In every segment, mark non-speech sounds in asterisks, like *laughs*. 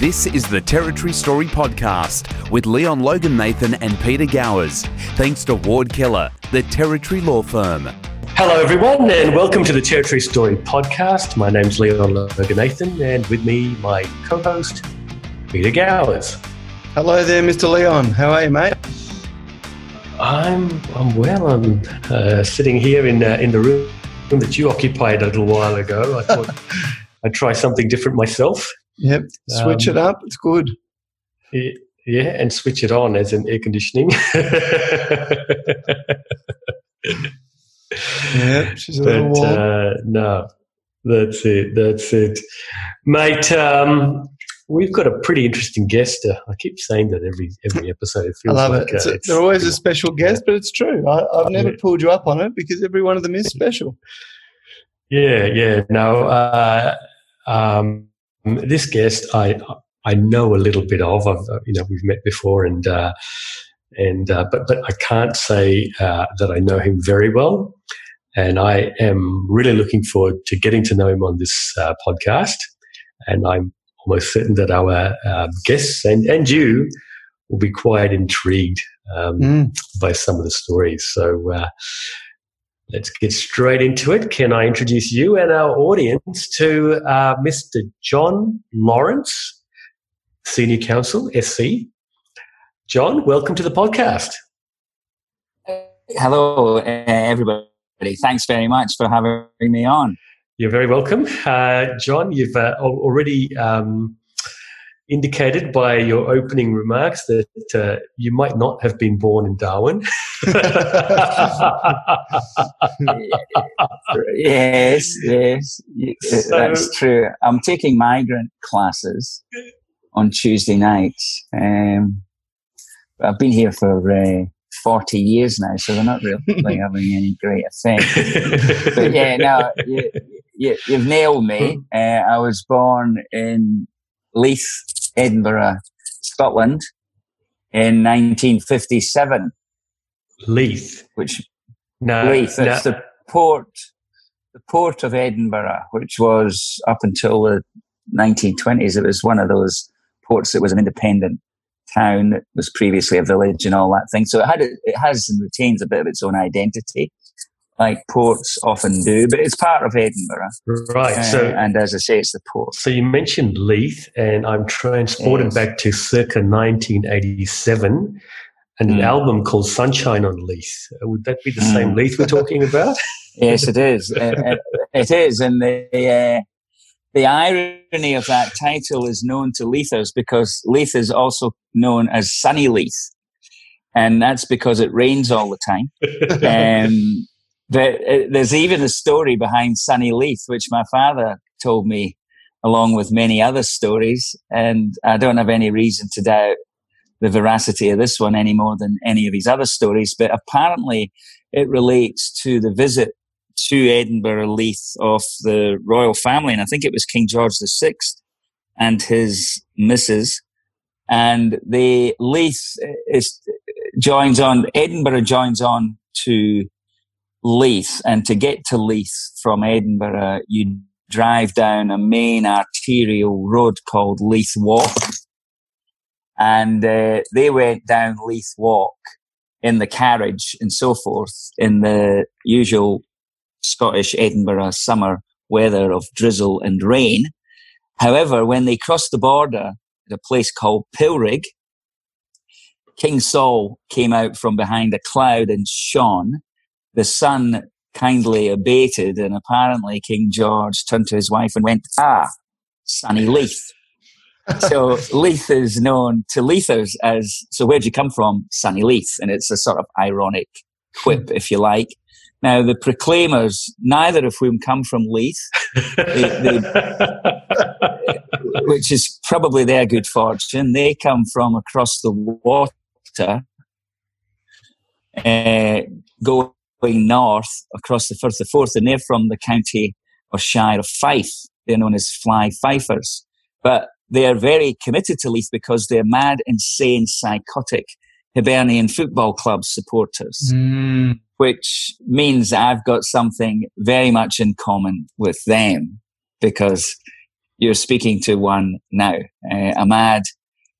This is the Territory Story Podcast with Leon Logan Nathan and Peter Gowers. Thanks to Ward Keller, the Territory Law Firm. Hello, everyone, and welcome to the Territory Story Podcast. My name's Leon Logan Nathan, and with me, my co host, Peter Gowers. Hello there, Mr. Leon. How are you, mate? I'm, I'm well. I'm uh, sitting here in, uh, in the room that you occupied a little while ago. I thought *laughs* I'd try something different myself. Yep, switch um, it up. It's good. Yeah, and switch it on as in air conditioning. *laughs* yeah, she's a little warm. Uh, no, that's it. That's it, mate. Um, we've got a pretty interesting guest. Uh, I keep saying that every every episode. *laughs* I love like, it. Uh, a, they're always a special guest, but it's true. I, have never pulled you up on it because every one of them is special. Yeah, yeah. No, uh, um, this guest I I know a little bit of. I've, uh, you know, we've met before, and uh, and uh, but but I can't say uh, that I know him very well. And I am really looking forward to getting to know him on this uh, podcast. And I'm almost certain that our um, guests and, and you will be quite intrigued um, mm. by some of the stories. So uh, let's get straight into it. Can I introduce you and our audience to uh, Mr. John Lawrence, Senior Counsel, SC? John, welcome to the podcast. Hello, everybody. Thanks very much for having me on. You're very welcome. Uh, John, you've uh, already um, indicated by your opening remarks that uh, you might not have been born in Darwin. *laughs* yes, yes, so, that's true. I'm taking migrant classes on Tuesday nights. Um, I've been here for uh, 40 years now, so they're not really *laughs* having any great effect. *laughs* but yeah, no, you, you, have nailed me. Uh, I was born in Leith, Edinburgh, Scotland in 1957. Leith? Which, no, Leith, no. it's the port, the port of Edinburgh, which was up until the 1920s, it was one of those ports that was an independent town that was previously a village and all that thing. So it had it has and retains a bit of its own identity, like ports often do. But it's part of Edinburgh, right? Uh, so and as I say, it's the port. So you mentioned Leith, and I'm transported yes. back to circa 1987. And an mm. album called Sunshine on Leith. Would that be the mm. same Leith we're talking about? *laughs* yes, it is. it, it is. And the, uh, the irony of that title is known to Leithers because Leith is also known as Sunny Leith. And that's because it rains all the time. *laughs* um, uh, Eh, there's even a story behind Sunny Leith, which my father told me along with many other stories. And I don't have any reason to doubt the veracity of this one any more than any of his other stories. But apparently it relates to the visit to Edinburgh Leith of the royal family, and I think it was King George VI and his missus. And the Leith is joins on Edinburgh joins on to Leith, and to get to Leith from Edinburgh, you drive down a main arterial road called Leith Walk, and uh, they went down Leith Walk in the carriage and so forth in the usual Scottish Edinburgh summer weather of drizzle and rain. However, when they crossed the border at a place called Pilrig, King Sol came out from behind a cloud and shone. The sun kindly abated, and apparently King George turned to his wife and went, Ah, sunny Leith. *laughs* so Leith is known to Leithers as, so where'd you come from? Sunny Leith. And it's a sort of ironic quip, if you like. Now, the Proclaimers, neither of whom come from Leith, they, they, *laughs* which is probably their good fortune. They come from across the water, uh, going north across the Firth of Forth, and they're from the county or shire of Fife. They're known as Fly Fifers. But they are very committed to Leith because they're mad, insane, psychotic Hibernian Football Club supporters. Mm which means I've got something very much in common with them because, you're speaking to one now. Uh, Ahmad,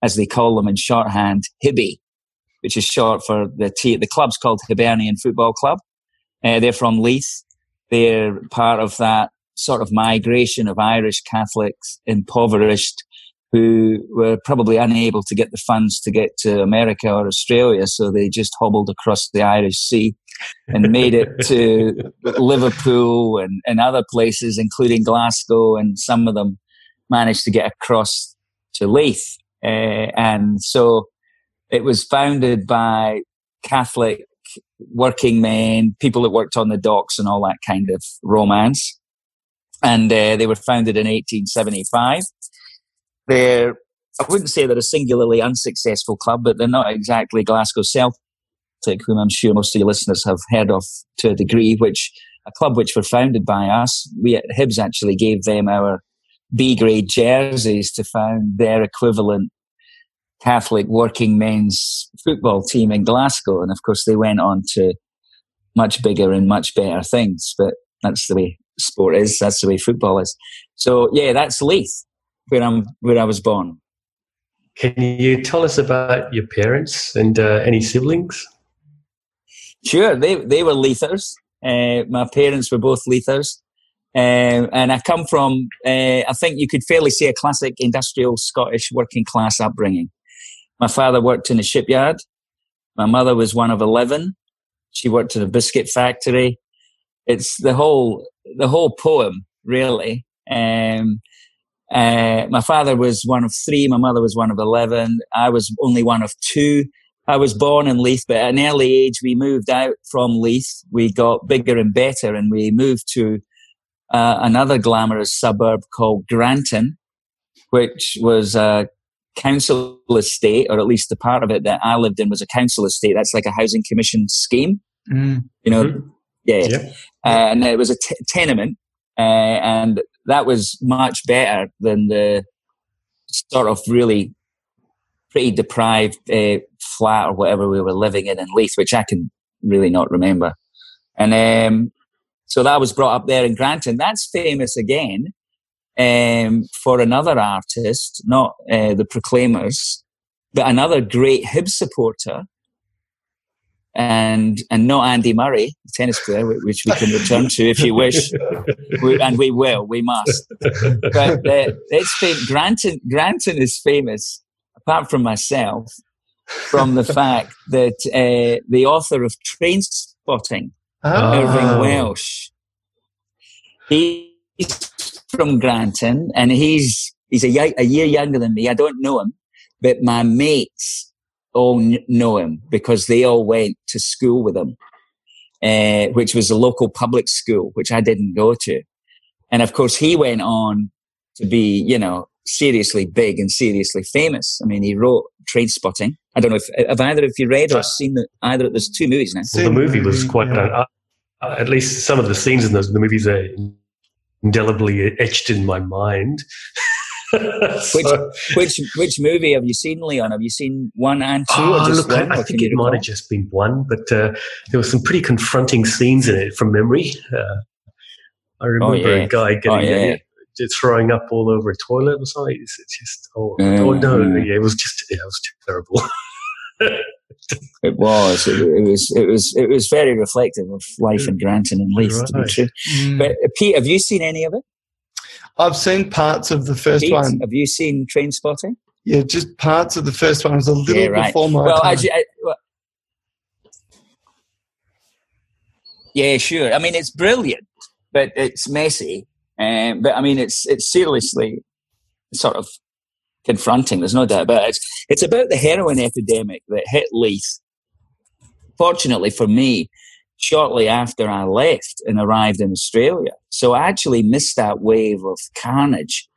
as they call them in shorthand, Hibby, which is short for the t- the club's called Hibernian Football Club. Uh, they're from Leith. They're part of that sort of migration of Irish Catholics, impoverished, who were probably unable to get the funds to get to America or Australia, so they just hobbled across the Irish Sea and made it to *laughs* Liverpool and, and other places, including Glasgow, and some of them managed to get across to Leith. Uh, and so it was founded by Catholic working men, people that worked on the docks and all that kind of romance. And uh, they were founded in 1875. They're, I wouldn't say they're a singularly unsuccessful club, but they're not exactly Glasgow Celtic, whom I'm sure most of your listeners have heard of to a degree, which a club which were founded by us. We at Hibs actually gave them our B grade jerseys to found their equivalent Catholic working men's football team in Glasgow. And of course, they went on to much bigger and much better things. But that's the way sport is. That's the way football is. So yeah, that's Leith, where I'm, where I was born. Can you tell us about your parents and uh, any siblings? Sure, they they were Leithers. Uh, my parents were both Leithers. Um, and I come from, uh, I think you could fairly say a classic industrial Scottish working class upbringing. My father worked in a shipyard. My mother was one of 11. She worked in a biscuit factory. It's the whole, the whole poem, really. Um, uh, my father was one of three. My mother was one of 11. I was only one of two. I was born in Leith, but at an early age, we moved out from Leith. We got bigger and better and we moved to uh, another glamorous suburb called Granton, which was a council estate, or at least the part of it that I lived in was a council estate. That's like a housing commission scheme. Mm. You know, mm-hmm. yeah. Yep. Uh, and it was a t- tenement, uh, and that was much better than the sort of really pretty deprived uh, flat or whatever we were living in in Leith, which I can really not remember. And um, so that was brought up there in Granton. That's famous again um, for another artist, not uh, the Proclaimers, but another great Hibs supporter, and and not Andy Murray, the tennis player, which we can return to if you wish, *laughs* we, and we will, we must. But uh, it's fam- Granton. Granton is famous, apart from myself, from the *laughs* fact that uh, the author of Trainspotting oh. Irvine Welsh. He's from Granton, and he's he's a, a year younger than me. I don't know him, but my mates all know him because they all went to school with him, uh, which was a local public school, which I didn't go to. And of course, he went on to be, you know, seriously big and seriously famous. I mean, he wrote Trainspotting. I don't know if have either of you read or seen the, either. There's two movies now. Well, the movie was quite. Yeah. Uh, at least some of the scenes in those the movies are indelibly etched in my mind. *laughs* so, which which which movie have you seen, Leon? Have you seen one and two? Oh, look, I, I think it might have just been one, but uh, there were some pretty confronting scenes in it from memory. Uh, I remember oh, yeah. a guy getting. Oh, yeah throwing up all over a toilet or something. It's, just oh, mm. oh no, yeah, it was just it was terrible. *laughs* it was. It, it, was. It was. It was very reflective of life in Granton and Leith, right. to be true. Mm. But uh, Pete, have you seen any of it? I've seen parts of the first Pete, one. Have you seen Trainspotting? Yeah, just parts of the first one. It was a little yeah, right. before my well, time. I, well, yeah, sure. I mean, it's brilliant, but it's messy um, but I mean, it's it's seriously sort of confronting. There's no doubt about it. It's, it's about the heroin epidemic that hit Leith. Fortunately for me, shortly after I left and arrived in Australia, so I actually missed that wave of carnage,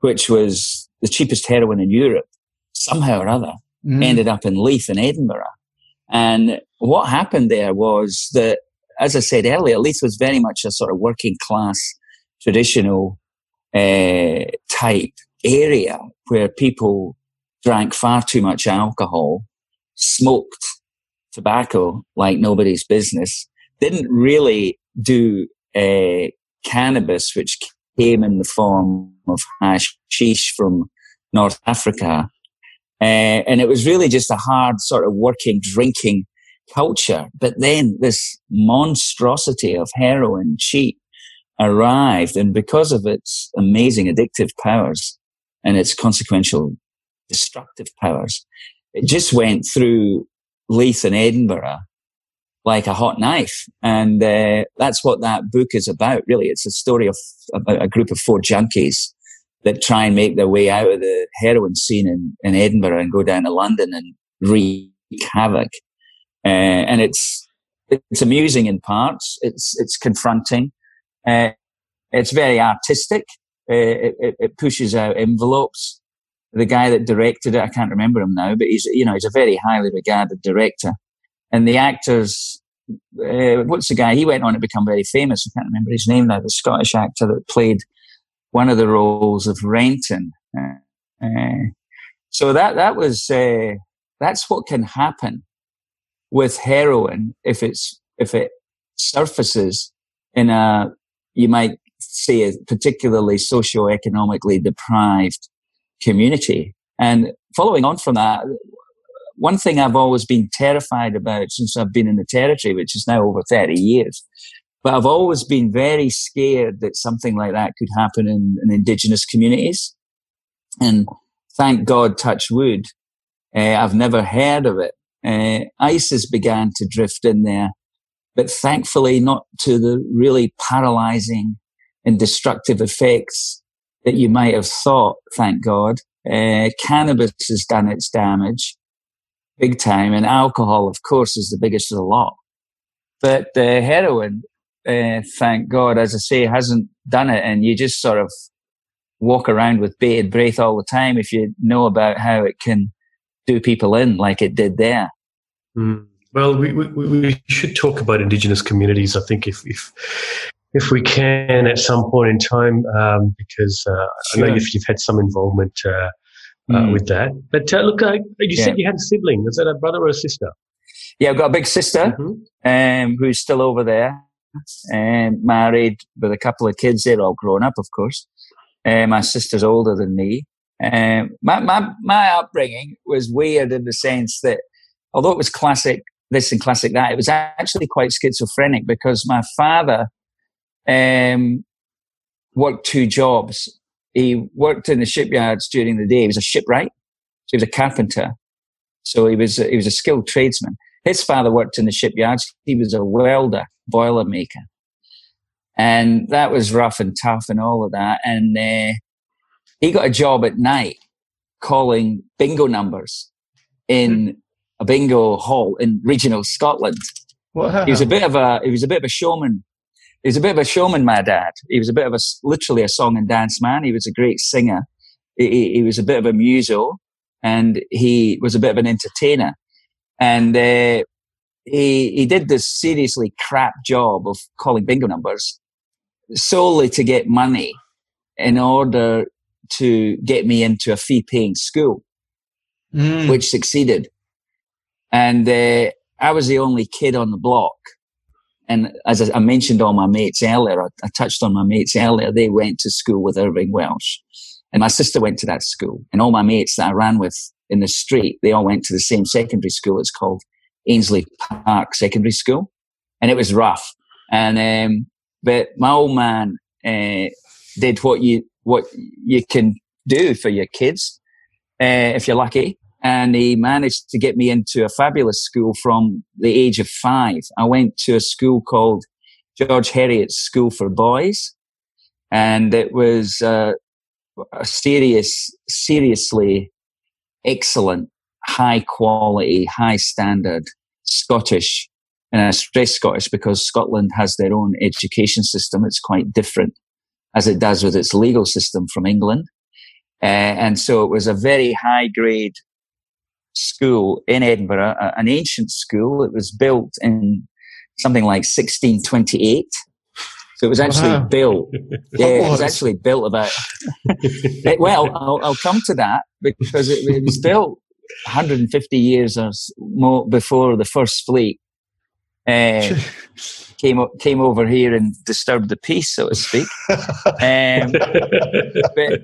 which was the cheapest heroin in Europe. Somehow or other, mm. ended up in Leith in Edinburgh. And what happened there was that, as I said earlier, Leith was very much a sort of working class traditional uh, type area where people drank far too much alcohol, smoked tobacco like nobody's business, didn't really do uh, cannabis, which came in the form of hashish from North Africa. Uh, and it was really just a hard sort of working, drinking culture. But then this monstrosity of heroin, cheap, arrived. And because of its amazing addictive powers and its consequential destructive powers, it just went through Leith and Edinburgh like a hot knife. And uh, that's what that book is about, really. It's a story of a group of four junkies that try and make their way out of the heroin scene in, in Edinburgh and go down to London and wreak havoc. Uh, and it's it's amusing in parts. It's it's confronting. Uh, it's very artistic. Uh, it, it, pushes out envelopes. The guy that directed it, I can't remember him now, but he's you know he's a very highly regarded director. And the actors, uh, what's the guy? He went on to become very famous. I can't remember his name now. The Scottish actor that played one of the roles of Renton. Uh, uh so that that was uh, that's what can happen with heroin if it's if it surfaces in a you might say a particularly socio-economically deprived community. And following on from that, one thing I've always been terrified about since I've been in the territory, which is now over 30 years, but I've always been very scared that something like that could happen in, in indigenous communities. And thank God, touch wood, uh, I've never heard of it. Uh, ISIS began to drift in there, but thankfully not to the really paralyzing and destructive effects that you might have thought, thank God. Uh, cannabis has done its damage big time. And alcohol, of course, is the biggest of the lot. But heroin, uh, thank God, as I say, hasn't done it. And you just sort of walk around with bated breath all the time if you know about how it can do people in like it did there. Mm. Well, we, we, we should talk about Indigenous communities. I think if if if we can at some point in time, um, because uh, sure. I know you've, you've, had some involvement uh, mm. with that. But uh, look, uh, you yeah. said you had a sibling. Is that a brother or a sister? Yeah, I've got a big sister mm-hmm. um, who's still over there, um, married with a couple of kids. They're all grown up, of course. Uh, my sister's older than me. Um, my, my, my upbringing was weird in the sense that although it was classic this and classic that, it was actually quite schizophrenic because my father um, worked two jobs he worked in the shipyards during the day. He was a shipwright. So he was a carpenter. So he was, he was a skilled tradesman. His father worked in the shipyards. He was a welder, boiler maker. And that was rough and tough and all of that. And uh, he got a job at night calling bingo numbers in a bingo hall in regional Scotland. Wow. He was a bit of a he was a bit of a showman he was a bit of a showman, my dad. He was a bit of a, literally a song and dance man. He was a great singer. He, he was a bit of a muso and he was a bit of an entertainer. And, uh, he, he did this seriously crap job of calling bingo numbers solely to get money in order to get me into a fee paying school, mm. which succeeded. And, uh, I was the only kid on the block and as I mentioned all my mates earlier, I, I touched on my mates earlier, they went to school with Irvine Welsh. And my sister went to that school. And all my mates that I ran with in the street, they all went to the same secondary school. It's called Ainslie Park Secondary School. And it was rough. And, um, but my old man, uh, did what you, what you can do for your kids, uh, if you're lucky and he managed to get me into a fabulous school from the age of five. I went to a school called George Heriot's School for Boys, and it was uh, a serious, seriously excellent, high quality, high standard Scottish. And I stress Scottish because Scotland has their own education system. It's quite different as it does with its legal system from England. Uh, and so it was a very high grade school in Edinburgh, an ancient school. It was built in something like 1628. So it was actually wow. built. *laughs* Yeah, it was actually built about. *laughs* it, well, I'll, I'll, come to that because it, it, was built 150 years or more before the first fleet uh, *laughs* came came over here and disturbed the peace, so to speak. Um, but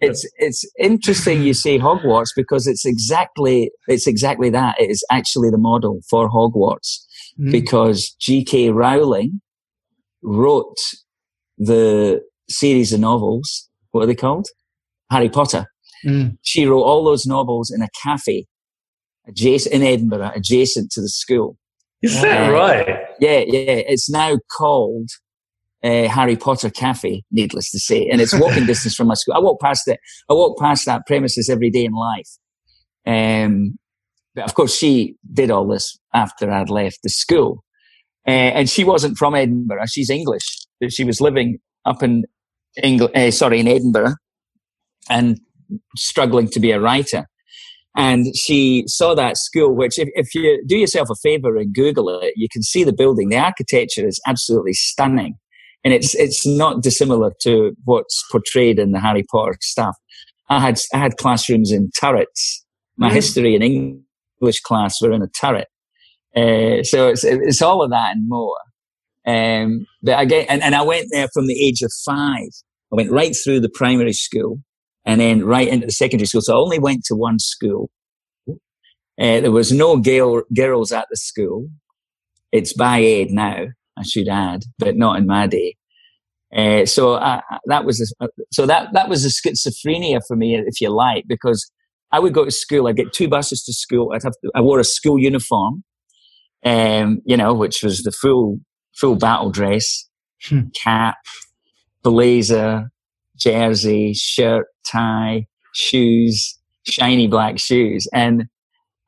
it's it's interesting you say Hogwarts because it's exactly it's exactly that. It is actually the model for Hogwarts mm. because J.K. Rowling wrote the series of novels. What are they called? Harry Potter. Mm. She wrote all those novels in a cafe adjacent in Edinburgh, adjacent to the school. Is that uh, right? Yeah, yeah. It's now called uh, Harry Potter Cafe, needless to say, and it's walking *laughs* distance from my school. I walk past it. I walk past that premises every day in life. Um, but of course, she did all this after I'd left the school, uh, and she wasn't from Edinburgh. She's English, but she was living up in England. Uh, sorry, in Edinburgh, and struggling to be a writer. And she saw that school, which if, if you do yourself a favor and Google it, you can see the building. The architecture is absolutely stunning. And it's, it's not dissimilar to what's portrayed in the Harry Potter stuff. I had, I had classrooms in turrets. My mm-hmm. history and English class were in a turret. Uh, so it's, it's all of that and more. Um, but again, and, and I went there from the age of five. I went right through the primary school and then right into the secondary school. So I only went to one school. Uh, there was no girl, girls at the school. It's by aid now, I should add, but not in my day. Uh, so I, that was a, so that that was a schizophrenia for me, if you like, because I would go to school. I'd get two buses to school. I'd have to, I wore a school uniform, um, you know, which was the full full battle dress, hmm. cap, blazer, jersey, shirt, tie, shoes, shiny black shoes. And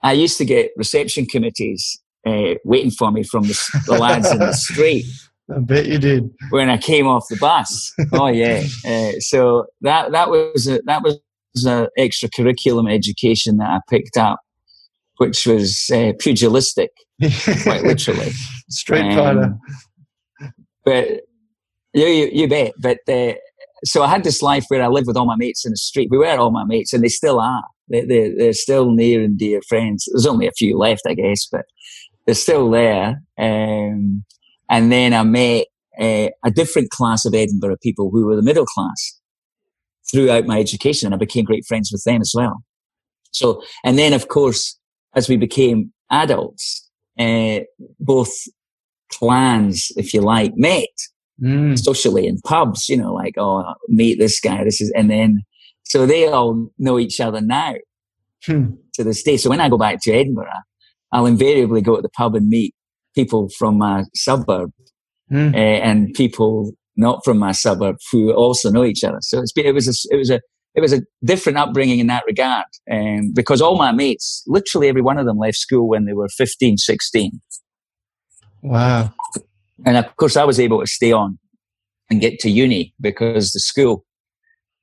I used to get reception committees uh, waiting for me from the, the lads in the street. *laughs* I bet you did. When I came off the bus. Oh yeah. *laughs* Uh, so that that was a, that was an extra curriculum education that I picked up, which was uh, pugilistic, quite literally. *laughs* Street fighter. Um, but you, you, you bet. But uh, so I had this life where I lived with all my mates in the street. We were all my mates, and they still are. They, they, they're still near and dear friends. There's only a few left, I guess, but they're still there. Um, and then I met uh, a different class of Edinburgh people who were the middle class throughout my education, and I became great friends with them as well. So, and then of course, as we became adults, uh, both clans, if you like, met mm. socially in pubs, you know, like, oh, meet this guy. This is, and then, so they all know each other now hmm. to this day. So when I go back to Edinburgh, I'll invariably go to the pub and meet people from my suburb mm. uh, and people not from my suburb who also know each other. So it's, it was a, it was a, it was a different upbringing in that regard. Um, because all my mates, literally every one of them left school when they were 15, 16. Wow. And of course, I was able to stay on and get to uni because the school,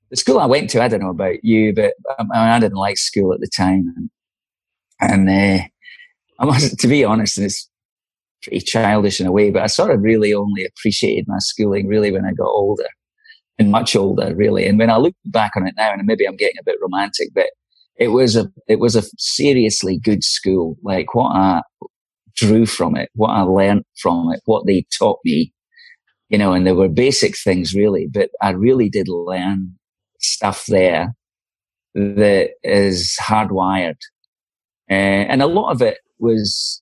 the school I went to, I don't know about you, but I, I didn't like school at the time. And, uh, I must, to be honest, it's pretty childish in a way, but I sort of really only appreciated my schooling really when I got older and much older, really. And when I look back on it now, and maybe I'm getting a bit romantic, but it was a, it was a seriously good school. Like what I drew from it, what I learned from it, what they taught me, you know, and there were basic things really, but I really did learn stuff there that is hardwired. Uh, and a lot of it was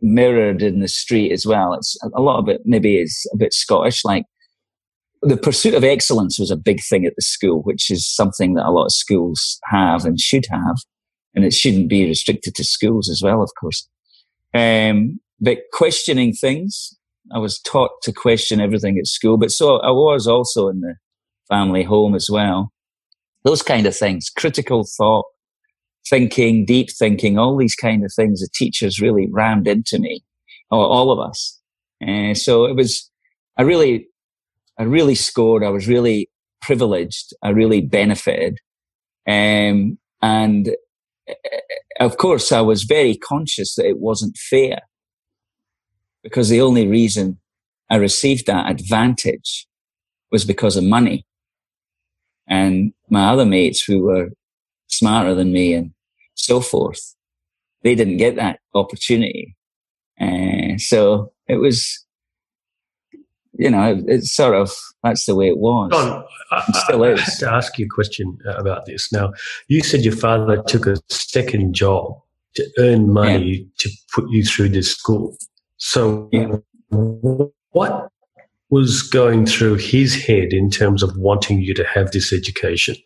mirrored in the street as well. It's a lot of it maybe is a bit Scottish, like the pursuit of excellence was a big thing at the school, which is something that a lot of schools have and should have. And it shouldn't be restricted to schools as well, of course. Um, but questioning things, I was taught to question everything at school, but so I was also in the family home as well. Those kind of things, critical thought, thinking, deep thinking, all these kind of things the teachers really rammed into me, or all of us. And so it was, I really, I really scored. I was really privileged. I really benefited. Um, and of course, I was very conscious that it wasn't fair because the only reason I received that advantage was because of money. And my other mates who were smarter than me and so forth, they didn't get that opportunity. Uh, so it was, you know, it, it's sort of that's the way it was. John, I, still I, is. I have to ask you a question uh, about this. Now, you said your father took a second job to earn money yeah. to put you through this school. So, yeah. what was going through his head in terms of wanting you to have this education?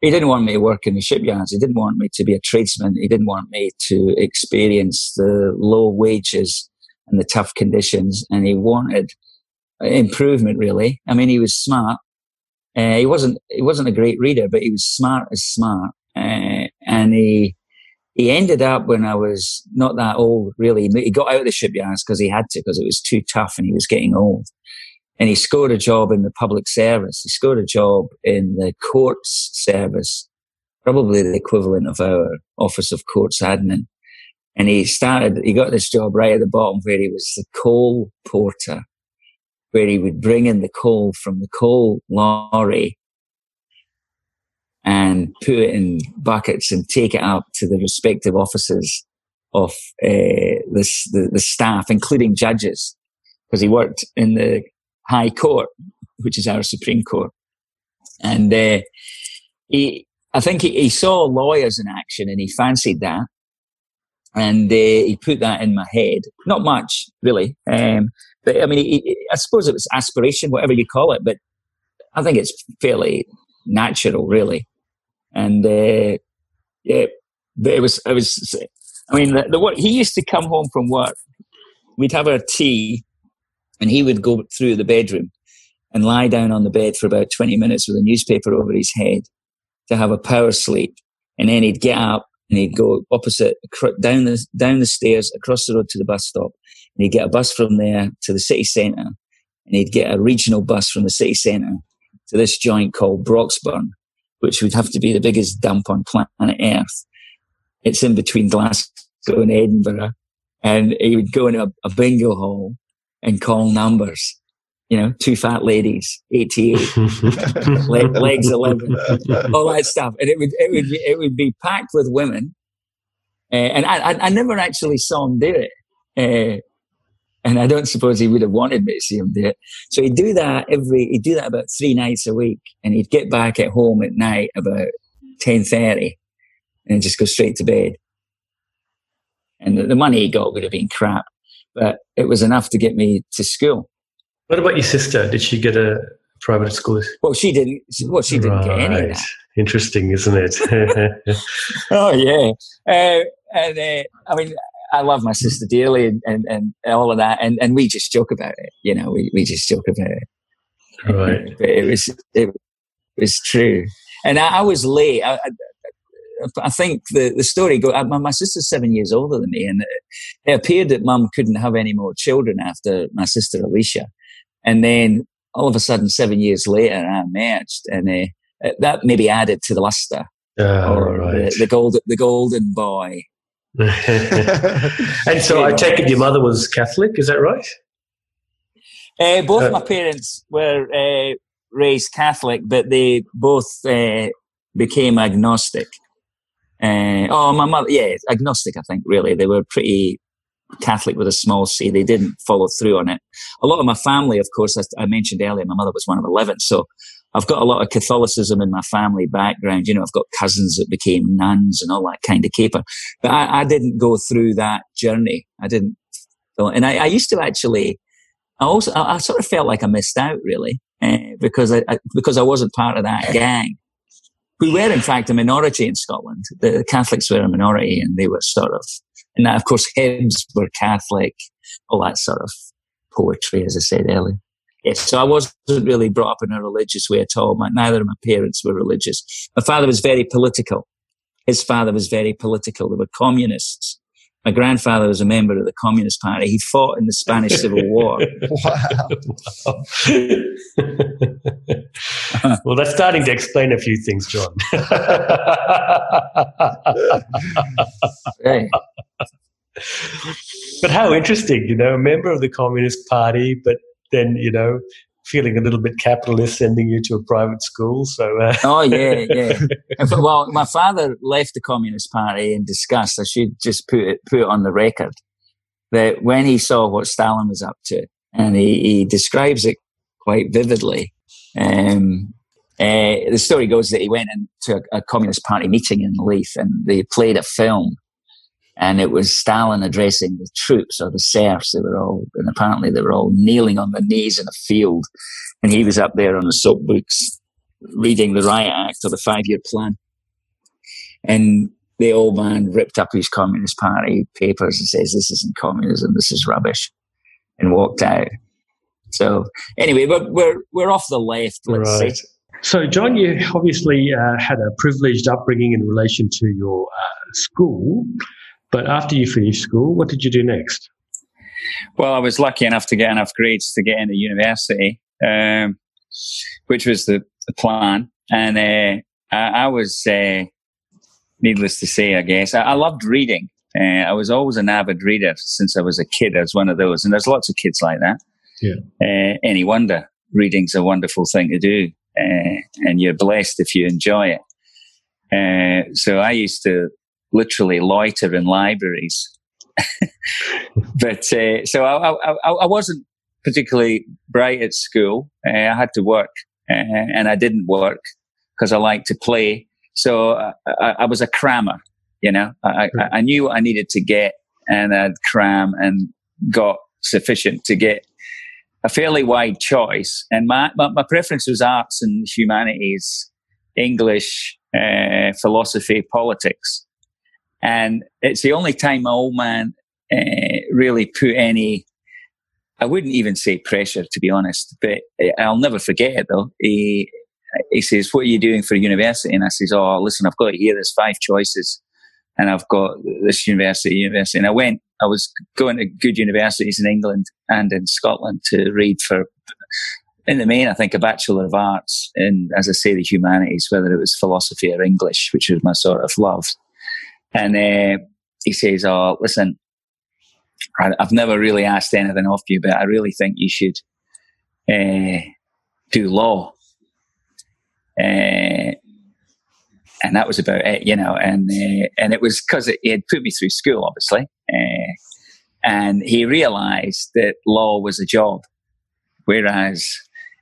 He didn't want me to work in the shipyards. He didn't want me to be a tradesman. He didn't want me to experience the low wages and the tough conditions. And he wanted improvement, really. I mean, he was smart. Uh, he wasn't, he wasn't a great reader, but he was smart as smart. Uh, and he, he ended up when I was not that old, really. He got out of the shipyards because he had to, because it was too tough and he was getting old. And he scored a job in the public service. He scored a job in the courts service, probably the equivalent of our Office of Courts Admin. And he started, he got this job right at the bottom where he was the coal porter, where he would bring in the coal from the coal lorry and put it in buckets and take it up to the respective offices of uh, the, the, the staff, including judges, because he worked in the High Court, which is our Supreme Court, and uh, he. I think he, he, saw lawyers in action and he fancied that. And uh, he put that in my head. Not much, really. Um, but I mean, he, he, I suppose it was aspiration, whatever you call it. But I think it's fairly natural, really. And uh, yeah, it was. It was. I mean, the, the, he used to come home from work. We'd have our tea, and he would go through the bedroom and lie down on the bed for about twenty minutes with a newspaper over his head to have a power sleep, and then he'd get up and he'd go opposite down the down the stairs across the road to the bus stop, he'd get a bus from there to the city centre, and he'd get a regional bus from the city centre to this joint called Broxburn, which would have to be the biggest dump on planet Earth. It's in between Glasgow and Edinburgh. And he would go in a, a bingo hall and call numbers. You know, two fat ladies, 88, *laughs* legs 11, all that stuff. And it would, it would, it would be packed with women. Uh, and I, I, I, never actually saw him do it. Uh, and I don't suppose he would have wanted me to see him do it. So he'd do that every, he'd do that about three nights a week and he'd get back at home at night about 10.30 and just go straight to bed. And the, the money he got would have been crap, but it was enough to get me to school. What about your sister? Did she get a private school? Well, she didn't. Well, she didn't right. get any of that. Interesting, isn't it? *laughs* oh yeah, uh, and uh, I mean, I love my sister dearly and, and, and all of that. And, and we just joke about it. You know, we, we just joke about it. Right. But it was, it was true. And I, I was late. I, I, I, think the, the story go, my, my sister's seven years older than me. And it appeared that mum couldn't have any more children after my sister Alicia. And then all of a sudden, seven years later, I emerged and uh, that maybe added to the luster. Uh, or right. the, the, golden, the golden boy *laughs* and so I take it your mother was Catholic, is that right? Uh, both uh, my parents were uh, raised Catholic, but they both uh, became agnostic. Uh, oh, my mother, yeah, agnostic, I think, really. They were pretty Catholic with a small c. They didn't follow through on it. A lot of my family, of course, I mentioned earlier, my mother was one of 11. So I've got a lot of Catholicism in my family background. You know, I've got cousins that became nuns and all that kind of caper. But I, I didn't go through that journey. I didn't. And I, I used to actually, I also, I, I, sort of felt like I missed out really, uh, because I, because I wasn't part of that gang. We were in fact a minority in Scotland. The Catholics were a minority and they were sort of, and of course Hibs were Catholic, all that sort of poetry, as I said earlier. Yes, so I wasn't really brought up in a religious way at all. My, neither of my parents were religious. My father was very political. His father was very political. They were communists. My grandfather was a member of the Communist Party. He fought in the Spanish Civil War. *laughs* wow. well, that's starting to explain a few things, John. *laughs* hey. But how interesting, you know, a member of the Communist Party, but then you know feeling a little bit capitalist sending you to a private school. So, uh. oh yeah, yeah. *laughs* well, my father left the Communist Party in disgust. I should just put it put it on the record. that when he saw what Stalin was up to, and he, he describes it quite vividly. Um, uh, the story goes that he went into a, a, Communist Party meeting in Leith and they played a film and it was Stalin addressing the troops or the serfs. They were all, and apparently they were all kneeling on their knees in a field. And he was up there on the soapbox reading the Riot Act or the five year plan. And the old man ripped up his Communist Party papers and says, This isn't communism, this is rubbish, and walked out. So, anyway, but we're, we're off the left, let's right. say. So, John, you obviously uh, had a privileged upbringing in relation to your uh, school. But after you finished school, what did you do next? Well, I was lucky enough to get enough grades to get into university, um, which was the, the plan. And uh, I, I, was, uh, needless to say, I guess, I, I loved reading. Uh, I was always an avid reader since I was a kid. I was one of those, and there's lots of kids like that. Yeah. Uh, any wonder? Reading's a wonderful thing to do uh, and you're blessed if you enjoy it. Uh, so I used to literally loiter in libraries. *laughs* but uh, so I, I, I, wasn't particularly bright at school. Uh, I had to work, uh, and I didn't work because I liked to play. So I, I, was a crammer. You know, I, I knew what I needed to get, and I'd cram and got sufficient to get a fairly wide choice. And my, my, my preference was arts and humanities, English, uh, philosophy, politics. And it's the only time my old man uh, really put any, I wouldn't even say pressure, to be honest, but I'll never forget it though. He, he says, What are you doing for university? And I says, Oh, listen, I've got here, there's five choices. And I've got this university, university. And I went I was going to good universities in England and in Scotland to read for, in the main, I think a Bachelor of Arts in, as I say, the humanities, whether it was philosophy or English, which was my sort of love. And uh, he says, Oh, listen, I, have never really asked anything of you, but I really think you should uh, do law. Uh, and that was about it, you know. And uh, and it was because he had put me through school, obviously, uh, and he realised that law was a job, whereas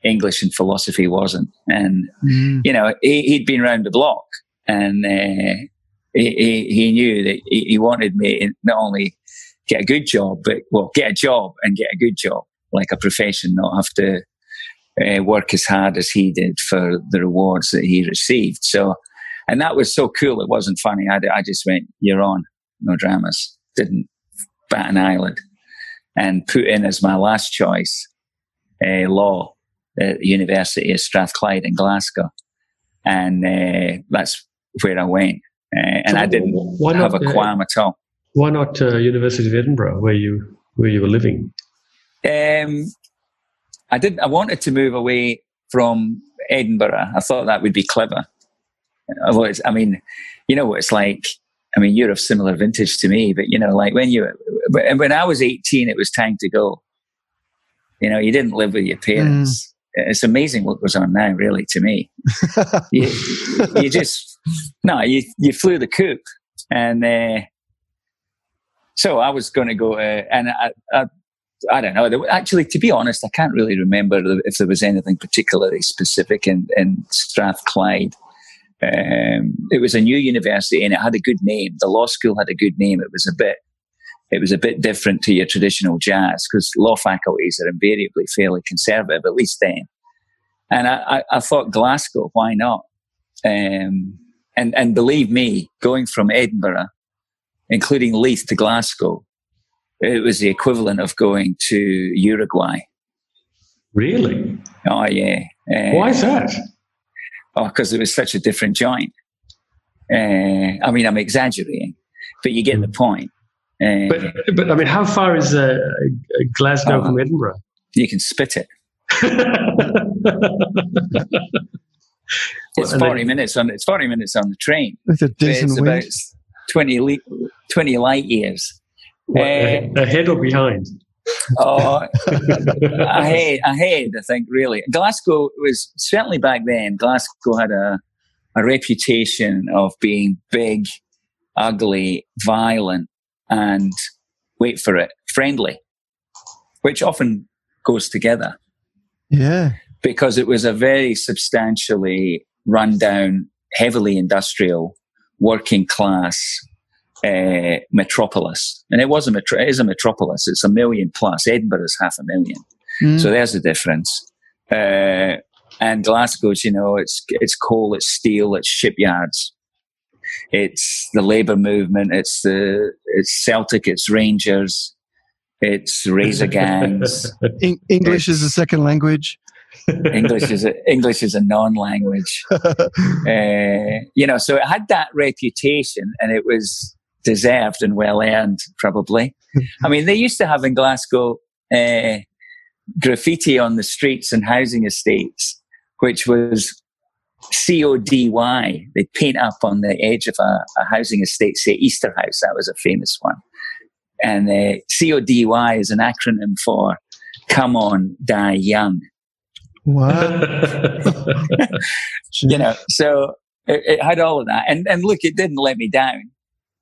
English and philosophy wasn't. And mm. you know, he, had been around the block, and uh, he, he, knew that he, he wanted me to not only get a good job, but well, get a job and get a good job, like a profession, not have to. Uh, work as hard as he did for the rewards that he received. So and that was so cool. It wasn't funny. I, I just went, you're on, no dramas. Didn't bat an eyelid and put in as my last choice uh, law at the University of Strathclyde in Glasgow. And uh, that's where I went. And so I didn't not, have a uh, qualm at all. Why not uh, University of Edinburgh, where you where you were living? Um, I didn't. I wanted to move away from Edinburgh. I thought that would be clever. Although it's, I mean, you know what it's like. I mean, you're of similar vintage to me, but you know, like when you, when I was 18, it was time to go. You know, you didn't live with your parents. Mm. It's amazing what goes on now, really, to me. *laughs* you, you, just, no, you, you flew the coop. And, uh, so I was going to go, uh, and I, I, I don't know. Actually, to be honest, I can't really remember if there was anything particularly specific in, in Strathclyde. Um, it was a new university and it had a good name. The law school had a good name. It was a bit, it was a bit different to your traditional jazz because law faculties are invariably fairly conservative, at least then. And I, I, I thought Glasgow, why not? Um, and, and believe me, going from Edinburgh, including Leith to Glasgow, it was the equivalent of going to Uruguay. Really? Oh yeah. Uh, why is that? Oh, because oh, it was such a different joint. Uh, I mean, I'm exaggerating, but you get mm. the point. Uh, but, but I mean, how far is uh, Glasgow from Edinburgh? You can spit it. *laughs* it's forty minutes on. It's forty minutes on the train. It's a decent about 20, 20 light years. What, uh, ahead or behind? oh, *laughs* ahead, ahead, I think, really. Glasgow was certainly back then, Glasgow had a, a reputation of being big, ugly, violent, and wait for it, friendly, which often goes together. Yeah. Because it was a very substantially run down, heavily industrial, working class uh, metropolis. And it was a metro- it is a metropolis. It's a million plus. Edinburgh is half a million. Mm. So there's the difference. Uh, and Glasgow's, you know, it's it's coal, it's steel, it's shipyards, it's the labour movement, it's the it's Celtic, it's Rangers, it's razor gangs. *laughs* English it's, is a second language. English is a, English is a non-language. *laughs* uh, you know, so it had that reputation, and it was deserved and well earned, probably. I mean, they used to have in Glasgow uh, graffiti on the streets and housing estates, which was C O D Y. They'd paint up on the edge of a, a, housing estate, say Easterhouse. That was a famous one. And uh, C O D Y is an acronym for Come On, Die Young. Wow. *laughs* you know, so it, it, had all of that. And, and look, it didn't let me down.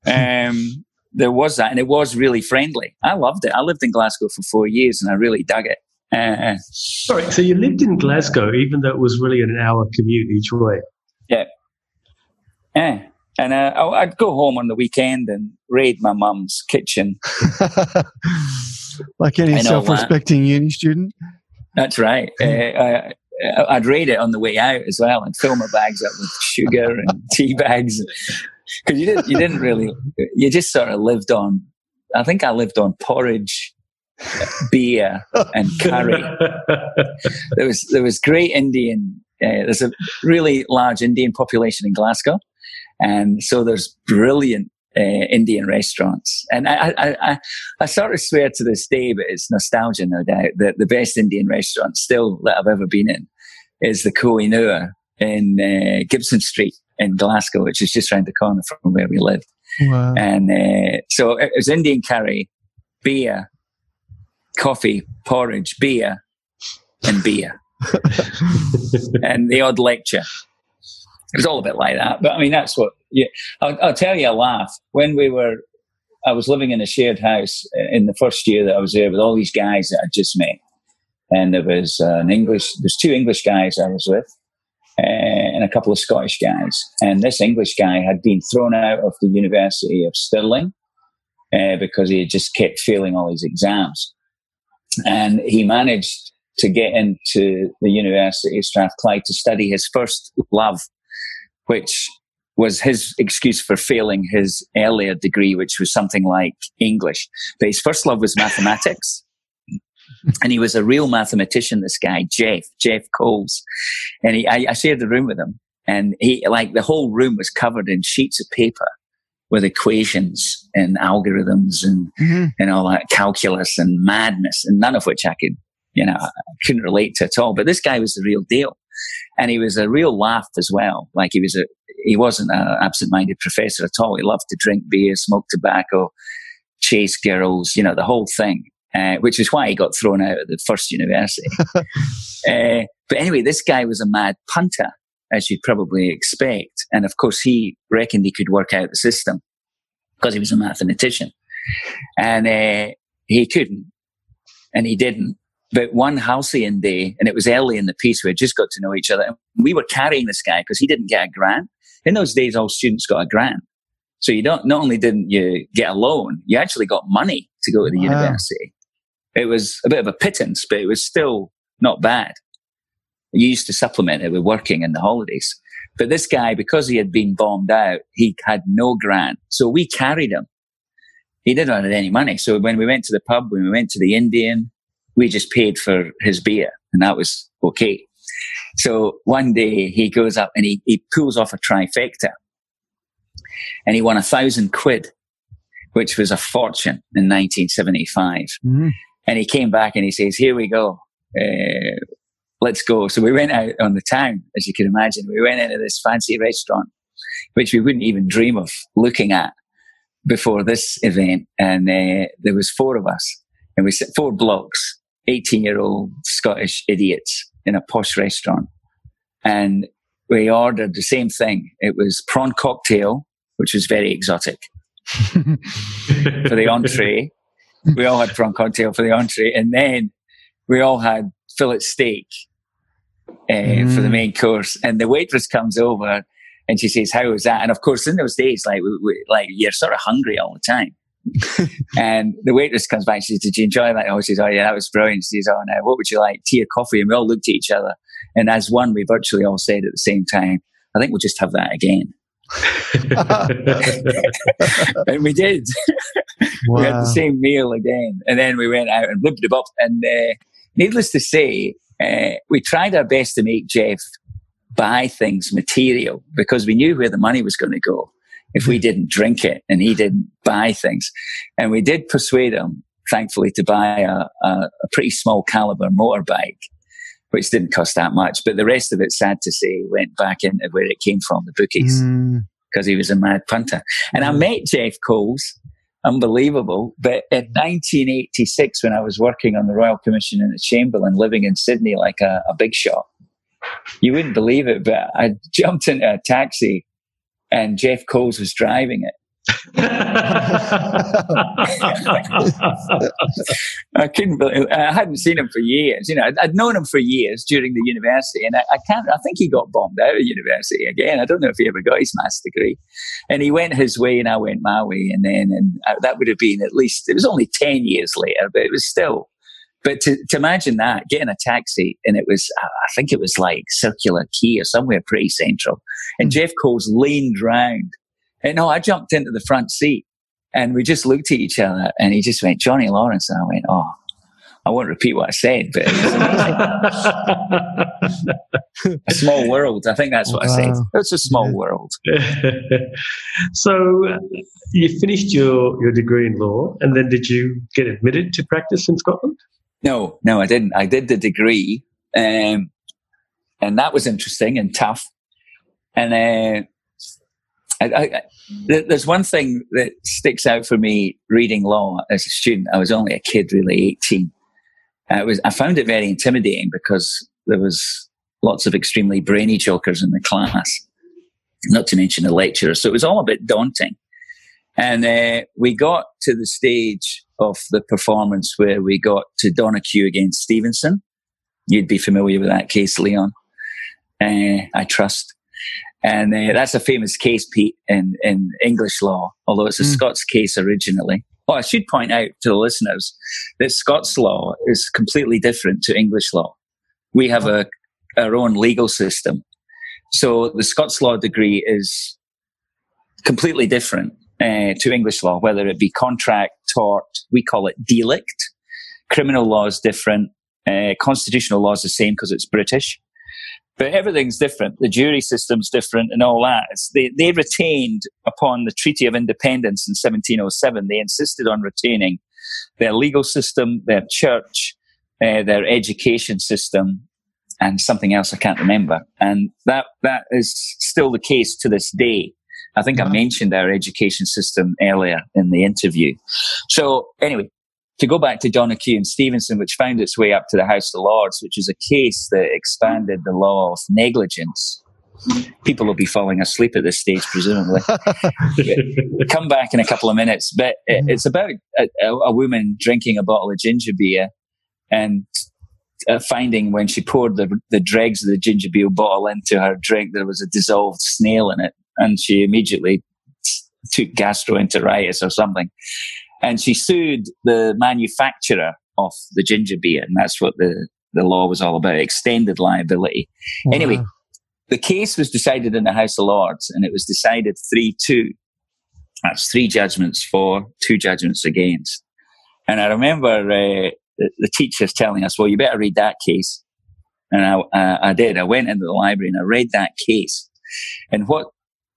Um, *laughs* there was that, and it was really friendly. I loved it. I lived in Glasgow for four years, and I really dug it. Uh, Sorry, so you lived in Glasgow, even though it was really an hour commute each way. Yeah, yeah. And uh, I'd go home on the weekend and raid my mum's kitchen. *laughs* like any self-respecting uni student. That's right. Uh, I'd raid it on the way out as well and fill my bags up with sugar and *laughs* tea bags because you didn't you didn't really you just sort of lived on. I think I lived on porridge, beer, and *laughs* curry. there was there was great Indian. Uh, there's a really large Indian population in Glasgow, and so there's brilliant uh, Indian restaurants. And I, I, I, I, sort of swear to this day, but it's nostalgia, no doubt, that the best Indian restaurant still that I've ever been in is the Kohinoor in uh, Gibson Street in Glasgow, which is just around the corner from where we live. Wow. And uh, so it was Indian curry, beer, coffee, porridge, beer, and beer, *laughs* and the odd lecture. It was all a bit like that, but I mean that's what. Yeah, I'll, I'll tell you a laugh. When we were, I was living in a shared house in the first year that I was there with all these guys that I just met, and there was uh, an English. There's two English guys I was with, uh, and a couple of Scottish guys. And this English guy had been thrown out of the University of Stirling uh, because he had just kept failing all his exams. And he managed to get into the University of Strathclyde to study his first love, which was his excuse for failing his earlier degree, which was something like English. But his first love was mathematics *laughs* and he was a real mathematician. This guy, Jeff, Jeff Coles, and he, I, I shared the room with him, and he, like, the whole room was covered in sheets of paper with equations and algorithms and mm-hmm. and all that calculus and madness, and none of which I could, you know, I couldn't relate to at all. But this guy was the real deal, and he was a real laugh as well. Like he was a he wasn't an absent-minded professor at all. He loved to drink beer, smoke tobacco, chase girls, you know, the whole thing uh, which is why he got thrown out of the first university. *laughs* uh, but anyway, this guy was a mad punter, as you'd probably expect. And of course, he reckoned he could work out the system because he was a mathematician. And uh, he couldn't, and he didn't. But one halcyon day, and it was early in the piece, we had just got to know each other. And we were carrying this guy because he didn't get a grant. In those days, all students got a grant. So you don't, not only didn't you get a loan, you actually got money to go to the wow. university. It was a bit of a pittance, but it was still not bad. You used to supplement it with working in the holidays. But this guy, because he had been bombed out, he had no grant. So we carried him. He didn't have any money. So when we went to the pub, when we went to the Indian, we just paid for his beer and that was okay. So one day he goes up and he, he pulls off a trifecta and he won a thousand quid, which was a fortune in 1975. Mm-hmm. And he came back and he says, here we go. Uh, let's go. So we went out on the town, as you can imagine. We went into this fancy restaurant, which we wouldn't even dream of looking at before this event. And uh, there was four of us and we sat four blocks, 18 year old Scottish idiots in a posh restaurant. And we ordered the same thing. It was prawn cocktail, which was very exotic for the entree we all had prawn cocktail for the entree, and then we all had fillet steak uh, mm. for the mm. main course. And the waitress comes over and she says, "How was that?" And of course, in those days, like we, we, like you're sort of hungry all the time. *laughs* and the waitress comes back and she says, Did you enjoy that? Oh, she says, Oh, yeah, that was brilliant. She says, Oh, now, what would you like? Tea or coffee? And we all looked at each other. And as one, we virtually all said at the same time, I think we'll just have that again. *laughs* and we did. Wow. *laughs* we had the same meal again. And then we went out and blipped it up. And uh, needless to say, uh, we tried our best to make Jeff buy things material because we knew where the money was going to go if we didn't drink it and he didn't buy things. And we did persuade him, thankfully, to buy a, a, a pretty small caliber motorbike, which didn't cost that much. But the rest of it, sad to say, went back into where it came from, the bookies, because mm. he was a mad punter. And I met Jeff Coles unbelievable. But in 1986, when I was working on the Royal Commission in the Chamberlain, living in Sydney like a, a big shot, you wouldn't believe it, but I *laughs* jumped into a taxi and Jeff Coles was driving it. *laughs* I couldn't believe I hadn't seen him for years. You know, I'd, I'd known him for years during the university, and I, I, can't. I think he got bombed out of university again. I don't know if he ever got his master's degree. And he went his way, and I went my way, and then and uh, that would have been at least. It was only ten years later, but it was still. But to, to imagine that, getting a taxi, and it was, I think it was like Circular Quay or somewhere pretty central, and Jeff Coles leaned round and no, I jumped into the front seat and we just looked at each other and he just went, Johnny Lawrence. And I went, oh, I won't repeat what I said, but *laughs* a small world. I think that's what wow. I said. It's a small world. *laughs* so uh, you finished your, your degree in law and then did you get admitted to practice in Scotland? No, no, I didn't. I did the degree um, and that was interesting and tough. And uh, I, I, there's one thing that sticks out for me reading law as a student. I was only a kid, really 18. I was, I found it very intimidating because there was lots of extremely brainy jokers in the class, not to mention the lecturer. So it was all a bit daunting. And uh, we got to the stage of the performance where we got to Donoghue against Stevenson. You'd be familiar with that case, Leon. Uh, I trust. And uh, that's a famous case, Pete, in, in English law, although it's a mm. Scots case originally. Well, I should point out to the listeners that Scots law is completely different to English law. We have a, our own legal system. So the Scots law degree is completely different uh, to English law, whether it be contract, tort, we call it delict. Criminal law is different. Uh, constitutional law is the same because it's British. But everything's different. The jury system's different and all that. It's, they, they retained upon the Treaty of Independence in 1707, they insisted on retaining their legal system, their church, uh, their education system, and something else I can't remember. And that, that is still the case to this day. I think I uh-huh. mentioned our education system earlier in the interview. So anyway, to go back to Donoghue and Stevenson, which found its way up to the House of Lords, which is a case that expanded the law of negligence. People will be falling asleep at this stage, presumably. *laughs* Come back in a couple of minutes, but it's about a, a woman drinking a bottle of ginger beer and uh, finding when she poured the, the dregs of the ginger beer bottle into her drink, there was a dissolved snail in it, and she immediately took gastroenteritis or something and she sued the manufacturer of the ginger beer, and that's what the the law was all about: extended liability. Wow. Anyway, the case was decided in the House of Lords, and it was decided three two. That's three judgments for, two judgments against. And I remember uh, the, the teachers telling us, "Well, you better read that case." And I, uh, I did. I went into the library and I read that case. And what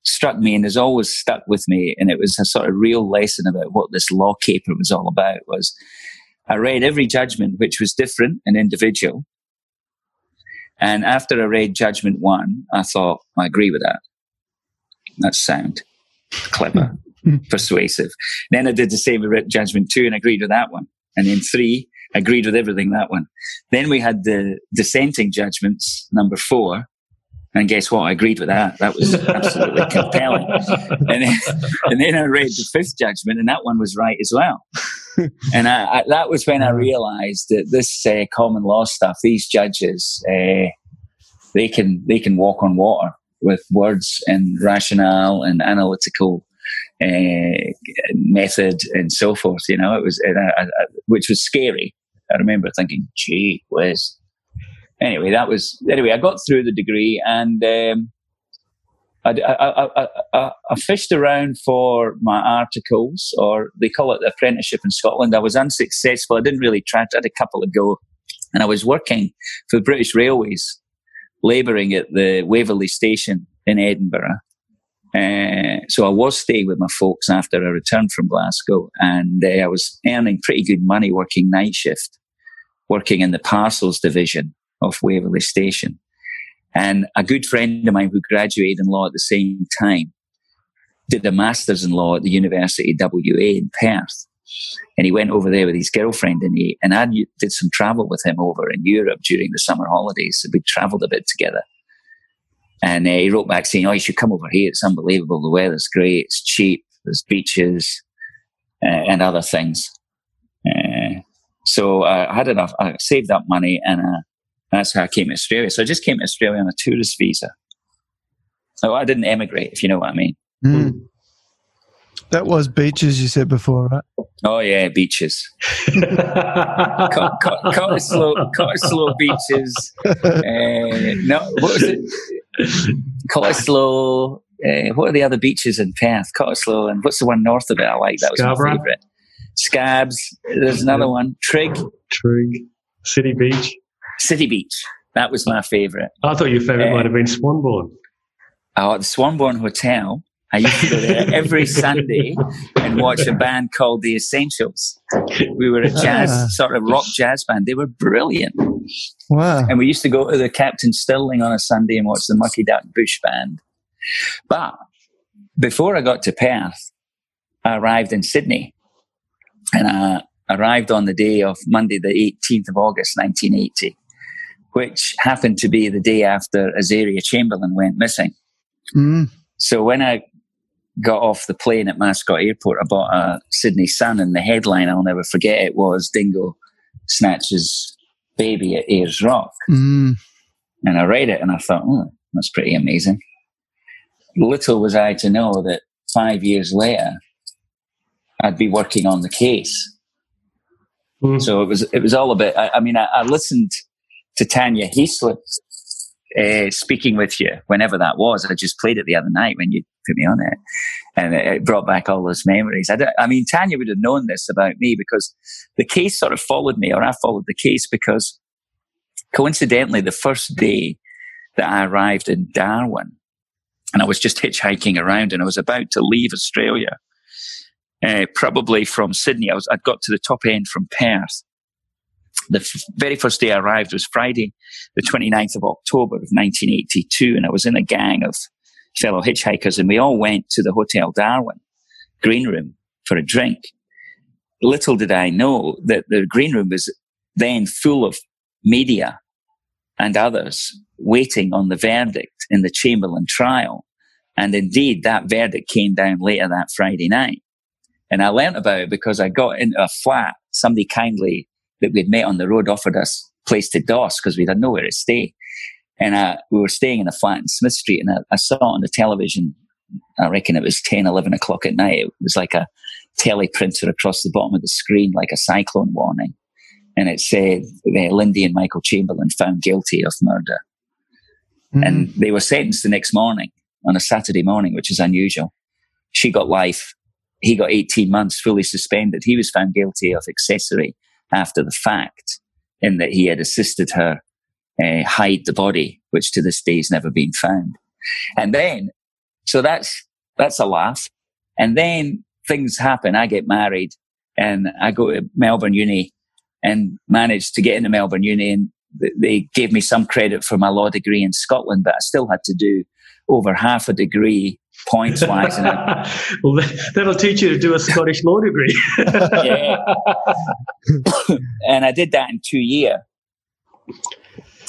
struck me and has always stuck with me. And it was a sort of real lesson about what this law caper was all about was I read every judgment, which was different and individual. And after I read judgment one, I thought, I agree with that. That's sound, clever, hmm. persuasive. Then I did the same with judgment two and agreed with that one. And then three, agreed with everything that one. Then we had the dissenting judgments, number four, and guess what? I agreed with that. That was absolutely *laughs* compelling. And then, and then I read the fifth judgment, and that one was right as well. and I, I, that was when I realised that this uh, common law stuff, these judges, uh, they can they can walk on water with words and rationale and analytical uh, method and so forth. You know, it was uh, which was scary. I remember thinking, "Gee whiz." Anyway, that was anyway. I got through the degree and. Um, I, I, I, I, fished around for my articles, or they call it the apprenticeship in Scotland. I was unsuccessful. I didn't really try. I had a couple of go, and I was working for the British Railways, labouring at the Waverley station in Edinburgh. Uh, so I was staying with my folks after I returned from Glasgow, and uh, I was earning pretty good money working night shift, working in the parcels division of Waverley Station. And a good friend of mine who graduated in law at the same time did a master's in law at the University of WA in Perth. And he went over there with his girlfriend and he, and I did some travel with him over in Europe during the summer holidays. So we traveled a bit together. And uh, he wrote back saying, Oh, you should come over here. It's unbelievable. The weather's great. It's cheap. There's beaches uh, and other things. Uh, so I had enough, I saved up money and uh, that's how I came to Australia. So I just came to Australia on a tourist visa. So I didn't emigrate, if you know what I mean. Mm. That was beaches, you said before, right? Oh yeah, beaches. *laughs* Cottesloe, slow beaches. Uh, no, what was it? Cottesloe. Uh, what are the other beaches in Perth? Cottesloe, and what's the one north of it? I like that was my favourite. Scabs. There's another one. Trigg. Trigg. City Beach. City Beach. That was my favourite. I thought your favourite uh, might have been Swanbourne. Oh, the Swanbourne Hotel. I used to go there *laughs* every Sunday and watch a band called The Essentials. We were a jazz, ah. sort of rock jazz band. They were brilliant. Wow. And we used to go to the Captain Stirling on a Sunday and watch the Mucky Duck Bush Band. But before I got to Perth, I arrived in Sydney and I arrived on the day of Monday, the 18th of August, 1980 which happened to be the day after Azaria Chamberlain went missing. Mm. So when I got off the plane at Mascot Airport, I bought a Sydney Sun, and the headline I'll never forget it was Dingo snatches baby at Ayers Rock. Mm. And I read it and I thought, oh, that's pretty amazing. Little was I to know that five years later, I'd be working on the case. Mm. So it was it was all a bit. I, I mean, I, I listened to Tanya Heaslip uh, speaking with you whenever that was. I just played it the other night when you put me on it, and it brought back all those memories. I, I, mean, Tanya would have known this about me because the case sort of followed me, or I followed the case because coincidentally, the first day that I arrived in Darwin, and I was just hitchhiking around, and I was about to leave Australia. Uh, probably from Sydney, I was I'd got to the top end from Perth, the f- very first day I arrived was Friday, the 29th of October of 1982. And I was in a gang of fellow hitchhikers and we all went to the Hotel Darwin green room for a drink. Little did I know that the green room was then full of media and others waiting on the verdict in the Chamberlain trial. And indeed, that verdict came down later that Friday night. And I learnt about it because I got into a flat. Somebody kindly that we'd met on the road offered us place to DOS because we had nowhere to stay. And uh, we were staying in a flat in Smith Street, and I, I, saw on the television, I reckon it was 10, 11 o'clock at night. It was like a teleprinter across the bottom of the screen, like a cyclone warning. And it said, uh, Lindy and Michael Chamberlain found guilty of murder. Mm-hmm. And they were sentenced the next morning on a Saturday morning, which is unusual. She got life. He got 18 months fully suspended. He was found guilty of accessory after the fact in that he had assisted her uh, hide the body, which to this day has never been found. And then, so that's, that's a laugh. And then things happen. I get married and I go to Melbourne Uni and managed to get into Melbourne Uni and they gave me some credit for my law degree in Scotland, but I still had to do over half a degree points wise. *laughs* well, that'll teach you to do a Scottish law degree. *laughs* yeah. *laughs* and I did that in two years.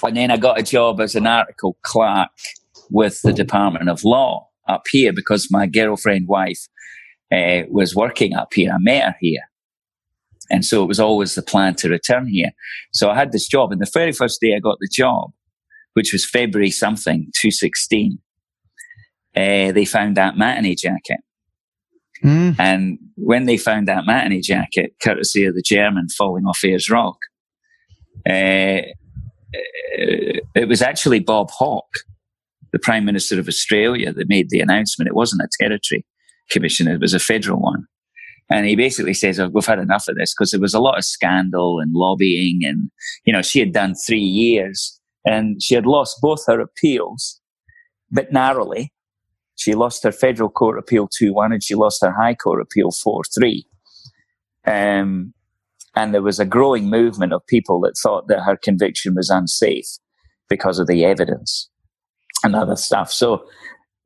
And then I got a job as an article clerk with the Department of Law up here because my girlfriend wife uh, was working up here. I met her here. And so it was always the plan to return here. So I had this job. And the very first day I got the job, which was February something, 216, uh, they found that matinee jacket. Mm. And when they found that matinee jacket, courtesy of the German falling off Ayers Rock, uh, it was actually Bob Hawke, the Prime Minister of Australia, that made the announcement. It wasn't a territory commission, it was a federal one. And he basically says, oh, we've had enough of this because there was a lot of scandal and lobbying. And, you know, she had done three years and she had lost both her appeals, but narrowly. She lost her federal court appeal 2 1 and she lost her high court appeal 4 3. Um, and there was a growing movement of people that thought that her conviction was unsafe because of the evidence and other stuff. So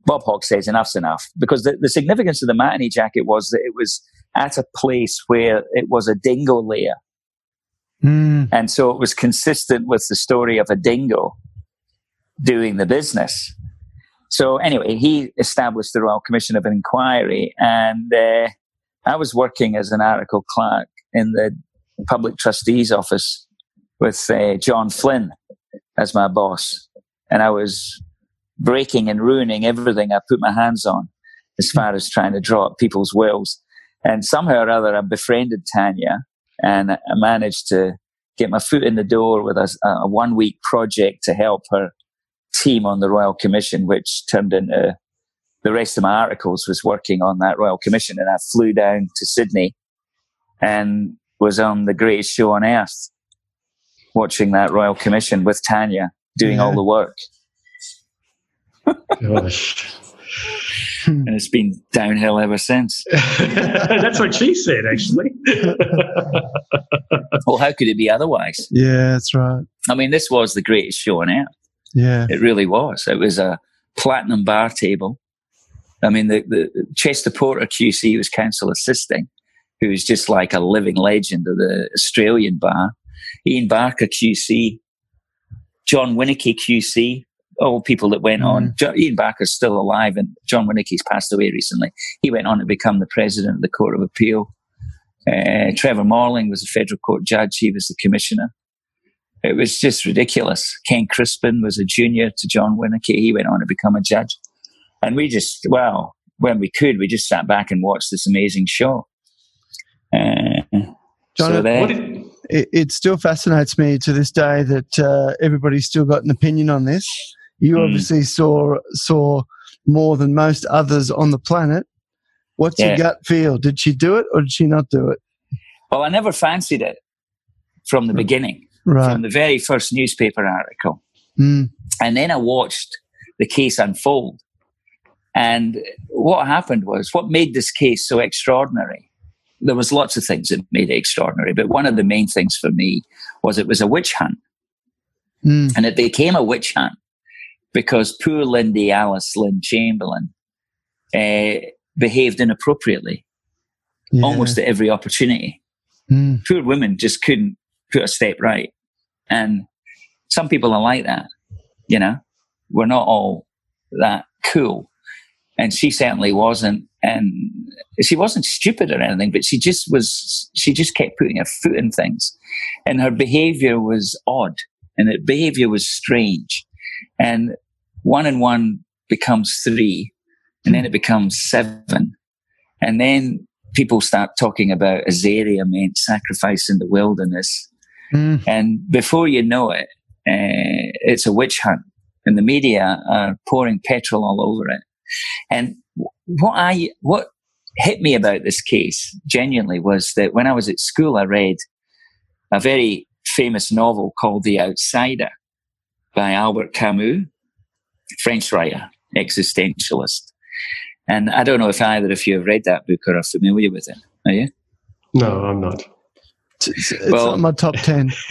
Bob Hawke says enough's enough because the, the significance of the matinee jacket was that it was at a place where it was a dingo lair. Mm. And so it was consistent with the story of a dingo doing the business. So anyway, he established the Royal Commission of Inquiry, and uh, I was working as an article clerk in the Public Trustee's office with uh, John Flynn as my boss, and I was breaking and ruining everything I put my hands on, as far as trying to draw up people's wills. And somehow or other, I befriended Tanya and I managed to get my foot in the door with a, a one week project to help her team on the Royal Commission, which turned into the rest of my articles was working on that Royal Commission. And I flew down to Sydney and was on the greatest show on earth, watching that Royal Commission with Tanya doing yeah. all the work. Gosh and it's been downhill ever since. *laughs* That's what she said, actually. well, how could it be otherwise? Yeah, that's right. I mean, this was the greatest show on earth. Yeah, it really was. It was a platinum bar table. I mean, the, the Chester Porter QC was counsel assisting, who was just like a living legend of the Australian bar. Ian Barker QC, John Winneke QC, all people that went mm. on. John, Ian Barker's still alive, and John Winneke's passed away recently. He went on to become the president of the Court of Appeal. Uh, Trevor Morling was a federal court judge. He was the commissioner. It was just ridiculous. Ken Crispin was a junior to John Winneke. He went on to become a judge. And we just, well, when we could, we just sat back and watched this amazing show. Uh, John, so there, it, it, still fascinates me to this day that uh, everybody's still got an opinion on this. You mm. obviously saw saw more than most others on the planet. What's yeah. your gut feel? Did she do it or did she not do it? Well, I never fancied it from the beginning, right. from the very first newspaper article. Mm. And then I watched the case unfold. And what happened was, what made this case so extraordinary? There was lots of things that made it extraordinary, but one of the main things for me was it was a witch hunt. Mm. And it became a witch hunt because poor Lindy Alice Lynn Chamberlain uh, behaved inappropriately yeah. almost at every opportunity. Mm. Poor women just couldn't put a step right. And some people are like that, you know, we're not all that cool. And she certainly wasn't. And she wasn't stupid or anything, but she just was, she just kept putting her foot in things. And her behavior was odd and her behavior was strange. And one and one becomes three, and then it becomes seven. And then people start talking about Azaria meant sacrifice in the wilderness. Mm. And before you know it, uh, it's a witch hunt, and the media are pouring petrol all over it. And what I what hit me about this case genuinely was that when I was at school, I read a very famous novel called The Outsider by Albert Camus, French writer, existentialist. And I don't know if either of you have read that book or are familiar with it. Are you? No, I'm not. It's, it's well, not my top 10. *laughs*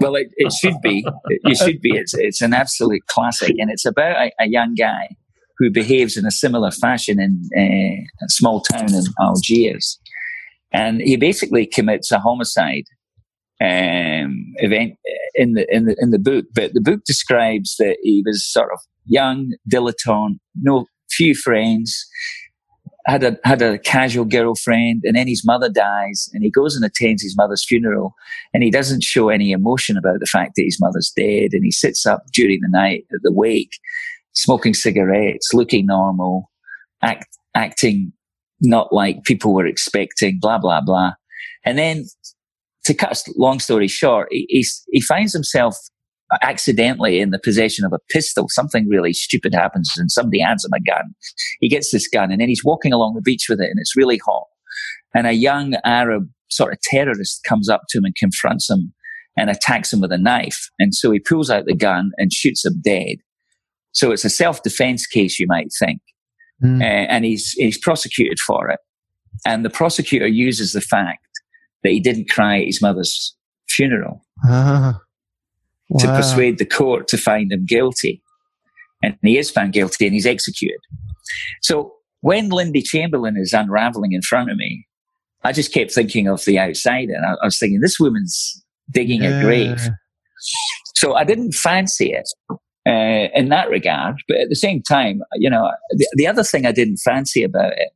well, it, it, should be. It should be. It's, it's an absolute classic. And it's about a, a young guy who behaves in a similar fashion in uh, a small town in Algiers. And he basically commits a homicide um, event in the in the in the book. But the book describes that he was sort of young, dilettante, no few friends, had a had a casual girlfriend, and then his mother dies, and he goes and attends his mother's funeral, and he doesn't show any emotion about the fact that his mother's dead, and he sits up during the night at the wake, smoking cigarettes, looking normal, act, acting not like people were expecting, blah blah blah, and then to cut a long story short, he, he finds himself accidentally in the possession of a pistol. Something really stupid happens and somebody hands him a gun. He gets this gun and then he's walking along the beach with it and it's really hot. And a young Arab sort of terrorist comes up to him and confronts him and attacks him with a knife. And so he pulls out the gun and shoots him dead. So it's a self-defense case, you might think. Mm. Uh, and he's, he's prosecuted for it. And the prosecutor uses the fact that he didn't cry at his mother's funeral. Uh wow. to persuade the court to find him guilty. And he is found guilty and he's executed. So when Lindy Chamberlain is unraveling in front of me, I just kept thinking of the outsider. And I, I was thinking, this woman's digging yeah. a grave. So I didn't fancy it uh, in that regard. But at the same time, you know, the, the other thing I didn't fancy about it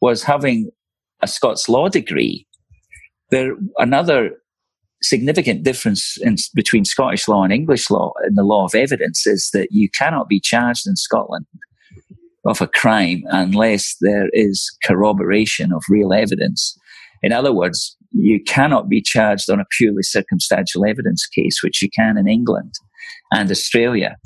was having a Scots law degree. There, another significant difference in, between Scottish law and English law in the law of evidence is that you cannot be charged in Scotland of a crime unless there is corroboration of real evidence. In other words, you cannot be charged on a purely circumstantial evidence case, which you can in England and Australia.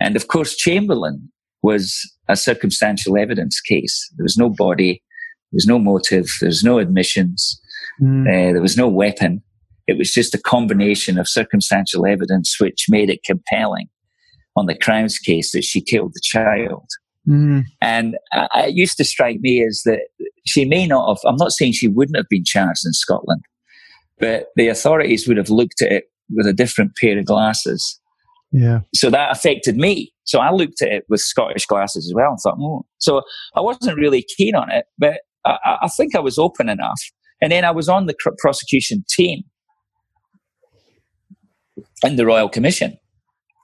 And of course, Chamberlain was a circumstantial evidence case. There was no body, there was no motive, there was no admissions, mm. uh, there was no weapon. It was just a combination of circumstantial evidence which made it compelling on the Crown's case that she killed the child. Mm. And uh, it used to strike me as that she may not have, I'm not saying she wouldn't have been charged in Scotland, but the authorities would have looked at it with a different pair of glasses. Yeah. So that affected me. So I looked at it with Scottish glasses as well and thought, oh. So I wasn't really keen on it, but I, I think I was open enough. And then I was on the prosecution team in the Royal Commission.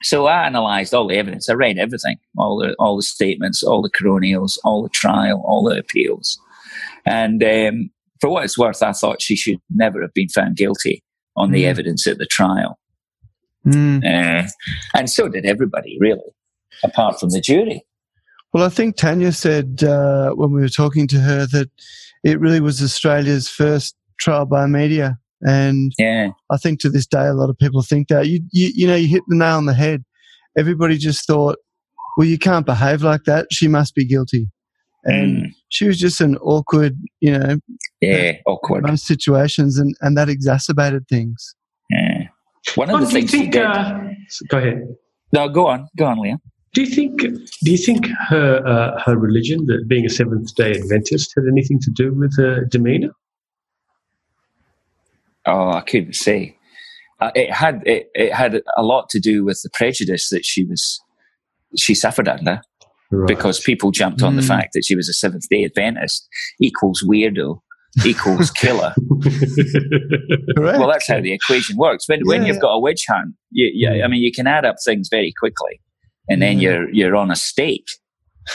So I analysed all the evidence. I read everything, all the all the statements, all the coronials, all the trial, all the appeals, and um, for what it's worth, I thought she should never have been found guilty on mm. the evidence at the trial, mm. uh, and so did everybody, really, apart from the jury. Well, I think Tanya said uh, when we were talking to her that it really was Australia's first trial by media and yeah. I think to this day, a lot of people think that you, you, you know, you hit the nail on the head. Everybody just thought, well, you can't behave like that. She must be guilty. And mm. she was just an awkward, you know, yeah, awkward most situations, and, and that exacerbated things. Yeah. One of the things think, uh, go ahead. No, go on, go on, Liam. Do you think? Do you think her uh, her religion, that being a Seventh Day Adventist, had anything to do with her demeanor? Oh, I couldn't say. Uh, it had it, it had a lot to do with the prejudice that she was she suffered under. Right. Because people jumped on mm. the fact that she was a Seventh Day Adventist equals weirdo equals *laughs* killer. well, that's how the equation works. When yeah, when you've got a witch hunt, you, you, I mean, you can add up things very quickly, and then mm. you're you're on a stake.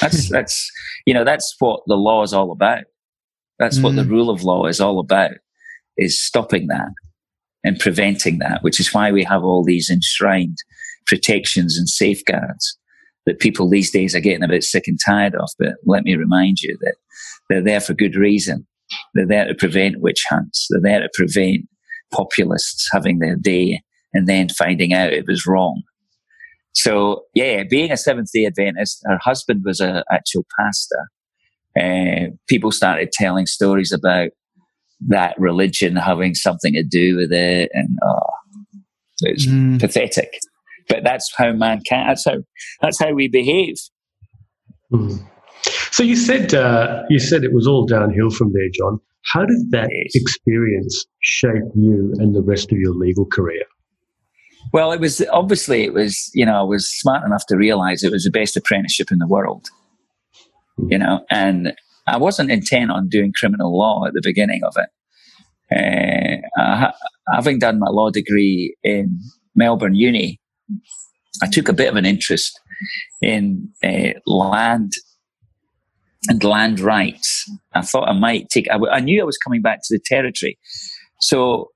That's *laughs* that's you know that's what the law is all about. That's mm. what the mm. rule of law is all about is stopping that and preventing that, which is why we have all these enshrined protections and safeguards that people these days are getting a bit sick and tired of. But let me remind you that they're there for good reason. They're there to prevent witch hunts. They're there to prevent populists having their day and then finding out it was wrong. So yeah, being a Seventh Day Adventist, her husband was an actual pastor. Uh, people started telling stories about that religion having something to do with it, and oh, it's mm. pathetic. But that's how mankind. That's how. That's how we behave. Mm. So you said uh, you said it was all downhill from there, John. How did that yes. experience shape you and the rest of your legal career? Well, it was obviously it was you know I was smart enough to realize it was the best apprenticeship in the world. Mm. You know, and I wasn't intent on doing criminal law at the beginning of it. Uh, uh, having done my law degree in Melbourne Uni, I took a bit of an interest in uh, land and land rights. I thought I might take, I, w- I knew I was coming back to the territory. So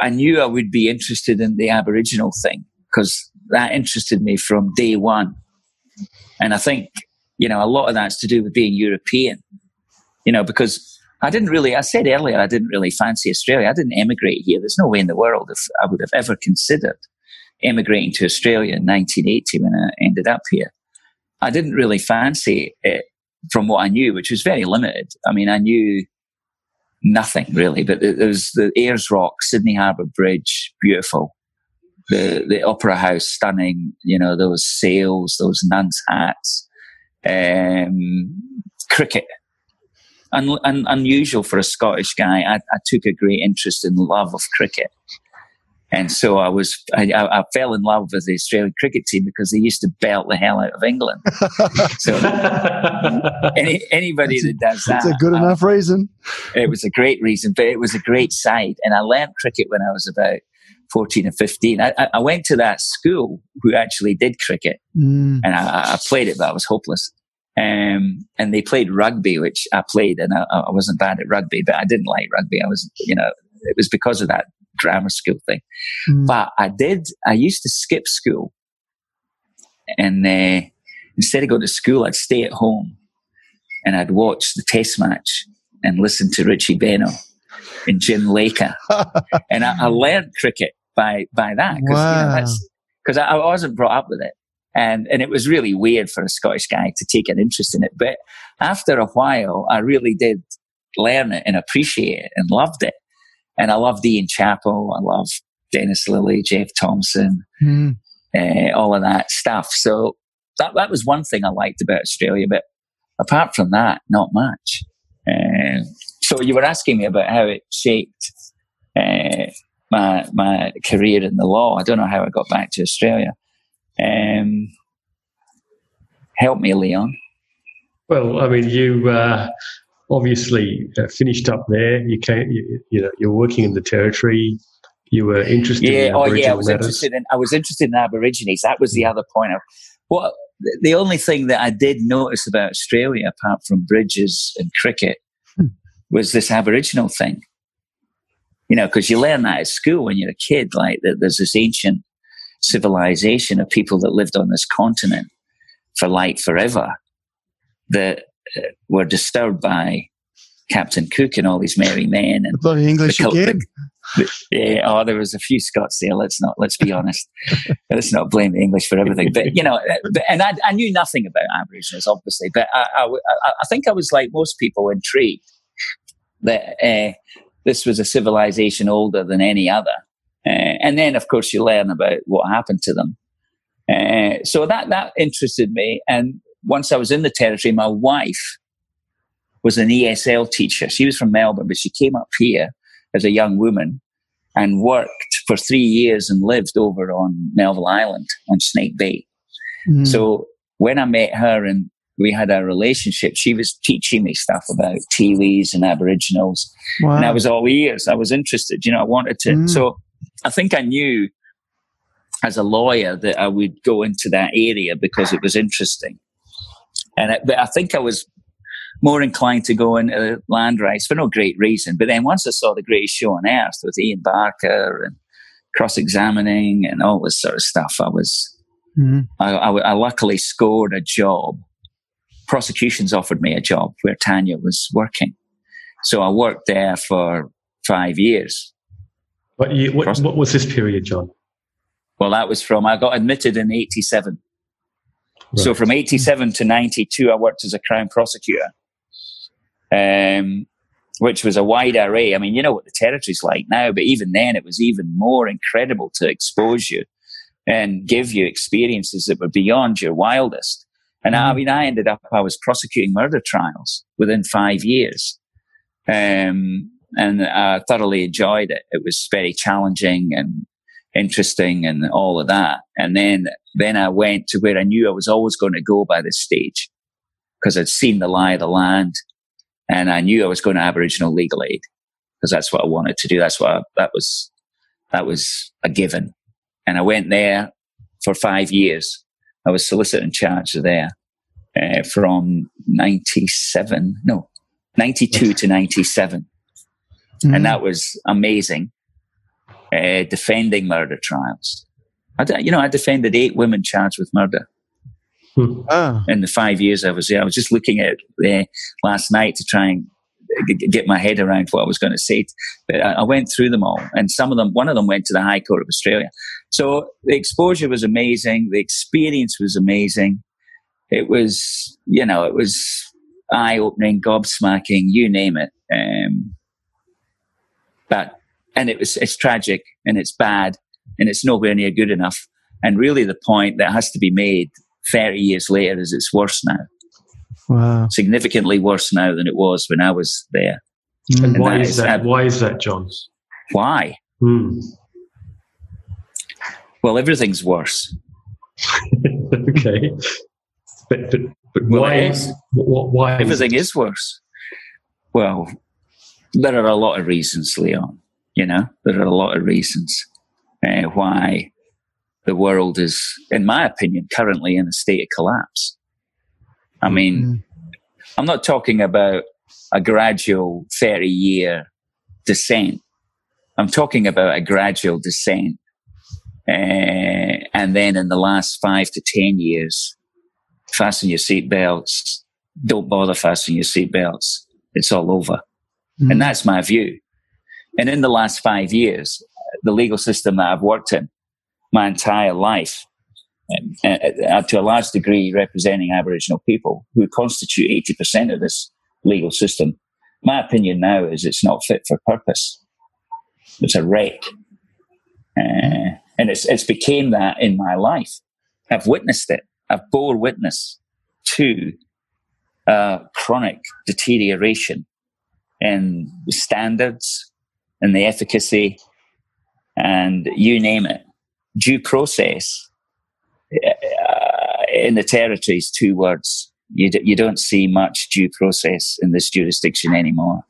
I knew I would be interested in the Aboriginal thing because that interested me from day one. And I think, you know, a lot of that's to do with being European, you know, because I didn't really, I said earlier, I didn't really fancy Australia. I didn't emigrate here. There's no way in the world if I would have ever considered emigrating to Australia in 1980 when I ended up here. I didn't really fancy it from what I knew, which was very limited. I mean, I knew nothing really, but there was the Ayers Rock, Sydney Harbour Bridge, beautiful. The, the Opera House, stunning. You know, those sails, those nuns' hats. Um, cricket, Un, un, unusual for a Scottish guy. I, I, took a great interest in love of cricket. And so I was, I, I, fell in love with the Australian cricket team because they used to belt the hell out of England. *laughs* so any, anybody that does that. It's a good enough um, reason. It was a great reason, but it was a great side. And I learned cricket when I was about 14 or 15. I, I went to that school who actually did cricket mm. and I, I, played it, but I was hopeless. Um, and they played rugby, which I played and I, I wasn't bad at rugby, but I didn't like rugby. I was, you know, it was because of that grammar school thing. Mm. But I did, I used to skip school. And uh, instead of going to school, I'd stay at home and I'd watch the test match and listen to Richie Benaud and Jim Laker. *laughs* and I, I, learned cricket by, by that. Cause, wow. you know, I, I wasn't brought up with it. And, and it was really weird for a Scottish guy to take an interest in it. But after a while, I really did learn it and appreciate it and loved it. And I loved Ian Chappell. I love Dennis Lillee, Jeff Thomson, mm. uh, all of that stuff. So that, that was one thing I liked about Australia. But apart from that, not much. Uh, so you were asking me about how it shaped uh, my my career in the law. I don't know how I got back to Australia. Um, help me, Leon. Well, I mean, you uh, obviously uh, finished up there. You came, you, you, know, you're working in the territory. You were interested. Yeah, in oh yeah, I was matters. interested in. I was interested in Aborigines. That was the other point. Of, what the only thing that I did notice about Australia, apart from bridges and cricket, hmm. was this Aboriginal thing. You know, because you learn that at school when you're a kid. Like that, there's this ancient civilization of people that lived on this continent for like forever that were disturbed by Captain Cook and all these merry men and the English the, again. The, yeah, oh, there was a few Scots there. Let's not let's be honest. *laughs* let's not blame the English for everything. But you know, but, and I, I, knew nothing about Aborigines, obviously. But I, I, I think I was like most people intrigued that uh, this was a civilization older than any other. Uh, and then, of course, you learn about what happened to them. Uh, so that that interested me, and once I was in the territory, my wife was an ESL teacher. She was from Melbourne, but she came up here as a young woman and worked for three years and lived over on Melville Island on Snake Bay. Mm. So when I met her and we had a relationship, she was teaching me stuff about Tiwis and Aboriginals. Wow. And I was all ears. I was interested. You know, I wanted to. Mm. So I think I knew as a lawyer that I would go into that area because it was interesting. And it, but I think I was more inclined to go into land rights for no great reason. But then once I saw the greatest show on earth with Ian Barker and cross examining and all this sort of stuff, I was, mm-hmm. I, I, I, luckily scored a job. Prosecutions offered me a job where Tanya was working. So I worked there for five years. What, you, what, what was this period, John? Well, that was from, I got admitted in 87. Right. So from 87 to 92, I worked as a Crown prosecutor, um, which was a wide array. I mean, you know what the territory's like now, but even then it was even more incredible to expose you and give you experiences that were beyond your wildest. And I mm-hmm. mean, I ended up, I was prosecuting murder trials within five years. Um, and I thoroughly enjoyed it. It was very challenging and interesting and all of that. And then, then I went to where I knew I was always going to go by this stage because I'd seen the lie of the land and I knew I was going to Aboriginal legal aid because that's what I wanted to do. That's what I, that was, that was a given. And I went there for five years. I was solicitor in charge there. uh, from 97, no, 92 to 97. Mm-hmm. And that was amazing. Uh, defending murder trials. I, you know, I defended eight women charged with murder. Hmm. Oh. In the five years I was there, I was just looking at it uh, last night to try and get my head around what I was going to say. But I went through them all, and some of them, one of them went to the High Court of Australia. So the exposure was amazing. The experience was amazing. It was, you know, it was eye opening, gobsmacking, you name it. Um, but, and it was, it's tragic and it's bad and it's nowhere near good enough. And really the point that has to be made 30 years later is it's worse now. Wow. Significantly worse now than it was when I was there. Mm. And, why is that? why is that, John? Why? Hmm. Well, everything's worse. *laughs* okay. But, but, but well, why, is, why everything is worse? Well, there are a lot of reasons, Leon. You know, there are a lot of reasons uh, why the world is, in my opinion, currently in a state of collapse. I mean, mm I'm not talking about a gradual 30 year descent. I'm talking about a gradual descent. Uh, and then in the last five to 10 years, fasten your seatbelts. Don't bother fastening your seatbelts. It's all over. Mm And that's my view. And in the last five years, the legal system that I've worked in my entire life uh, to a large degree representing Aboriginal people who constitute 80% of this legal system. My opinion now is it's not fit for purpose. It's a wreck. Uh, and it's, it's became that in my life. I've witnessed it. I've bore witness to uh, chronic deterioration in the standards and the efficacy and you name it. Due process uh, in the territories, two words. You, d- you don't see much due process in this jurisdiction anymore.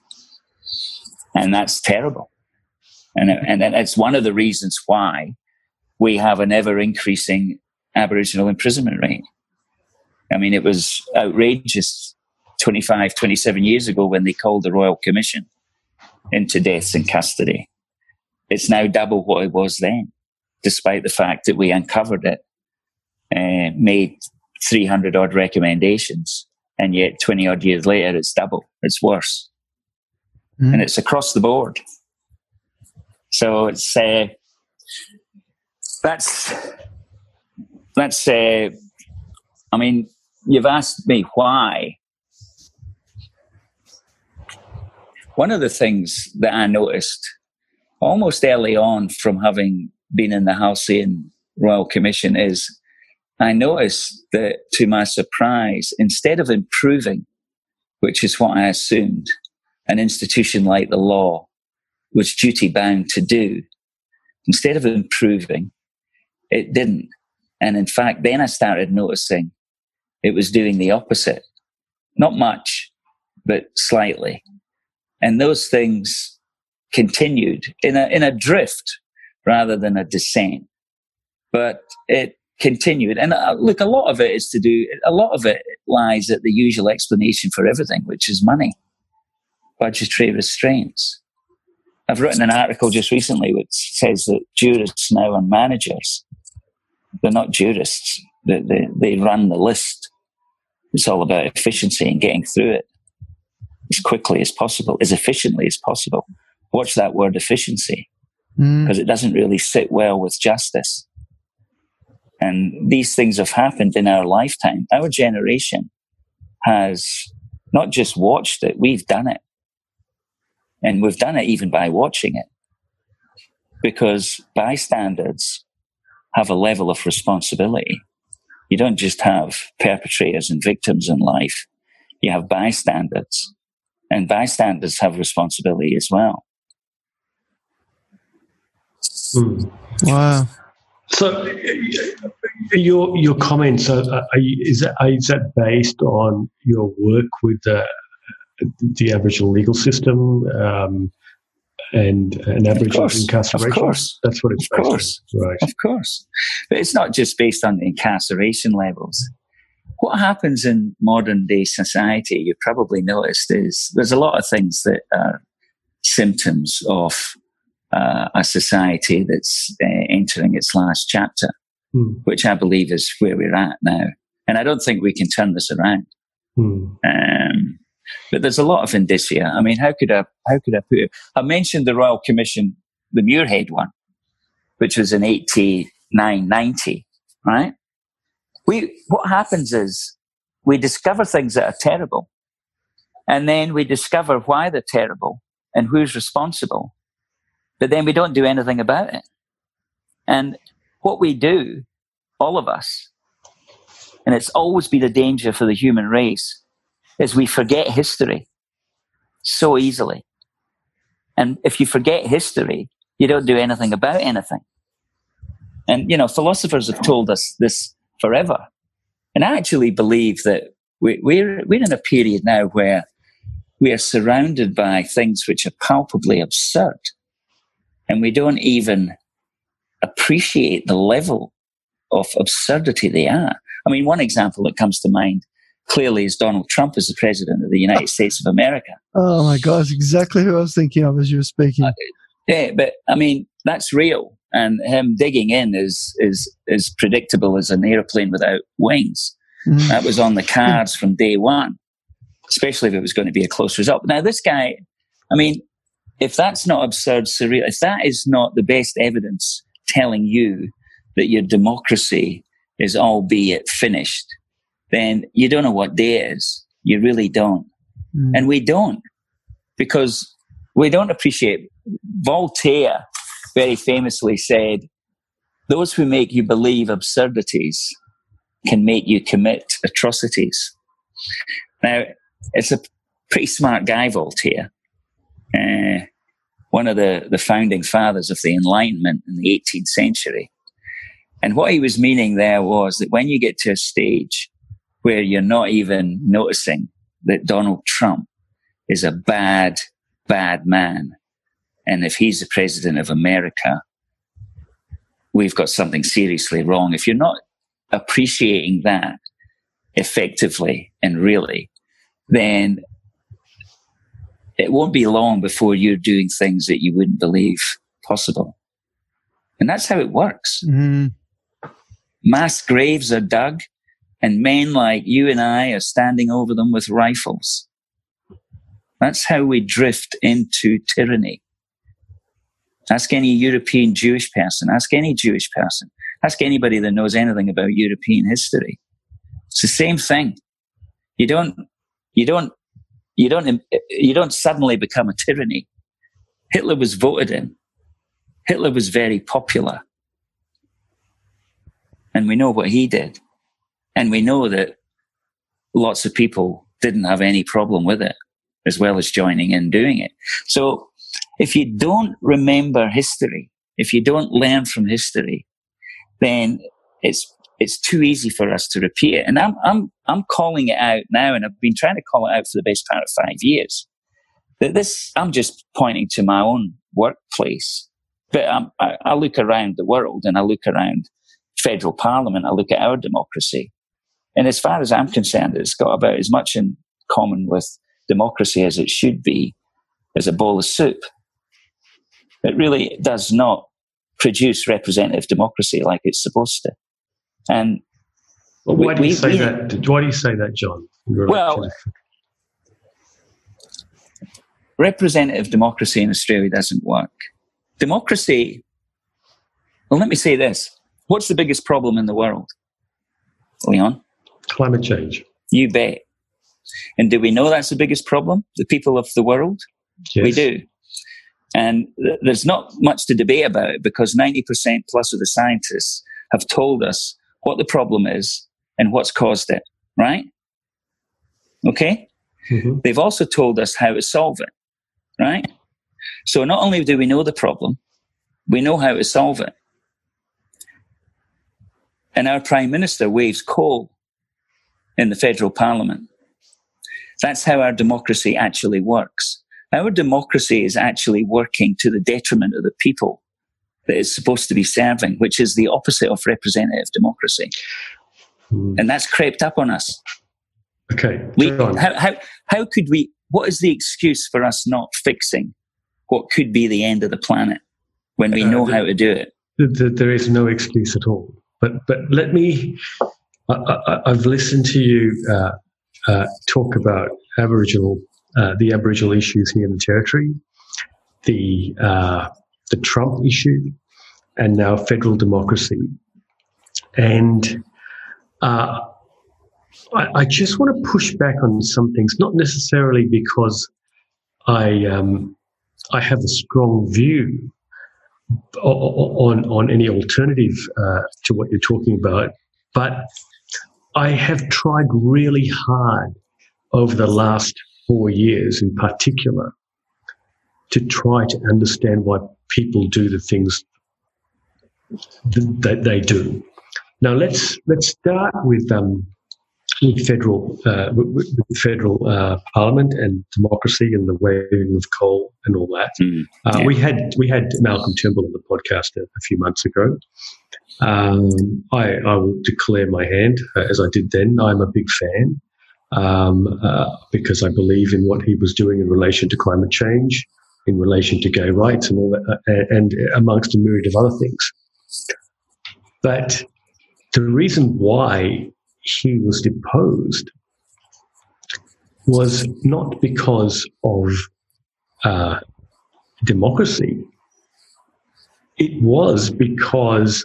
And that's terrible. And, and it's one of the reasons why we have an ever increasing Aboriginal imprisonment rate. I mean, it was outrageous 25, 27 years ago when they called the Royal Commission into deaths in custody. It's now double what it was then, despite the fact that we uncovered it uh, made 300 odd recommendations, and yet 20 odd years later, it's double, it's worse. Mm. And it's across the board. So it's, uh, that's, that's, uh, I mean, you've asked me why. One of the things that I noticed almost early on from having been in the Halcyon Royal Commission is I noticed that to my surprise, instead of improving, which is what I assumed an institution like the law was duty bound to do, instead of improving, it didn't. And in fact, then I started noticing it was doing the opposite. Not much, but slightly. And those things continued in a, in a drift rather than a descent. But it continued. And uh, look, a lot of it is to do, a lot of it lies at the usual explanation for everything, which is money, budgetary restraints. I've written an article just recently which says that jurists now are managers. They're not jurists. They, they, they run the list. It's all about efficiency and getting through it as quickly as possible, as efficiently as possible. Watch that word efficiency because mm. it doesn't really sit well with justice. And these things have happened in our lifetime. Our generation has not just watched it, we've done it. And we've done it even by watching it. Because bystanders have a level of responsibility. You don't just have perpetrators and victims in life. You have bystanders. And bystanders have responsibility as well. Hmm. Wow. So, your your comments are, are is that is that based on your work with the the Aboriginal legal system um, and an Aboriginal incarceration? Of course, that's what it's of course, on. right? Of course, but it's not just based on the incarceration levels. What happens in modern day society, you probably noticed, is there's a lot of things that are symptoms of uh, a society that's uh, entering its last chapter, mm. which I believe is where we're at now. And I don't think we can turn this around. Mm. Um, but there's a lot of indicia. I mean, how could I, how could I put it? I mentioned the Royal Commission, the Muirhead one, which was in 89, 90, right? We, what happens is we discover things that are terrible and then we discover why they're terrible and who's responsible. But then we don't do anything about it. And what we do, all of us, and it's always been a danger for the human race, is we forget history so easily. And if you forget history, you don't do anything about anything. And, you know, philosophers have told us this forever. And I actually believe that we, we're, we're in a period now where we are surrounded by things which are palpably absurd. And we don't even appreciate the level of absurdity they are. I mean, one example that comes to mind clearly is Donald Trump as the president of the United *laughs* States of America. Oh my gosh, exactly who I was thinking of as you were speaking. Uh, yeah, but I mean, that's real. And him digging in is, is, is predictable as an airplane without wings. Mm. That was on the cards from day one, especially if it was going to be a close result. Now, this guy, I mean, if that's not absurd, surreal, if that is not the best evidence telling you that your democracy is albeit finished, then you don't know what day is. You really don't. Mm. And we don't because we don't appreciate. Voltaire very famously said, those who make you believe absurdities can make you commit atrocities. Now, it's a pretty smart guy, Voltaire. Uh, one of the, the founding fathers of the Enlightenment in the 18th century. And what he was meaning there was that when you get to a stage where you're not even noticing that Donald Trump is a bad, bad man, and if he's the president of America, we've got something seriously wrong. If you're not appreciating that effectively and really, then it won't be long before you're doing things that you wouldn't believe possible. And that's how it works. Mm. Mass graves are dug, and men like you and I are standing over them with rifles. That's how we drift into tyranny. Ask any European Jewish person, ask any Jewish person, ask anybody that knows anything about European history. It's the same thing. You don't, you don't, you don't, you don't suddenly become a tyranny. Hitler was voted in. Hitler was very popular. And we know what he did. And we know that lots of people didn't have any problem with it, as well as joining in doing it. So if you don't remember history, if you don't learn from history, then it's it's too easy for us to repeat it. And I'm I'm I'm calling it out now, and I've been trying to call it out for the best part of five years. That this I'm just pointing to my own workplace, but I'm, I, I look around the world and I look around federal parliament. I look at our democracy, and as far as I'm concerned, it's got about as much in common with democracy as it should be as a bowl of soup it really does not produce representative democracy like it's supposed to. And well, why do you say we, that? Why do you say that, John? Well, representative democracy in Australia doesn't work. Democracy. Well, let me say this: What's the biggest problem in the world, Leon? Climate change. You bet. And do we know that's the biggest problem? The people of the world. Yes. We do. And th- there's not much to debate about it because 90% plus of the scientists have told us what the problem is and what's caused it, right? Okay? Mm-hmm. They've also told us how to solve it, right? So not only do we know the problem, we know how to solve it. And our prime minister waves coal in the federal parliament. That's how our democracy actually works. Our democracy is actually working to the detriment of the people that it's supposed to be serving, which is the opposite of representative democracy. mm. and that's crept up on us. Okay, we, how, how how could we? What is the excuse for us not fixing what could be the end of the planet when we uh, know how to do it? there is no excuse at all. But but let me. I, have listened to you uh, uh, talk about Aboriginal uh, the Aboriginal issues here in the territory, the uh, the Trump issue, and now federal democracy. And uh, I, I, just want to push back on some things, not necessarily because I um, I have a strong view on on any alternative uh, to what you're talking about, but I have tried really hard over the last four years in particular to try to understand why people do the things that they do. Now let's let's start with um, with federal uh, with, with federal uh, parliament and democracy and the waving of coal and all that. Mm, yeah. uh, we had we had Malcolm Turnbull on the podcast a, a few months ago. Um, I, I will declare my hand uh, as I did then. I'm a big fan um, uh, because I believe in what he was doing in relation to climate change, in relation to gay rights, and all that, uh, and amongst a myriad of other things. But the reason why he was deposed was not because of uh, democracy. It was because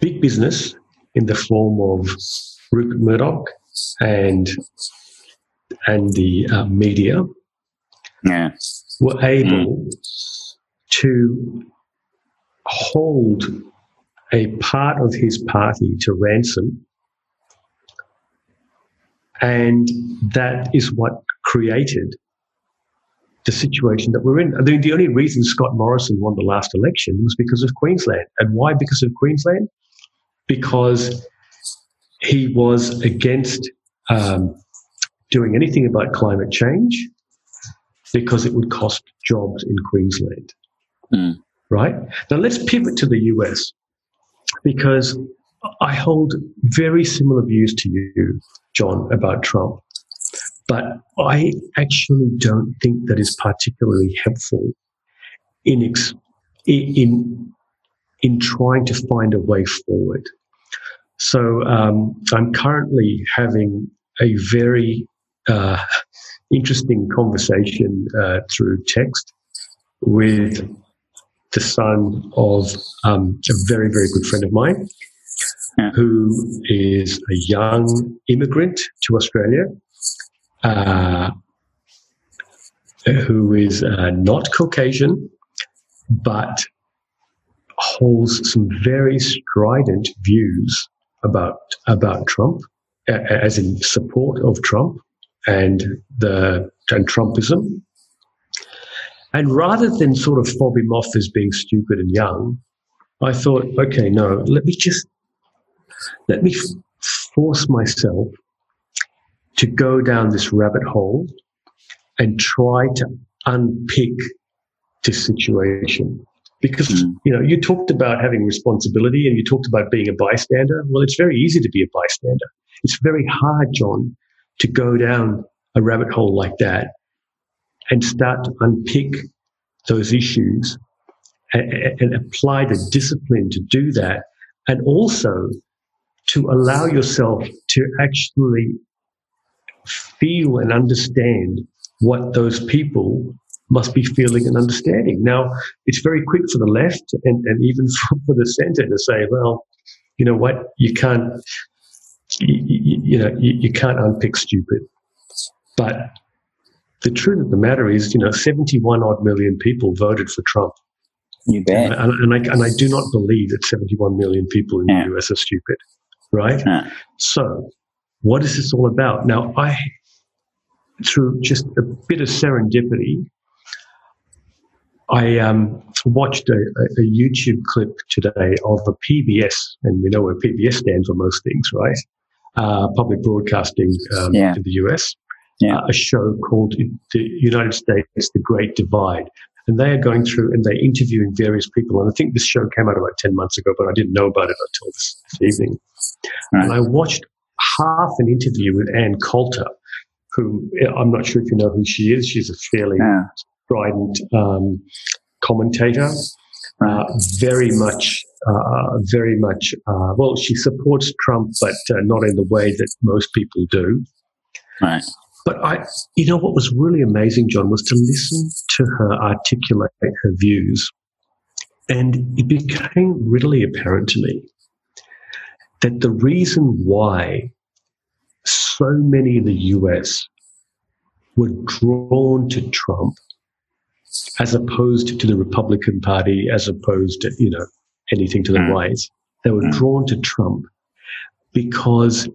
big business in the form of Rupert Murdoch and and the uh, media yeah. were able mm. to hold a part of his party to ransom. And that is what created the situation that we're in. I mean, the only reason Scott Morrison won the last election was because of Queensland. And why because of Queensland? Because he was against um, doing anything about climate change because it would cost jobs in Queensland. Mm. Right? Now let's pivot to the US because I hold very similar views to you, John, about Trump. But I actually don't think that is particularly helpful in, ex- in in trying to find a way forward. So um, I'm currently having a very uh, interesting conversation uh, through text with the son of um, a very, very good friend of mine yeah. who is a young immigrant to Australia. Uh, who is uh, not Caucasian, but holds some very strident views about about Trump, as in support of Trump and the and Trumpism. And rather than sort of fob him off as being stupid and young, I thought, okay, no, let me just let me force myself to go down this rabbit hole and try to unpick this situation because mm. you know you talked about having responsibility and you talked about being a bystander well it's very easy to be a bystander it's very hard john to go down a rabbit hole like that and start to unpick those issues and, and apply the discipline to do that and also to allow yourself to actually feel and understand what those people must be feeling and understanding. Now, it's very quick for the left and, and even *laughs* for the center to say, well, you know what, you can't, you, you know, you, you can't unpick stupid. But the truth of the matter is, you know, 71 odd million people voted for Trump. You bet. And, and, I, and I do not believe that 71 million people in yeah. the US are stupid, right? Yeah. So, what is this all about? Now, I, through just a bit of serendipity, I um, watched a, a, YouTube clip today of a PBS, and we know where PBS stands on most things, right? Uh, public broadcasting um, yeah. in the US. Yeah. Uh, a show called The United States, The Great Divide. and they are going through and they're interviewing various people. And I think this show came out about 10 months ago, but I didn't know about it until this, this evening. Right. And I watched half an interview with Ann Coulter, who I'm not sure if you know who she is. She's a fairly yeah. Strident um, commentator. Uh, very much, uh, very much. Uh, well, she supports Trump, but uh, not in the way that most people do. Right. But I, you know, what was really amazing, John, was to listen to her articulate her views. And it became readily apparent to me that the reason why so many in the US were drawn to Trump as opposed to the Republican Party, as opposed to, you know, anything to the mm. right, they were mm. drawn to Trump because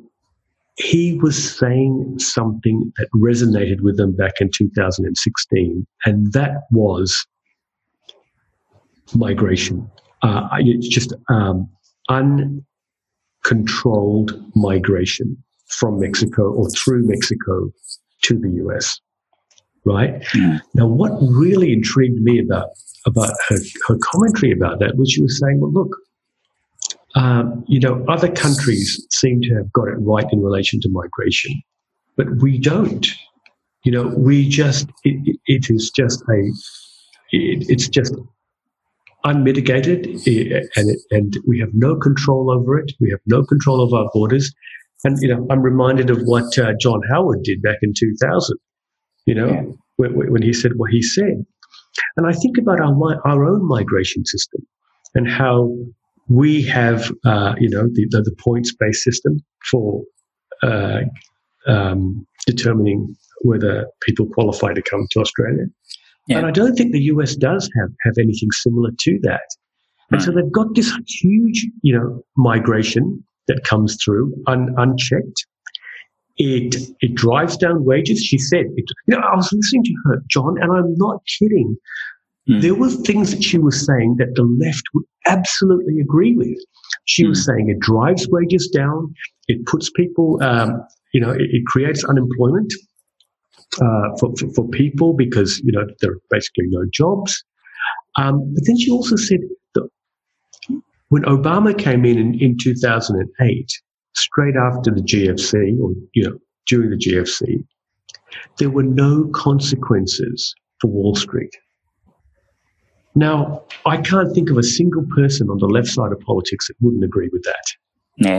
he was saying something that resonated with them back in 2016, and that was migration. Uh, it's just um, uncontrolled migration from Mexico or through Mexico to the US. Right mm. now, what really intrigued me about about her, her commentary about that was she was saying, "Well, look, um, you know, other countries seem to have got it right in relation to migration, but we don't. You know, we just, it, it is just a, it, it's just unmitigated and, it, and we have no control over it. We have no control of our borders. And, you know, I'm reminded of what uh, John Howard did back in 2000, you know, yeah. when, when he said what he said. And I think about our, our own migration system and how we have, uh, you know, the, the, the points-based system for uh, um, determining whether people qualify to come to Australia. Yeah. And I don't think the US does have, have anything similar to that. And so they've got this huge, you know, migration that comes through un, unchecked. It it drives down wages. She said, it, you know, I was listening to her, John, and I'm not kidding. Mm. There were things that she was saying that the left would absolutely agree with. She mm. was hmm. saying it drives wages down, it puts people, um, you know, it, it, creates unemployment uh, for, for, for, people because, you know, there are basically no jobs. Um, but then she also said that when Obama came in, in in 2008, straight after the GFC or, you know, during the GFC, there were no consequences for Wall Street. Now, I can't think of a single person on the left side of politics that wouldn't agree with that.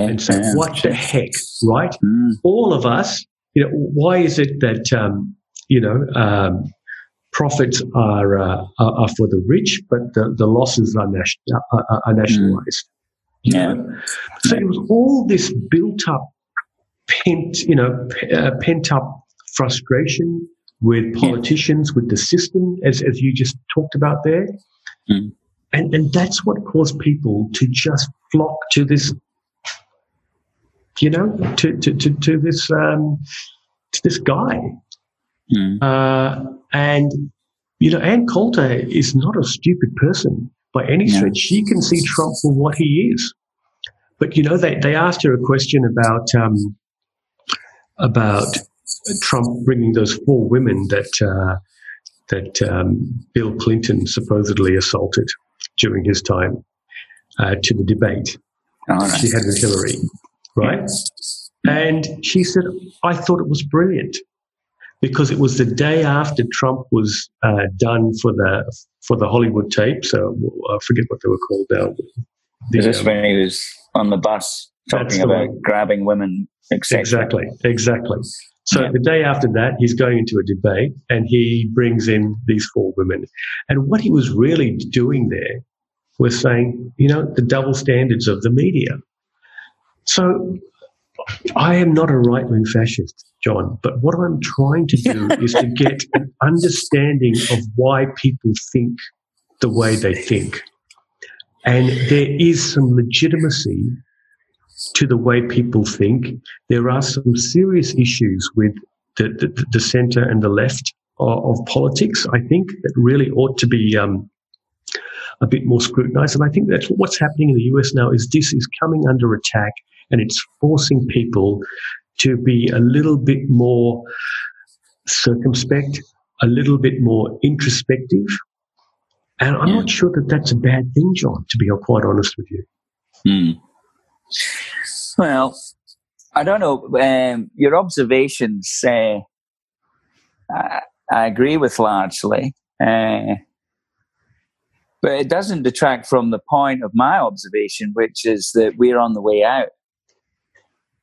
And so, yeah. what the heck, right? Mm. All of us, you know, why is it that, um, you know, um, profits are, uh, are, for the rich, but the, the losses are, nation, are, are nationalized? Mm. Yeah. So it was all this built up, pent, you know, uh, pent up frustration, with politicians, with the system, as, as you just talked about there. Mm. And, and that's what caused people to just flock to this, you know, to, to, to, to this, um, to this guy. Mm. Uh, and, you know, Ann Coulter is not a stupid person by any stretch. She can see Trump for what he is. But, you know, they, they asked her a question about, um, about Trump bringing those four women that uh, that um, Bill Clinton supposedly assaulted during his time uh, to the debate right. she had with Hillary, right? And she said, "I thought it was brilliant." Because it was the day after Trump was uh, done for the for the Hollywood tapes. so I forget what they were called now. The, Is this um, when he was on the bus talking about one. grabbing women? Exactly, exactly. So yeah. the day after that, he's going into a debate and he brings in these four women. And what he was really doing there was saying, you know, the double standards of the media. So I am not a right wing fascist, John, but what I'm trying to do *laughs* is to get an understanding of why people think the way they think. And there is some legitimacy to the way people think. There are some serious issues with the, the, the center and the left of, of, politics, I think, that really ought to be um, a bit more scrutinized. And I think that's what's happening in the US now is this is coming under attack and it's forcing people to be a little bit more circumspect, a little bit more introspective, And I'm yeah. not sure that that's a bad thing, John, to be quite honest with you. Mm. Well, I don't know. Um, your observations, uh, I, I, agree with largely. Uh, but it doesn't detract from the point of my observation, which is that we're on the way out.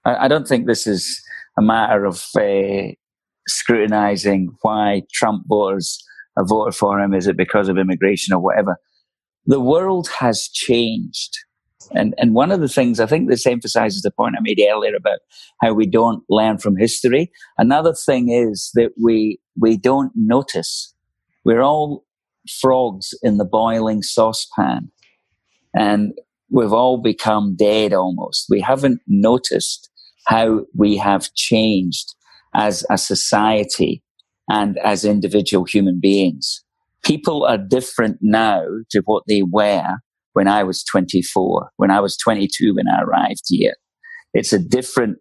I, I don't think this is a matter of uh, scrutinizing why Trump voters have voted for him. Is it because of immigration or whatever? The world has changed. And, and one of the things I think this emphasizes the point I made earlier about how we don't learn from history. Another thing is that we, we don't notice. We're all frogs in the boiling saucepan. And we've all become dead almost. We haven't noticed how we have changed as a society and as individual human beings. People are different now to what they were when I was 24, when I was 22 when I arrived here. It's a different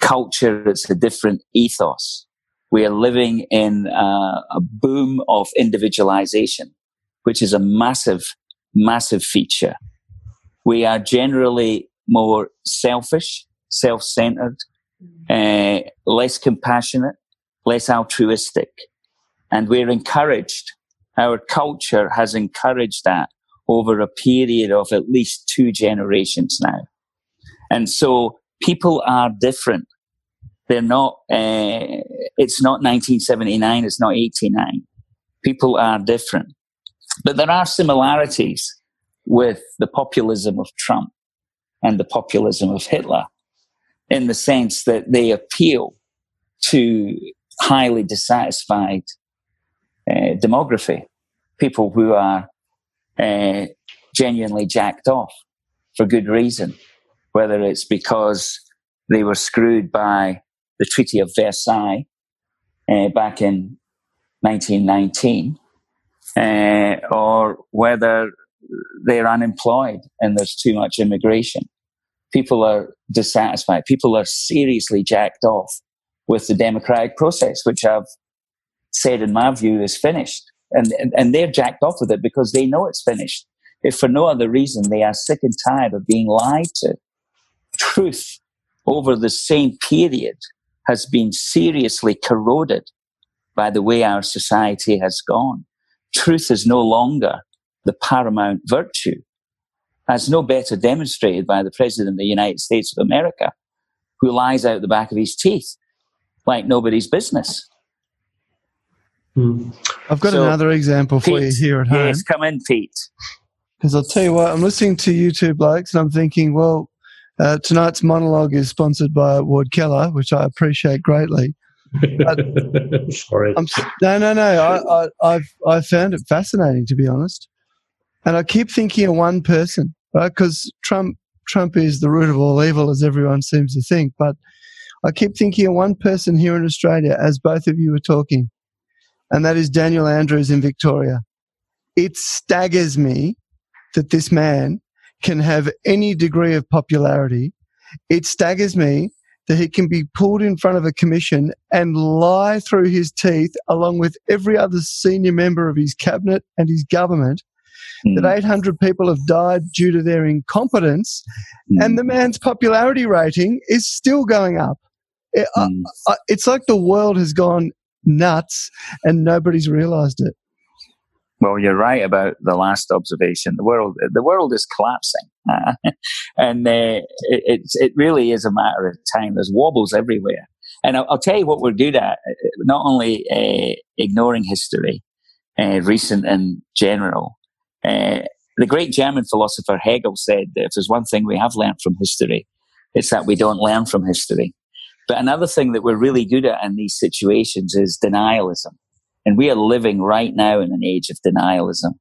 culture. It's a different ethos. We are living in a, a boom of individualization, which is a massive, massive feature. We are generally more selfish, self-centered, uh, less compassionate, less altruistic. And we're encouraged. Our culture has encouraged that over a period of at least two generations now. And so people are different. They're not, uh, it's not 1979, it's not 89. People are different. But there are similarities with the populism of Trump and the populism of Hitler in the sense that they appeal to highly dissatisfied uh, demography, people who are uh, genuinely jacked off for good reason, whether it's because they were screwed by the Treaty of Versailles uh, back in 1919, uh, or whether they're unemployed and there's too much immigration. People are dissatisfied. People are seriously jacked off with the democratic process, which I've said, in my view, is finished. And, and, and they're jacked off with it because they know it's finished. If for no other reason, they are sick and tired of being lied to. Truth over the same period has been seriously corroded by the way our society has gone. Truth is no longer the paramount virtue, as no better demonstrated by the President of the United States of America, who lies out the back of his teeth like nobody's business. Hmm. I've got so, another example for Pete, you here at home. Yes, come in, Pete. Because I'll tell you what, I'm listening to you two blokes and I'm thinking, well, uh, tonight's monologue is sponsored by Ward Keller, which I appreciate greatly. *laughs* Sorry. I'm, no, no, no. I, I, I've I found it fascinating to be honest, and I keep thinking of one person, Because Trump Trump is the root of all evil, as everyone seems to think. But I keep thinking of one person here in Australia as both of you were talking, and that is Daniel Andrews in Victoria. It staggers me that this man can have any degree of popularity. It staggers me that he can be pulled in front of a commission and lie through his teeth along with every other senior member of his cabinet and his government mm. that 800 people have died due to their incompetence mm. and the man's popularity rating is still going up. It, mm. uh, it's like the world has gone nuts and nobody's realized it. Well, you're right about the last observation. The world, the world is collapsing, uh, *laughs* and uh, it, it really is a matter of time. There's wobbles everywhere, and I'll, I'll tell you what we're good at: not only uh, ignoring history, uh, recent and general. Uh, the great German philosopher Hegel said that if there's one thing we have learned from history, it's that we don't learn from history. But another thing that we're really good at in these situations is denialism. And we are living right now in an age of denialism,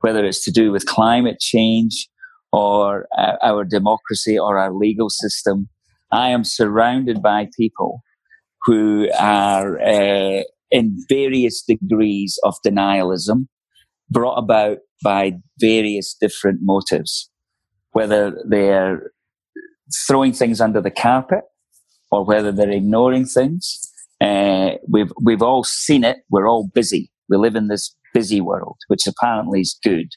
whether it's to do with climate change or uh, our democracy or our legal system. I am surrounded by people who are uh, in various degrees of denialism brought about by various different motives, whether they're throwing things under the carpet or whether they're ignoring things. Uh, we've we've all seen it. We're all busy. We live in this busy world, which apparently is good.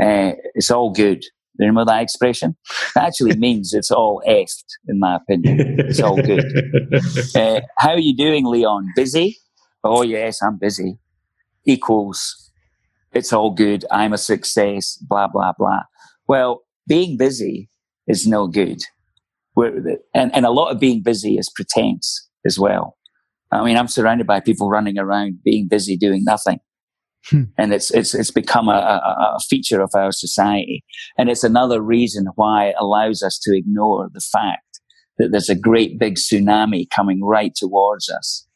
Uh, it's all good. Remember that expression? That actually *laughs* means it's all effed, in my opinion. It's all good. *laughs* Uh, how are you doing, Leon? Busy? Oh, yes, I'm busy. Equals, it's all good. I'm a success, blah, blah, blah. Well, being busy is no good. We're, and, and a lot of being busy is pretense as well. I mean, I'm surrounded by people running around being busy doing nothing. Hmm. And it's, it's, it's become a, a, a, feature of our society. And it's another reason why it allows us to ignore the fact that there's a great big tsunami coming right towards us.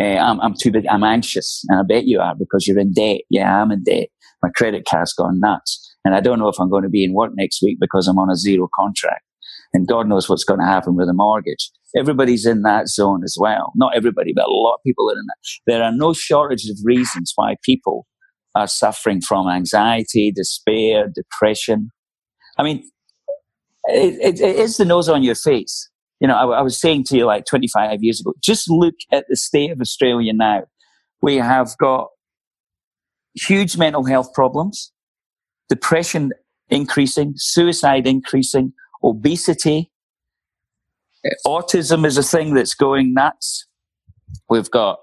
Uh, I'm, I'm too big. I'm anxious. And I bet you are because you're in debt. Yeah, I'm in debt. My credit card's gone nuts. And I don't know if I'm going to be in work next week because I'm on a zero contract. And God knows what's going to happen with a mortgage. Everybody's in that zone as well. Not everybody, but a lot of people are in that. There are no shortage of reasons why people are suffering from anxiety, despair, depression. I mean, it, it, it is the nose on your face. You know, I, I was saying to you like 25 years ago, just look at the state of Australia now. We have got huge mental health problems, depression increasing, suicide increasing, obesity. Autism is a thing that's going nuts. We've got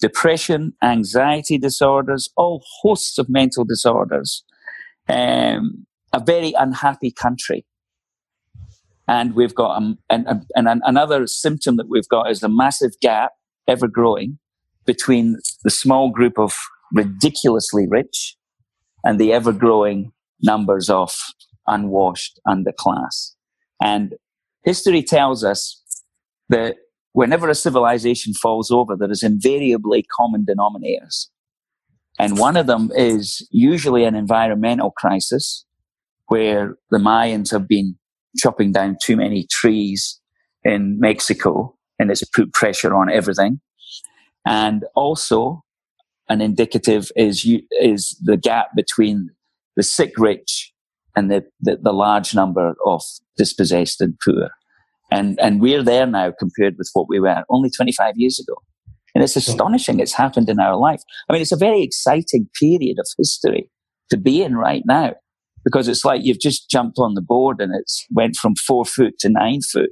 depression, anxiety disorders, all hosts of mental disorders. Um, a very unhappy country. And we've got, um, and, and, and another symptom that we've got is a massive gap, ever growing, between the small group of ridiculously rich and the ever growing numbers of unwashed underclass. And history tells us that whenever a civilization falls over, there is invariably common denominators. And one of them is usually an environmental crisis where the Mayans have been chopping down too many trees in Mexico and it's put pressure on everything. And also an indicative is, you, is the gap between the sick rich and the, the, the large number of dispossessed and poor. And, and we're there now compared with what we were only 25 years ago. And it's astonishing it's happened in our life. I mean, it's a very exciting period of history to be in right now because it's like you've just jumped on the board and it's went from four foot to nine foot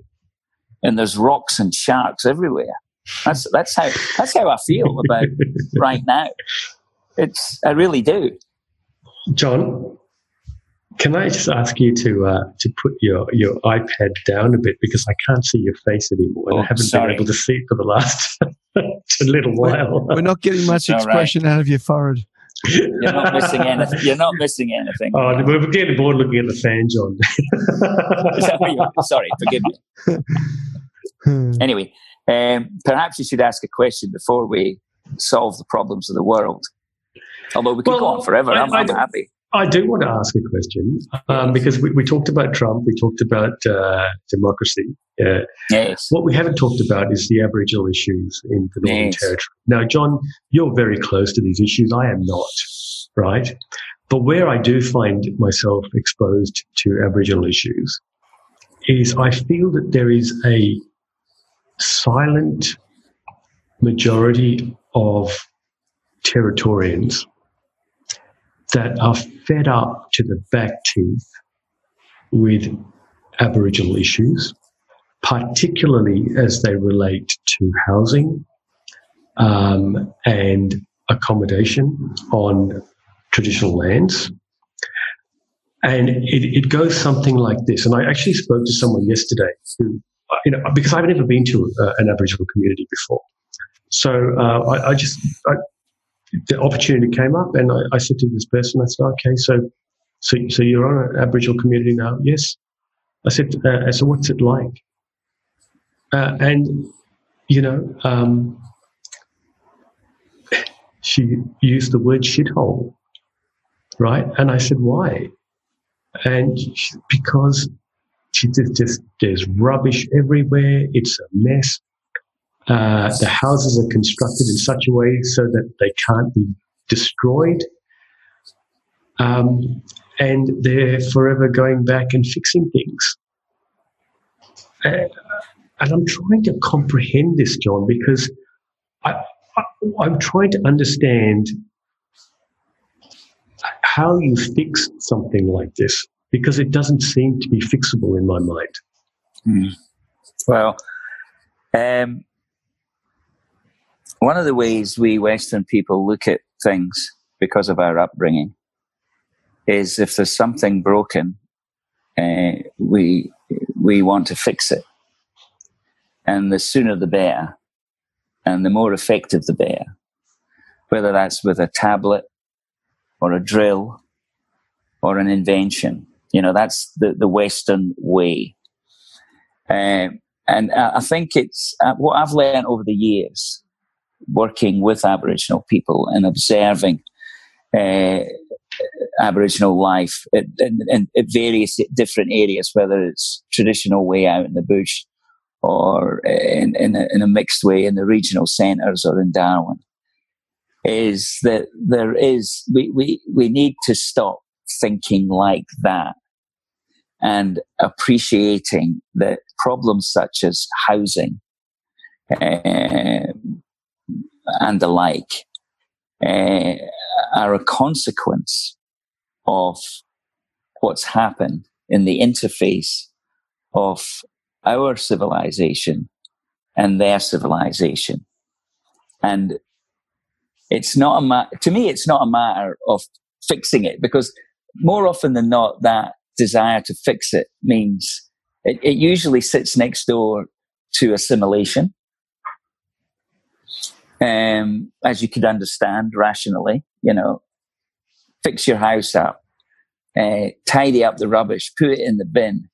and there's rocks and sharks everywhere. That's, that's how, that's how I feel about *laughs* right now. It's, I really do. John, can I just ask you to uh, to put your, your iPad down a bit because I can't see your face anymore, and oh, I haven't sorry. been able to see it for the last *laughs* little while. We're, we're not getting much expression right. out of your forehead. You're not missing anything. You're not missing anything. Oh, we're getting bored looking at the fan, John. *laughs* sorry, forgive me. anyway, um, perhaps you should ask a question before we solve the problems of the world. Although we could well, go on forever, I, am I'm happy. I do want to ask a question um, because we, we, talked about Trump, we talked about uh, democracy. Uh, yes. What we haven't talked about is the Aboriginal issues in the Northern yes. Territory. Now, John, you're very close to these issues. I am not, right? But where I do find myself exposed to Aboriginal issues is I feel that there is a silent majority of Territorians that are fed up to the back teeth with Aboriginal issues, particularly as they relate to housing um, and accommodation on traditional lands. And it, it goes something like this. And I actually spoke to someone yesterday who, you know, because I've never been to uh, an Aboriginal community before. So uh, I, I, just I, the opportunity came up, and I, I, said to this person, I said, "Okay, so, so, so you're on an Aboriginal community now? Yes." I said, uh, "So what's it like?" Uh, and you know, um, she used the word shithole, right? And I said, "Why?" And she, because she just, just there's rubbish everywhere. It's a mess. Uh, the houses are constructed in such a way so that they can't be destroyed. Um, and they're forever going back and fixing things. Uh, and I'm trying to comprehend this, John, because I, I, I'm trying to understand how you fix something like this because it doesn't seem to be fixable in my mind. Mm. Well, um, one of the ways we Western people look at things because of our upbringing is if there's something broken, uh, we we want to fix it, and the sooner the better, and the more effective the better. Whether that's with a tablet or a drill or an invention, you know, that's the, the Western way. Uh, and I think it's uh, what I've learned over the years working with Aboriginal people and observing uh, Aboriginal life at, in, in, various different areas, whether it's traditional way out in the bush or in, in a, in a mixed way in the regional centres or in Darwin, is that there is, we, we, we need to stop thinking like that and appreciating that problems such as housing uh, and the like uh, are a consequence of what's happened in the interface of our civilization and their civilization. And it's not a ma- to me, it's not a matter of fixing it because more often than not, that desire to fix it means it, it usually sits next door to assimilation um, as you could understand rationally, you know, fix your house up, uh, tidy up the rubbish, put it in the bin,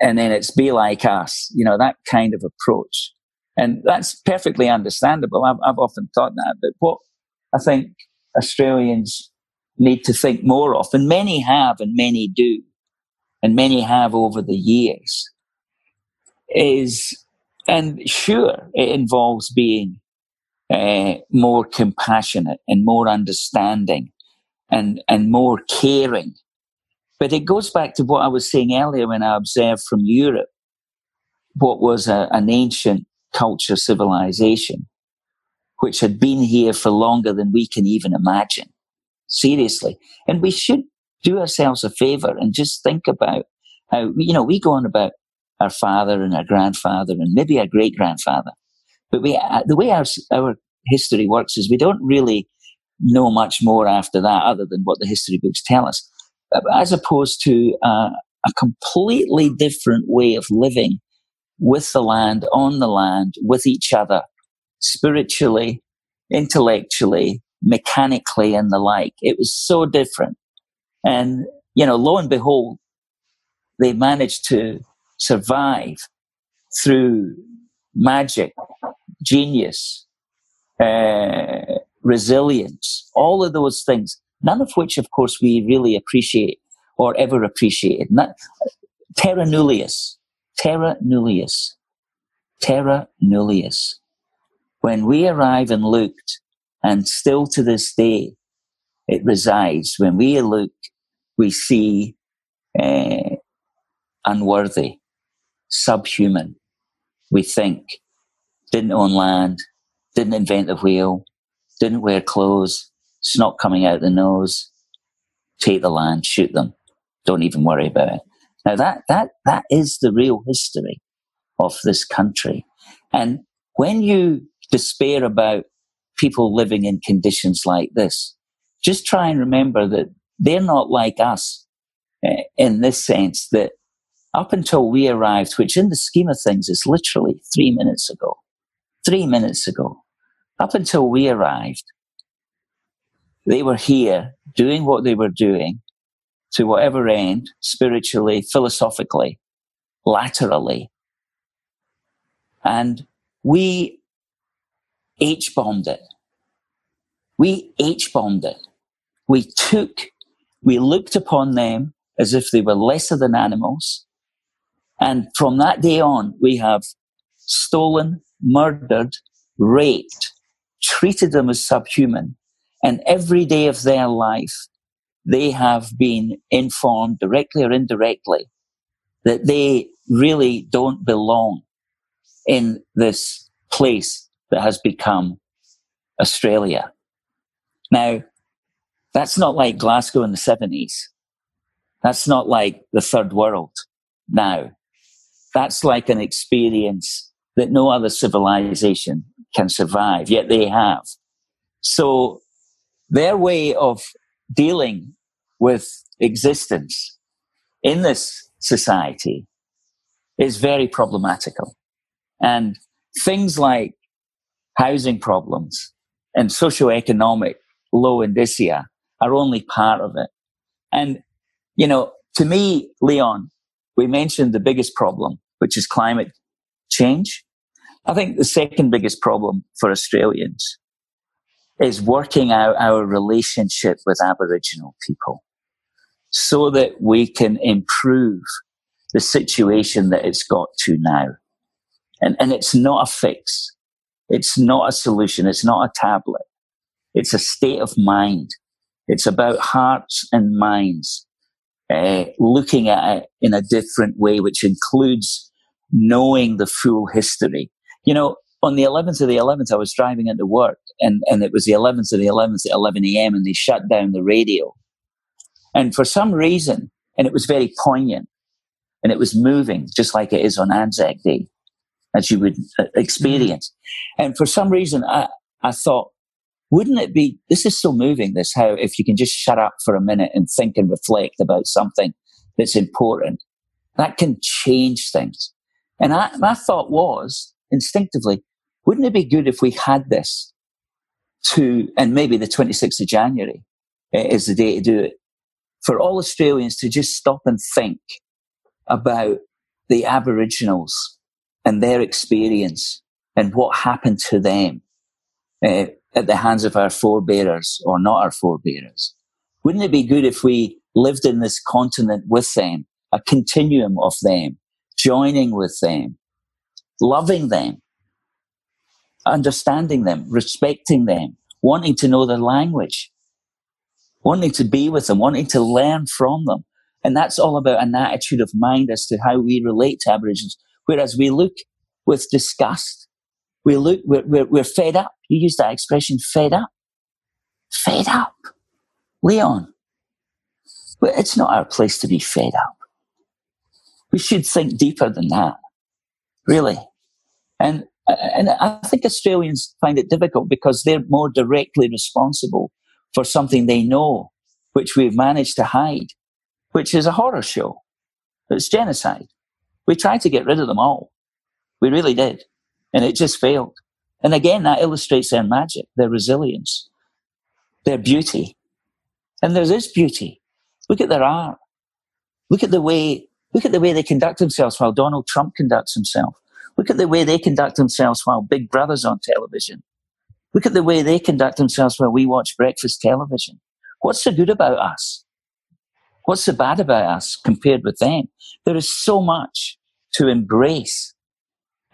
and then it's be like us, you know, that kind of approach. And that's perfectly understandable. I've, I've often thought that. But what I think Australians need to think more of, and many have and many do, and many have over the years, is, and sure, it involves being uh, more compassionate and more understanding and, and more caring. But it goes back to what I was saying earlier when I observed from Europe what was a, an ancient culture civilization, which had been here for longer than we can even imagine. Seriously. And we should do ourselves a favor and just think about how, you know, we go on about our father and our grandfather and maybe our great grandfather. But we, uh, the way our, our history works is we don't really know much more after that other than what the history books tell us, uh, as opposed to uh, a completely different way of living with the land, on the land, with each other, spiritually, intellectually, mechanically, and the like. It was so different. And, you know, lo and behold, they managed to survive through magic, genius, uh, resilience, all of those things, none of which, of course, we really appreciate or ever appreciated. Not, terra nullius, terra nullius, terra nullius. When we arrive and looked, and still to this day, it resides. When we look, we see uh, unworthy, subhuman. We think didn't own land, didn't invent the wheel, didn't wear clothes, snot coming out the nose, take the land, shoot them. Don't even worry about it. Now that, that, that is the real history of this country. And when you despair about people living in conditions like this, just try and remember that they're not like us uh, in this sense that up until we arrived, which in the scheme of things is literally three minutes ago, three minutes ago, up until we arrived, they were here doing what they were doing to whatever end, spiritually, philosophically, laterally. And we H bombed it. We H bombed it. We took, we looked upon them as if they were lesser than animals. And from that day on, we have stolen, murdered, raped, treated them as subhuman. And every day of their life, they have been informed directly or indirectly that they really don't belong in this place that has become Australia. Now, That's not like Glasgow in the 70s. That's not like the third world now. That's like an experience that no other civilization can survive, yet they have. So their way of dealing with existence in this society is very problematical. And things like housing problems and socioeconomic low indicia are only part of it. And, you know, to me, Leon, we mentioned the biggest problem, which is climate change. I think the second biggest problem for Australians is working out our relationship with Aboriginal people so that we can improve the situation that it's got to now. And, and it's not a fix. It's not a solution. It's not a tablet. It's a state of mind. It's about hearts and minds uh, looking at it in a different way, which includes knowing the full history. You know, on the 11th of the 11th, I was driving into work and, and it was the 11th of the 11th at 11 a.m. and they shut down the radio. And for some reason, and it was very poignant and it was moving just like it is on Anzac Day, as you would uh, experience. And for some reason, I, I thought, wouldn't it be, this is so moving, this, how if you can just shut up for a minute and think and reflect about something that's important, that can change things. And I, my thought was instinctively, wouldn't it be good if we had this to, and maybe the 26th of January is the day to do it, for all Australians to just stop and think about the Aboriginals and their experience and what happened to them uh, at the hands of our forebearers or not our forebearers. Wouldn't it be good if we lived in this continent with them, a continuum of them, joining with them, loving them, understanding them, respecting them, wanting to know their language, wanting to be with them, wanting to learn from them. And that's all about an attitude of mind as to how we relate to Aboriginals. Whereas we look with disgust, we look, we're, we're, we're fed up. You use that expression, fed up. Fed up. Leon, it's not our place to be fed up. We should think deeper than that, really. And, and I think Australians find it difficult because they're more directly responsible for something they know, which we've managed to hide, which is a horror show. It's genocide. We tried to get rid of them all. We really did. And it just failed. And again, that illustrates their magic, their resilience, their beauty. And there is this beauty. Look at their art. Look at the way, look at the way they conduct themselves while Donald Trump conducts himself. Look at the way they conduct themselves while Big Brother's on television. Look at the way they conduct themselves while we watch breakfast television. What's so good about us? What's so bad about us compared with them? There is so much to embrace.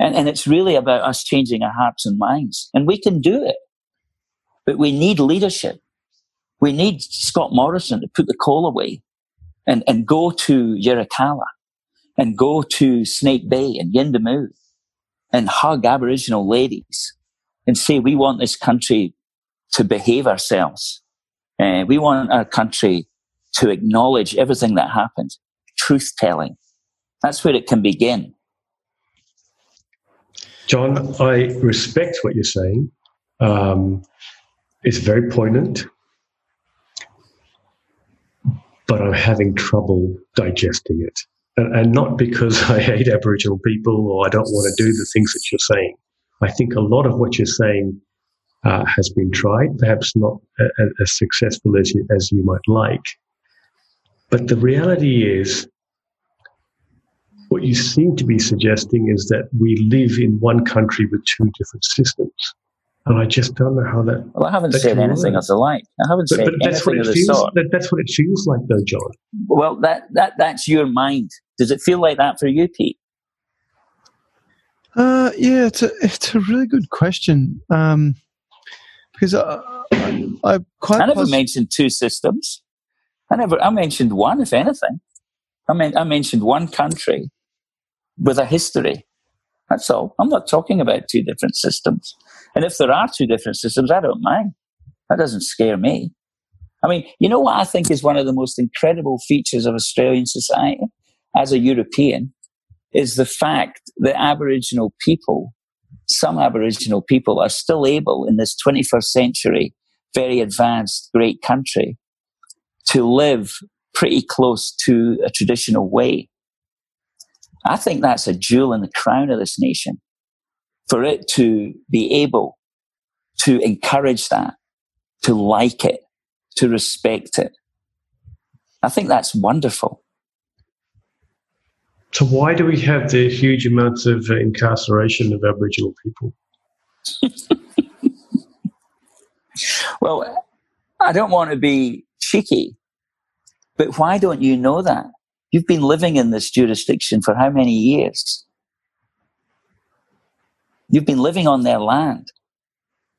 And, and it's really about us changing our hearts and minds. And we can do it. But we need leadership. We need Scott Morrison to put the coal away and, and go to Yirrkala and go to Snake Bay and Yuendumu and hug Aboriginal ladies and say, we want this country to behave ourselves. Uh, we want our country to acknowledge everything that happened. Truth telling. That's where it can begin. John, I respect what you're saying. Um, it's very poignant, but I'm having trouble digesting it and, and not because *laughs* I hate Aboriginal people or I don't want to do the things that you're saying. I think a lot of what you're saying uh, has been tried, perhaps not as successful as you, as you might like. But the reality is, what you seem to be suggesting is that we live in one country with two different systems. And I just don't know how that. Well, I haven't said anything of the like. I haven't but, said but that's anything what it of feels, the sort. That, that's what it feels like, though, John. Well, that, that that's your mind. Does it feel like that for you, Pete? Uh, yeah, it's a it's a really good question. Um, because I, I, I quite I never mentioned two systems. I never I mentioned one, if anything. I mean, I mentioned one country with a history. That's all. I'm not talking about two different systems. And if there are two different systems, I don't mind. That doesn't scare me. I mean, you know what I think is one of the most incredible features of Australian society as a European is the fact that Aboriginal people, some Aboriginal people are still able in this 21st century, very advanced, great country to live pretty close to a traditional way. I think that's a jewel in the crown of this nation. For it to be able to encourage that, to like it, to respect it. I think that's wonderful. So, why do we have the huge amounts of uh, incarceration of Aboriginal people? *laughs* well, I don't want to be cheeky, but why don't you know that? You've been living in this jurisdiction for how many years? You've been living on their land.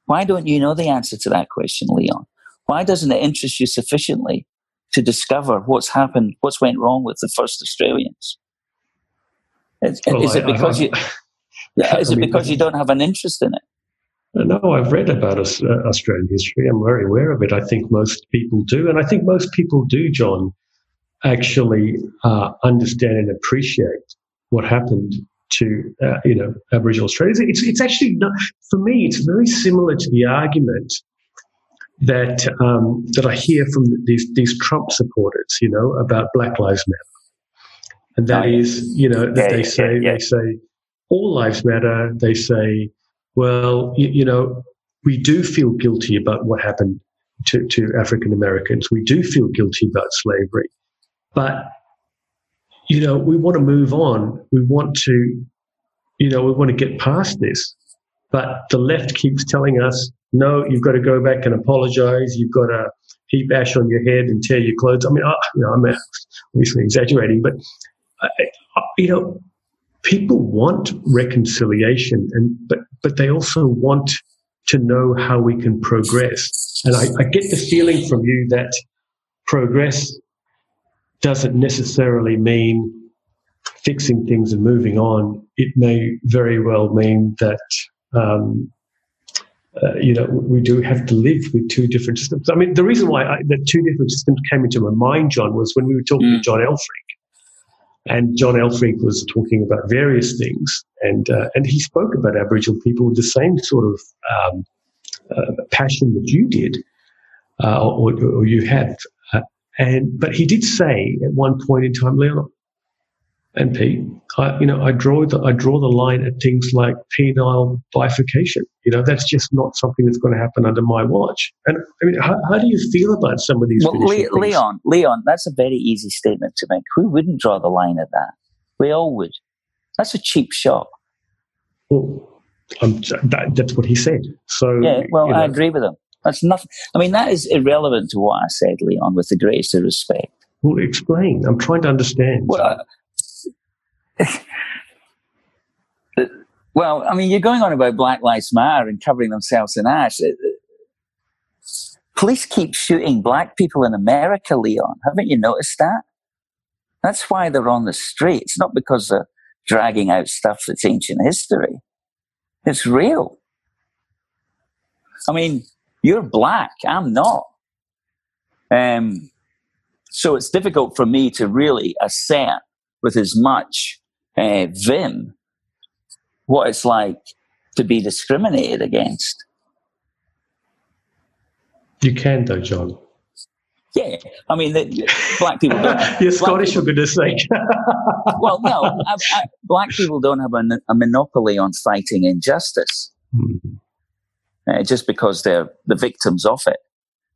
Why don't you know the answer to that question, Leon? Why doesn't it interest you sufficiently to discover what's happened, what's went wrong with the first Australians? Is, well, is it because *laughs* I, I, you? is it mean, because you don't have an interest in it? No, I've read about uh, Australian history. I'm very aware of it. I think most people do, and I think most people do, John, actually uh, understand and appreciate what happened to uh, you know Aboriginal Australians. It's it's actually not, for me. It's very similar to the argument that um, that I hear from these these Trump supporters, you know, about Black Lives Matter, and that is, you know, that yeah, they say yeah, yeah. they say all lives matter. They say, well, you, you, know, we do feel guilty about what happened to, to African Americans. We do feel guilty about slavery, but you know, we want to move on. We want to, you know, we want to get past this. But the left keeps telling us no, you've got to go back and apologize. You've got to heap ash on your head and tear your clothes. I mean, I, you know, I'm obviously exaggerating, but you know, people want reconciliation, and but but they also want to know how we can progress. And I, I get the feeling from you that progress doesn't necessarily mean fixing things and moving on. It may very well mean that um, uh, you know, we do have to live with two different systems. I mean, the reason why I, the two different systems came into my mind, John, was when we were talking mm. to John Elferink, and John Elferink was talking about various things, and uh, and he spoke about Aboriginal people with the same sort of um, uh, passion that you did, uh, or, or, you have. And but he did say at one point in time, Leon, and Pete, I, you know, I draw the I draw the line at things like penile bifurcation. You know, that's just not something that's going to happen under my watch. And I mean, how, how do you feel about some of these? Well, Le- Leon, Leon, that's a very easy statement to make. Who wouldn't draw the line at that? We all would. That's a cheap shot. Well, that, that's what he said. So yeah, well, you know. I agree with him. That's nothing. I mean, that is irrelevant to what I said, Leon. With the greatest respect. Well, explain. I'm trying to understand. Well, well, I mean, you're going on about Black Lives Matter and covering themselves in ash. Uh, uh, police keep shooting black people in America, Leon. Haven't you noticed that? That's why they're on the streets, not because they're dragging out stuff that's ancient history. It's real. I mean, you're black. I'm not. Um, so it's difficult for me to really assert with as much uh, vim what it's like to be discriminated against. You can, though, John. Yeah, I mean, the, black people. Don't, *laughs* You're Scottish, people, for goodness sake. well, no, I, I, black people don't have a, a, monopoly on fighting injustice. Mm-hmm. Uh, just because they're the victims of it,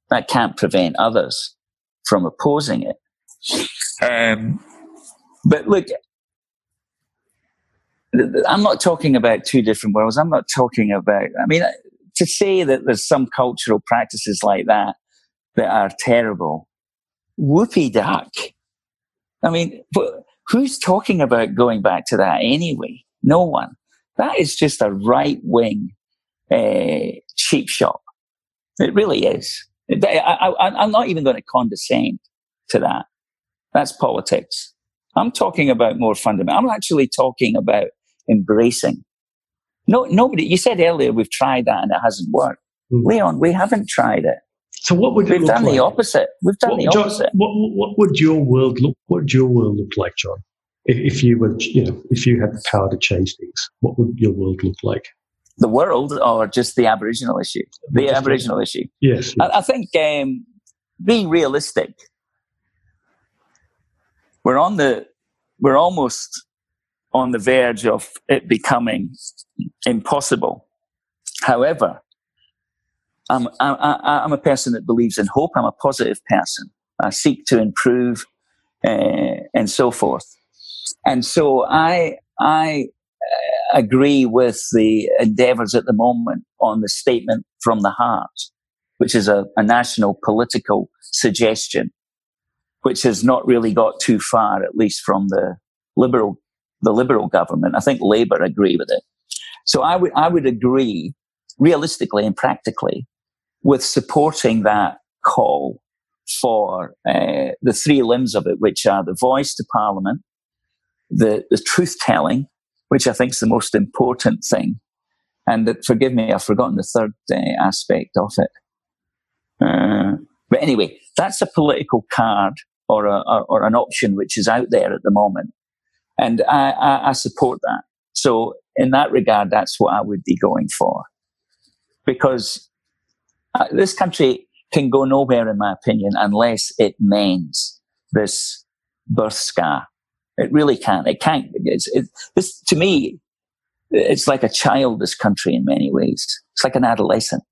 that can't prevent others from opposing it. Um, but look, I'm not talking about two different worlds. I'm not talking about, I mean, to say that there's some cultural practices like that that are terrible, whoopee duck. I mean, who's talking about going back to that anyway? No one. That is just a right wing uh, cheap shot. It really is. I, am not even going to condescend to that. That's politics. I'm talking about more fundamental. I'm actually talking about embracing. No, nobody, you said earlier we've tried that and it hasn't worked. Mm. Leon, we haven't tried it. So what would we've done like? the opposite? We've done what, the opposite. John, what, what would your world look? What would your world look like, John? If, if you were, you know, if you had the power to change things, what would your world look like? The world, or just the Aboriginal issue? The just Aboriginal issue. Yes. yes. I, I, think um, being realistic, we're on the, we're almost on the verge of it becoming impossible. However, I'm, I, am I'm a person that believes in hope. I'm a positive person. I seek to improve uh, and so forth. And so I, I agree with the endeavors at the moment on the statement from the heart, which is a, a national political suggestion, which has not really got too far, at least from the liberal, the liberal government. I think Labour agree with it. So I would, I would agree realistically and practically with supporting that call for uh, the three limbs of it, which are the voice to Parliament, the, the truth telling, which I think is the most important thing. And that, forgive me, I've forgotten the third uh, aspect of it. Uh, but anyway, that's a political card or, a, or, or, an option which is out there at the moment. And I, I, I support that. So in that regard, that's what I would be going for. Because uh, this country can go nowhere, in my opinion, unless it mends this birth scar. It really can't. It can't. It's, it, this, to me, it's like a child, this country, in many ways. It's like an adolescent.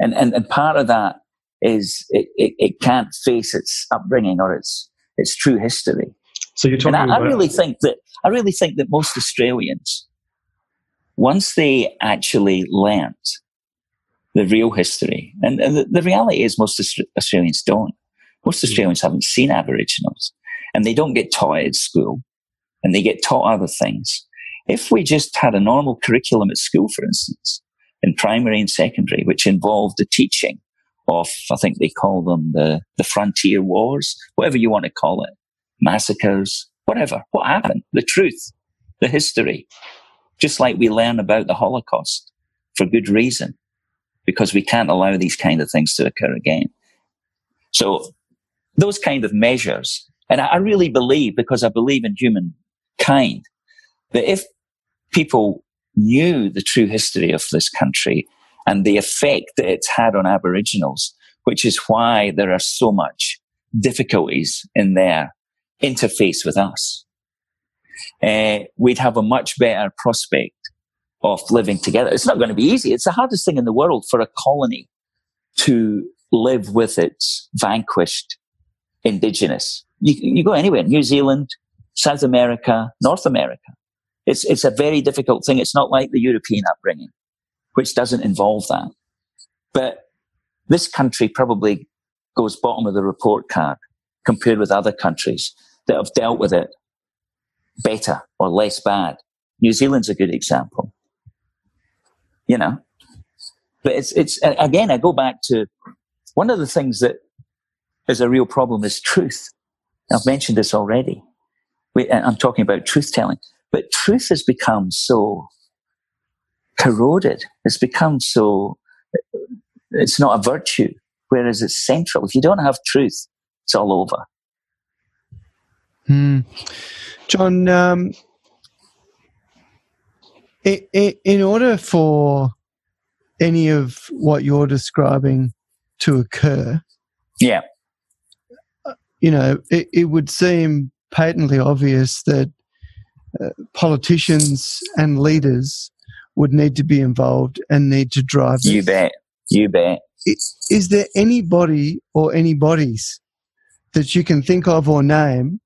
And, and, and part of that is it, it, it can't face its upbringing or its, its true history. So you're talking and I, I really think that, I really think that most Australians, once they actually learnt the real history. And, and the, the, reality is most Australians don't. Most hmm. Australians haven't seen Aboriginals and they don't get taught at school and they get taught other things. If we just had a normal curriculum at school, for instance, in primary and secondary, which involved the teaching of, I think they call them the, the frontier wars, whatever you want to call it, massacres, whatever, what happened, the truth, the history, just like we learn about the Holocaust for good reason because we can't allow these kind of things to occur again. So those kind of measures, and I really believe, because I believe in humankind, that if people knew the true history of this country and the effect that it's had on Aboriginals, which is why there are so much difficulties in their interface with us, uh, we'd have a much better prospect of living together. It's not going to be easy. It's the hardest thing in the world for a colony to live with its vanquished indigenous. You, you go anywhere, New Zealand, South America, North America. It's, it's a very difficult thing. It's not like the European upbringing, which doesn't involve that. But this country probably goes bottom of the report card compared with other countries that have dealt with it better or less bad. New Zealand's a good example you know. But it's it's again, I go back to one of the things that is a real problem is truth. I've mentioned this already. We, I'm talking about truth telling, but truth has become so corroded. It's become so. It's not a virtue, whereas it's central. If you don't have truth, it's all over. Hmm. John, um, in order for any of what you're describing to occur, yeah, you know, it, it would seem patently obvious that uh, politicians and leaders would need to be involved and need to drive. You bet. You bet. Is, is there anybody or anybody's that you can think of or name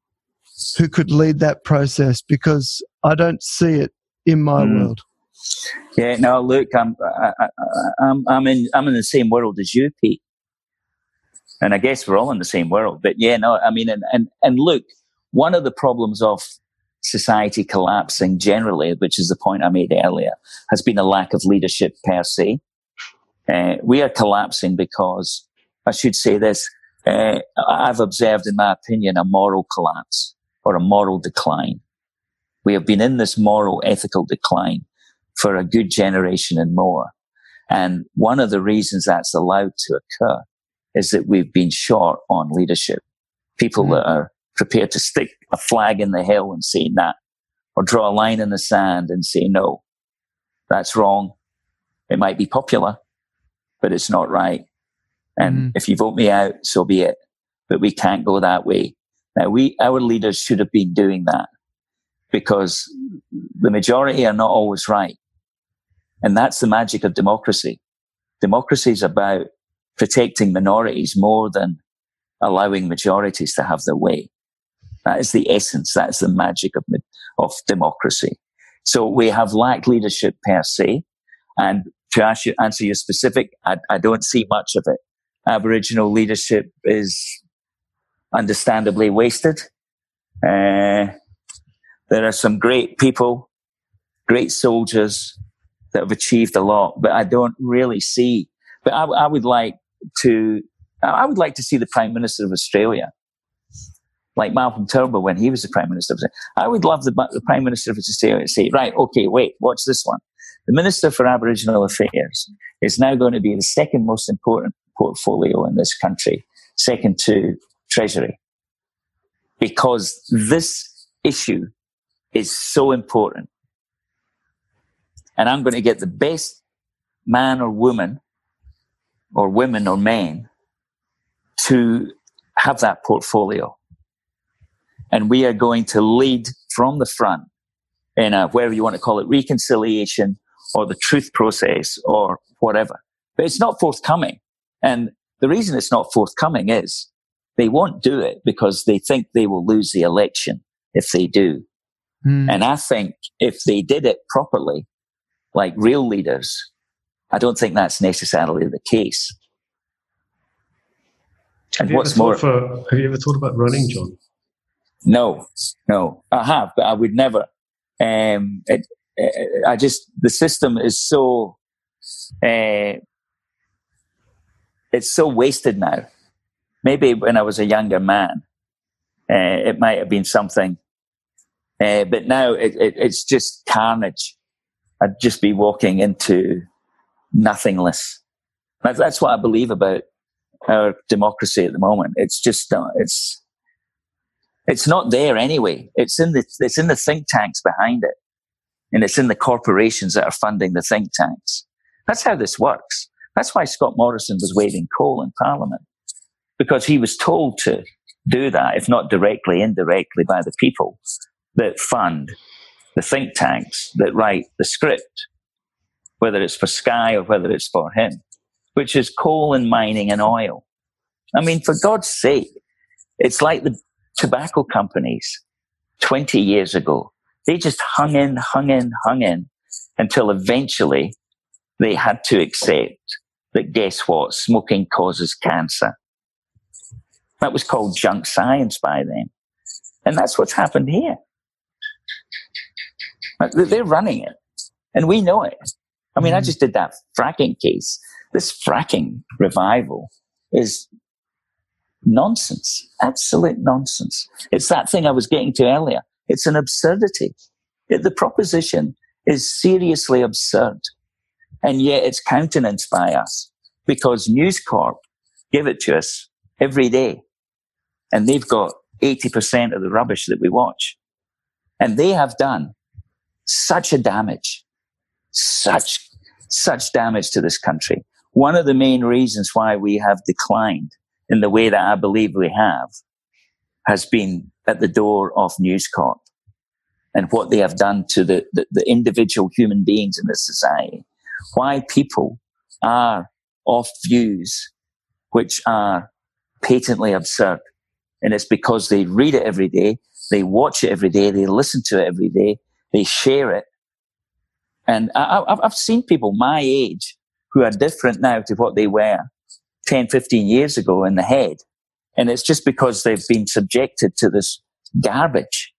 who could lead that process? Because I don't see it in my mm. world. Yeah, no, look, I'm, I, am I'm in, I'm in the same world as you, Pete. And I guess we're all in the same world. But yeah, no, I mean, and, and, and look, one of the problems of society collapsing generally, which is the point I made earlier, has been a lack of leadership per se. Uh, we are collapsing because, I should say this, uh, I've observed, in my opinion, a moral collapse or a moral decline. We have been in this moral, ethical decline for a good generation and more. And one of the reasons that's allowed to occur is that we've been short on leadership. People mm-hmm. that are prepared to stick a flag in the hill and say that, or draw a line in the sand and say, no, that's wrong. It might be popular, but it's not right. And mm-hmm. if you vote me out, so be it. But we can't go that way. Now we, our leaders should have been doing that because the majority are not always right. And that's the magic of democracy. Democracy is about protecting minorities more than allowing majorities to have their way. That is the essence. That is the magic of, of democracy. So we have lacked leadership per se. And to answer, answer your specific, I, I don't see much of it. Aboriginal leadership is understandably wasted. Uh, there are some great people, great soldiers that have achieved a lot, but I don't really see. But I, I would like to, I would like to see the Prime Minister of Australia, like Malcolm Turnbull when he was the Prime Minister. of Australia. I would love the, the Prime Minister of Australia to say, right, okay, wait, watch this one. The Minister for Aboriginal Affairs is now going to be the second most important portfolio in this country, second to Treasury. Because this issue is so important. And I'm going to get the best man or woman or women or men to have that portfolio. And we are going to lead from the front in a, whatever you want to call it, reconciliation or the truth process or whatever. But it's not forthcoming. And the reason it's not forthcoming is they won't do it because they think they will lose the election if they do. Mm. And I think if they did it properly, like real leaders, I don't think that's necessarily the case. And what's more, for, have you ever thought about running, John? No, no, I have, but I would never. Um, it, it, I just the system is so uh, it's so wasted now. Maybe when I was a younger man, uh, it might have been something uh, but now it, it, it's just carnage. I'd just be walking into nothingness. That's what I believe about our democracy at the moment. It's just uh, it's it's not there anyway. It's in the it's in the think tanks behind it, and it's in the corporations that are funding the think tanks. That's how this works. That's why Scott Morrison was waving coal in Parliament because he was told to do that, if not directly, indirectly by the people that fund the think tanks that write the script, whether it's for Sky or whether it's for him, which is coal and mining and oil. I mean, for God's sake, it's like the tobacco companies 20 years ago. They just hung in, hung in, hung in until eventually they had to accept that guess what? Smoking causes cancer. That was called junk science by them. And that's what's happened here. They're running it. And we know it. I mean, mm I just did that fracking case. This fracking revival is nonsense. Absolute nonsense. It's that thing I was getting to earlier. It's an absurdity. It, the proposition is seriously absurd. And yet it's countenanced by us because News Corp give it to us every day. And they've got 80% of the rubbish that we watch. And they have done such a damage, such, such damage to this country. One of the main reasons why we have declined in the way that I believe we have has been at the door of News Corp and what they have done to the, the, the individual human beings in this society. Why people are off views which are patently absurd. And it's because they read it every day, they watch it every day, they listen to it every day, they share it. And I, have seen people my age who are different now to what they were 10, 15 years ago in the head. And it's just because they've been subjected to this garbage.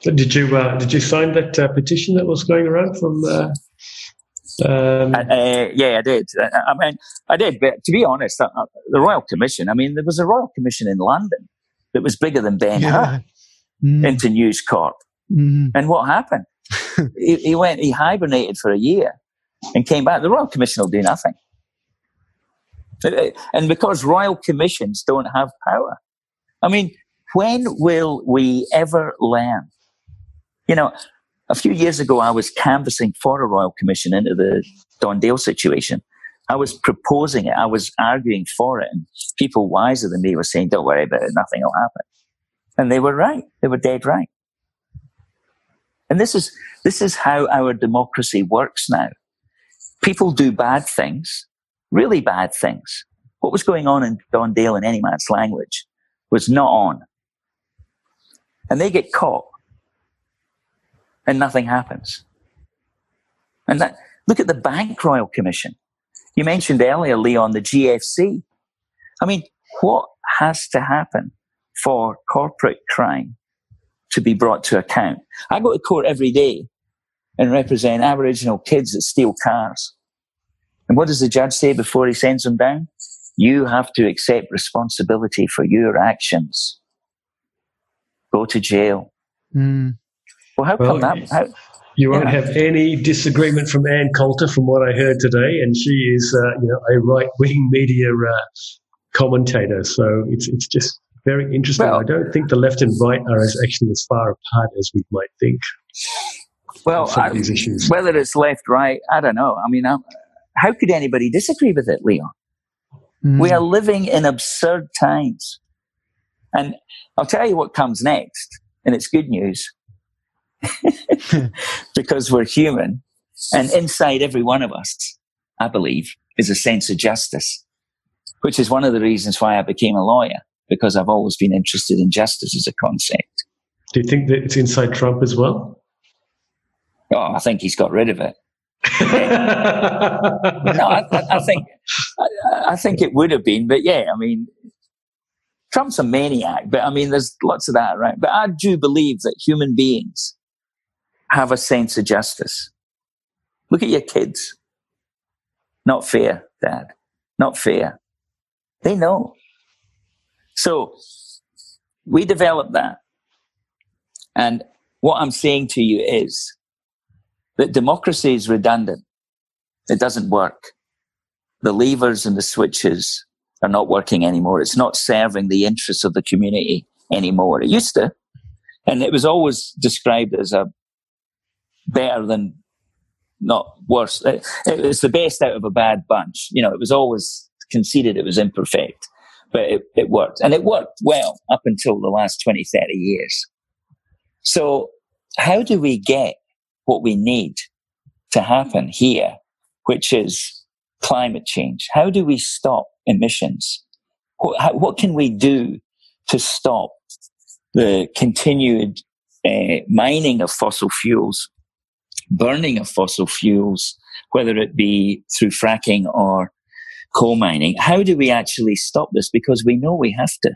Did you uh, did you sign that uh, petition that was going around from? Uh, um... Uh, yeah, I did. I mean, I did. But to be honest, uh, uh, the Royal Commission. I mean, there was a Royal Commission in London that was bigger than Ben yeah. Hur mm. into News Corp. Mm-hmm. And what happened? He, he, went, he hibernated for a year and came back. The Royal Commission will do nothing. And because Royal Commissions don't have power. I mean, when will we ever learn? You know, a few years ago, I was canvassing for a Royal Commission into the Don Dale situation. I was proposing it. I was arguing for it. And people wiser than me were saying, don't worry about it. Nothing will happen. And they were right. They were dead right. And this is, this is how our democracy works now. People do bad things, really bad things. What was going on in Don Dale in any man's language was not on. And they get caught and nothing happens. And that, look at the Bank Royal Commission. You mentioned earlier, Leon, the GFC. I mean, what has to happen for corporate crime to be brought to account? I go to court every day and represent Aboriginal kids that steal cars. And what does the judge say before he sends them down? You have to accept responsibility for your actions. Go to jail. Mm. Well, how well, come that? How, you won't have any disagreement from Ann Coulter, from what I heard today, and she is, uh, you know, a right-wing media uh, commentator. So it's it's just very interesting. Well, I don't think the left and right are as actually as far apart as we might think. Well, I, these issues. whether it's left, right, I don't know. I mean, I'm, how could anybody disagree with it, Leon? Mm. We are living in absurd times, and I'll tell you what comes next, and it's good news. *laughs* because we're human. And inside every one of us, I believe, is a sense of justice, which is one of the reasons why I became a lawyer, because I've always been interested in justice as a concept. Do you think that it's inside Trump as well? Oh, I think he's got rid of it. *laughs* no, I, I, think I, I, think it would have been, but yeah, I mean, Trump's a maniac, but I mean, there's lots of that, right? But I do believe that human beings have a sense of justice. Look at your kids. Not fair, Dad. Not fair. They know. So we developed that. And what I'm saying to you is that democracy is redundant. It doesn't work. The levers and the switches are not working anymore. It's not serving the interests of the community anymore. It used to. And it was always described as a better than not worse. It, it, was the best out of a bad bunch. You know, it was always conceded it was imperfect, but it, it worked. And it worked well up until the last 20, 30 years. So how do we get what we need to happen here, which is climate change? How do we stop emissions? What, how, what can we do to stop the continued uh, mining of fossil fuels burning of fossil fuels, whether it be through fracking or coal mining. How do we actually stop this? Because we know we have to.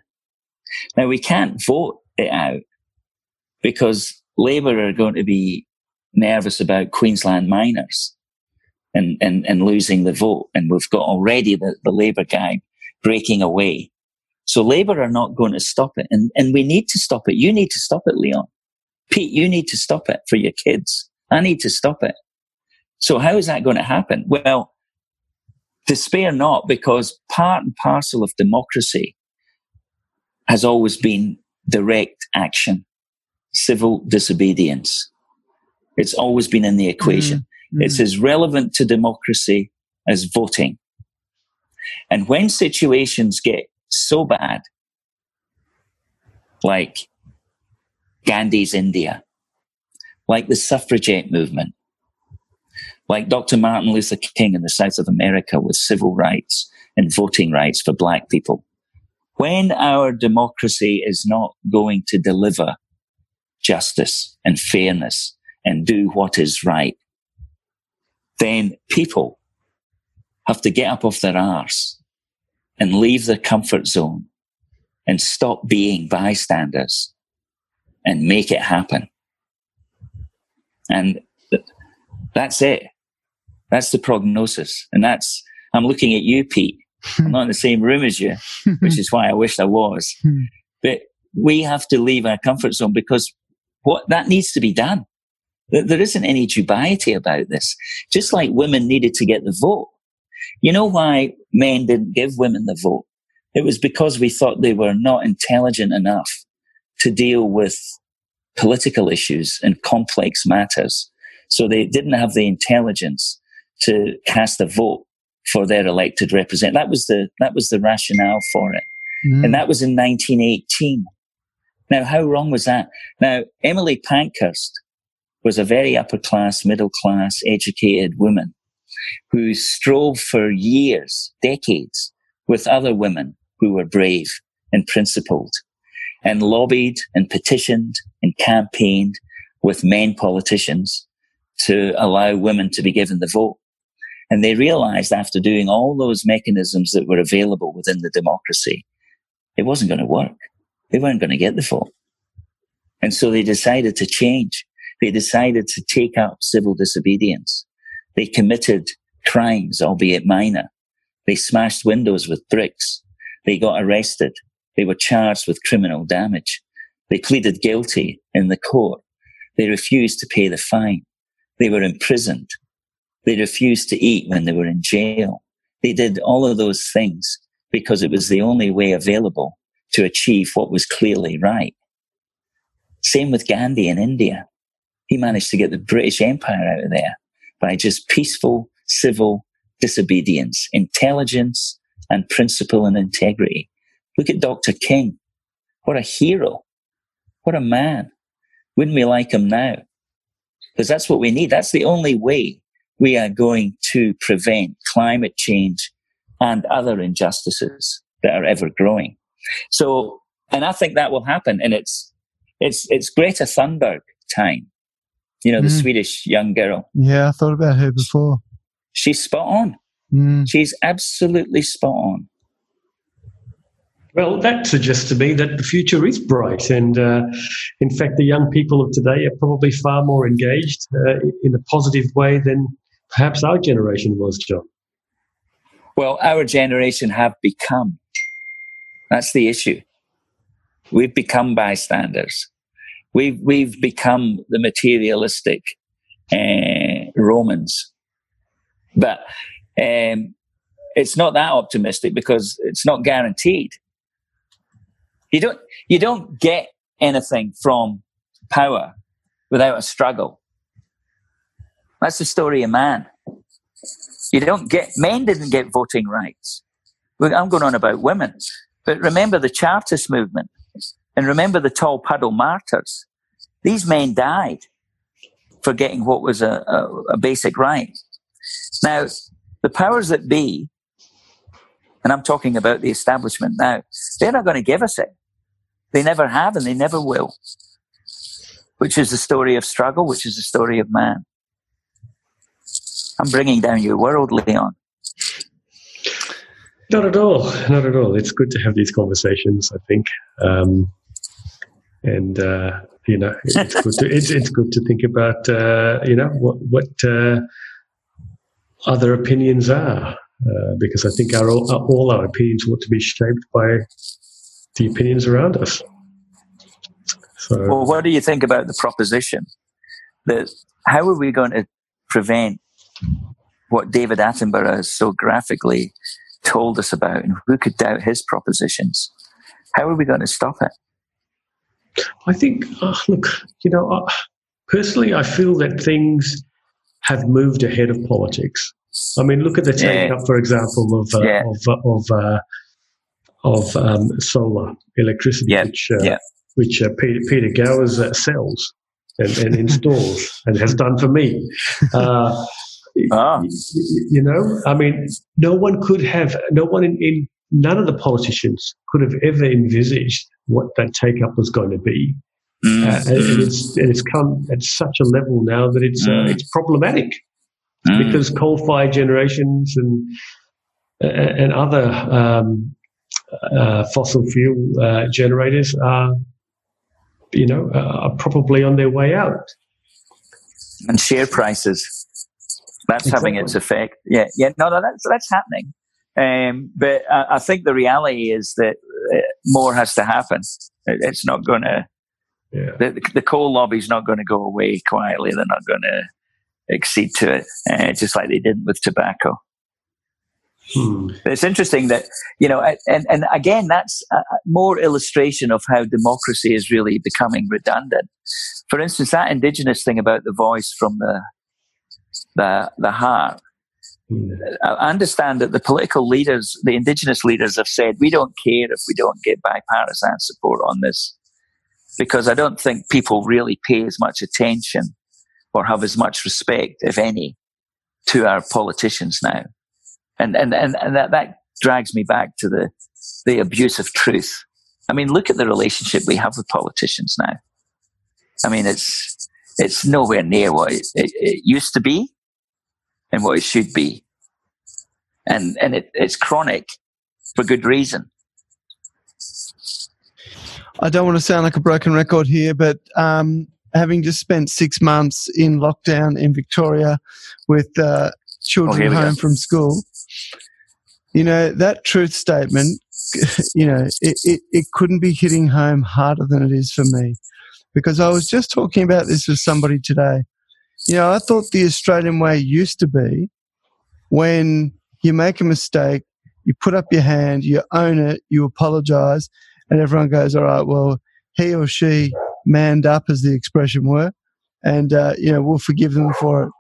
Now we can't vote it out because Labour are going to be nervous about Queensland miners and, and, and losing the vote. And we've got already the, the Labour guy breaking away. So Labour are not going to stop it. And, and we need to stop it. You need to stop it, Leon. Pete, you need to stop it for your kids. I need to stop it. So how is that going to happen? Well, despair not because part and parcel of democracy has always been direct action, civil disobedience. It's always been in the equation. Mm-hmm. It's as relevant to democracy as voting. And when situations get so bad, like Gandhi's India, like the suffragette movement, like Dr. Martin Luther King in the South of America with civil rights and voting rights for black people. When our democracy is not going to deliver justice and fairness and do what is right, then people have to get up off their arse and leave their comfort zone and stop being bystanders and make it happen. And that's it. That's the prognosis. And that's, I'm looking at you, Pete. *laughs* I'm not in the same room as you, which is why I wish I was. *laughs* Hmm. But we have to leave our comfort zone because what that needs to be done. There isn't any dubiety about this. Just like women needed to get the vote. You know why men didn't give women the vote? It was because we thought they were not intelligent enough to deal with political issues and complex matters. So they didn't have the intelligence to cast a vote for their elected representative. That was the, that was the rationale for it. Mm. And that was in 1918. Now, how wrong was that? Now, Emily Pankhurst was a very upper class, middle class, educated woman who strove for years, decades with other women who were brave and principled and lobbied and petitioned and campaigned with men politicians to allow women to be given the vote. And they realized after doing all those mechanisms that were available within the democracy, it wasn't going to work. They weren't going to get the vote. And so they decided to change. They decided to take up civil disobedience. They committed crimes, albeit minor. They smashed windows with bricks. They got arrested. They were charged with criminal damage. They pleaded guilty in the court. They refused to pay the fine. They were imprisoned. They refused to eat when they were in jail. They did all of those things because it was the only way available to achieve what was clearly right. Same with Gandhi in India. He managed to get the British Empire out of there by just peaceful civil disobedience, intelligence and principle and integrity. Look at Dr. King. What a hero. What a man. Wouldn't we like him now? Because that's what we need. That's the only way we are going to prevent climate change and other injustices that are ever growing. So, and I think that will happen. And it's, it's, it's Greta Thunberg time. You know, the mm. Swedish young girl. Yeah, I thought about her before. She's spot on. Mm. She's absolutely spot on. Well, that suggests to me that the future is bright. And uh, in fact, the young people of today are probably far more engaged uh, in a positive way than perhaps our generation was, John. Well, our generation have become. That's the issue. We've become bystanders. We've, we've become the materialistic uh, Romans but um, it's not that optimistic because it's not guaranteed. You don't you don't get anything from power without a struggle. That's the story of man. You don't get men didn't get voting rights. I'm going on about women, but remember the Chartist movement and remember the Tolpuddle martyrs. These men died for getting what was a, a, a basic right. Now, the powers that be, and I'm talking about the establishment now, they're not going to give us it. They never have and they never will. Which is the story of struggle, which is the story of man. I'm bringing down your world, Leon. Not at all. Not at all. It's good to have these conversations, I think. Um, and, uh, you know, it's good to, it's, it's good to think about, uh, you know, what, what, uh, other opinions are, uh, because I think our, all our opinions ought to be shaped by the opinions around us. So, well, what do you think about the proposition that how are we going to prevent what David Attenborough has so graphically told us about, and who could doubt his propositions? How are we going to stop it? I think, oh, look, you know, uh, personally, I feel that things have moved ahead of politics. I mean, look at the take up, for example, of uh, yeah. of uh, of, uh, of um, solar electricity, yeah. which uh, which uh, Peter, Peter Gowers uh, sells and, and installs and has done for me. *laughs* ah. You know, I mean, no one could have, no one in, in none of the politicians could have ever envisaged what that take up was going to be. Mm. Uh, and, it's and it's come at such a level now that it's uh, mm. uh, it's problematic mm. because coal-fired generations and and other um, uh, fossil fuel uh, generators are you know are probably on their way out. And share prices. That's exactly. having its effect. Yeah, yeah. No, no, that's that's happening. Um, but I, I, think the reality is that uh, more has to happen. It's not going to Yeah. The, the coal lobby's not going to go away quietly. They're not going to accede to it, uh, just like they didn't with tobacco. Hmm. It's interesting that you know, and and again, that's more illustration of how democracy is really becoming redundant. For instance, that indigenous thing about the voice from the the the heart. Hmm. I understand that the political leaders, the indigenous leaders, have said we don't care if we don't get bipartisan support on this, because I don't think people really pay as much attention or have as much respect, if any, to our politicians now and and and, and that that drags me back to the the abuse of truth. I mean, look at the relationship we have with politicians now. I mean, it's it's nowhere near what it, it, it used to be and what it should be, and and it, it's chronic for good reason. I don't want to sound like a broken record here, but um, having just spent six months in lockdown in Victoria with uh, children oh, home from school, you know, that truth statement, *laughs* you know, it, it, it couldn't be hitting home harder than it is for me. Because I was just talking about this with somebody today. You know, I thought the Australian way used to be when you make a mistake, you put up your hand, you own it, you apologize, and everyone goes, all right, well, he or she manned up, as the expression were, and, uh, you know, we'll forgive them for it.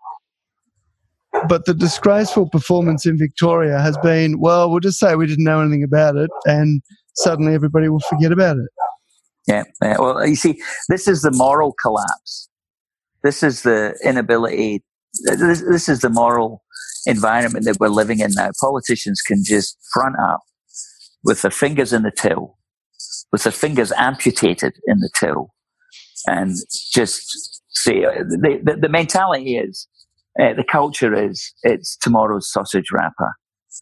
But the disgraceful performance in Victoria has been, well, we'll just say we didn't know anything about it, and suddenly everybody will forget about it. Yeah. Well, you see, this is the moral collapse. This is the inability. This, this is the moral environment that we're living in now. Politicians can just front up with their fingers in the till, with their fingers amputated in the till, and just say the, the, the mentality is uh, the culture is it's tomorrow's sausage wrapper,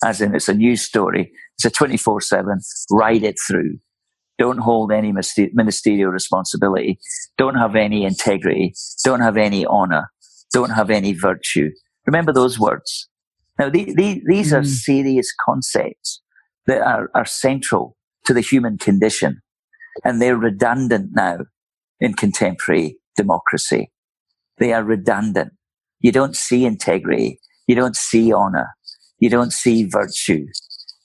as in it's a news story. It's a 24 7, ride it through. Don't hold any ministerial responsibility. Don't have any integrity. Don't have any honor. Don't have any virtue. Remember those words. Now, the, the, these mm. are serious concepts that are, are central to the human condition, and they're redundant now in contemporary democracy. They are redundant you don't see integrity. You don't see honor. You don't see virtue.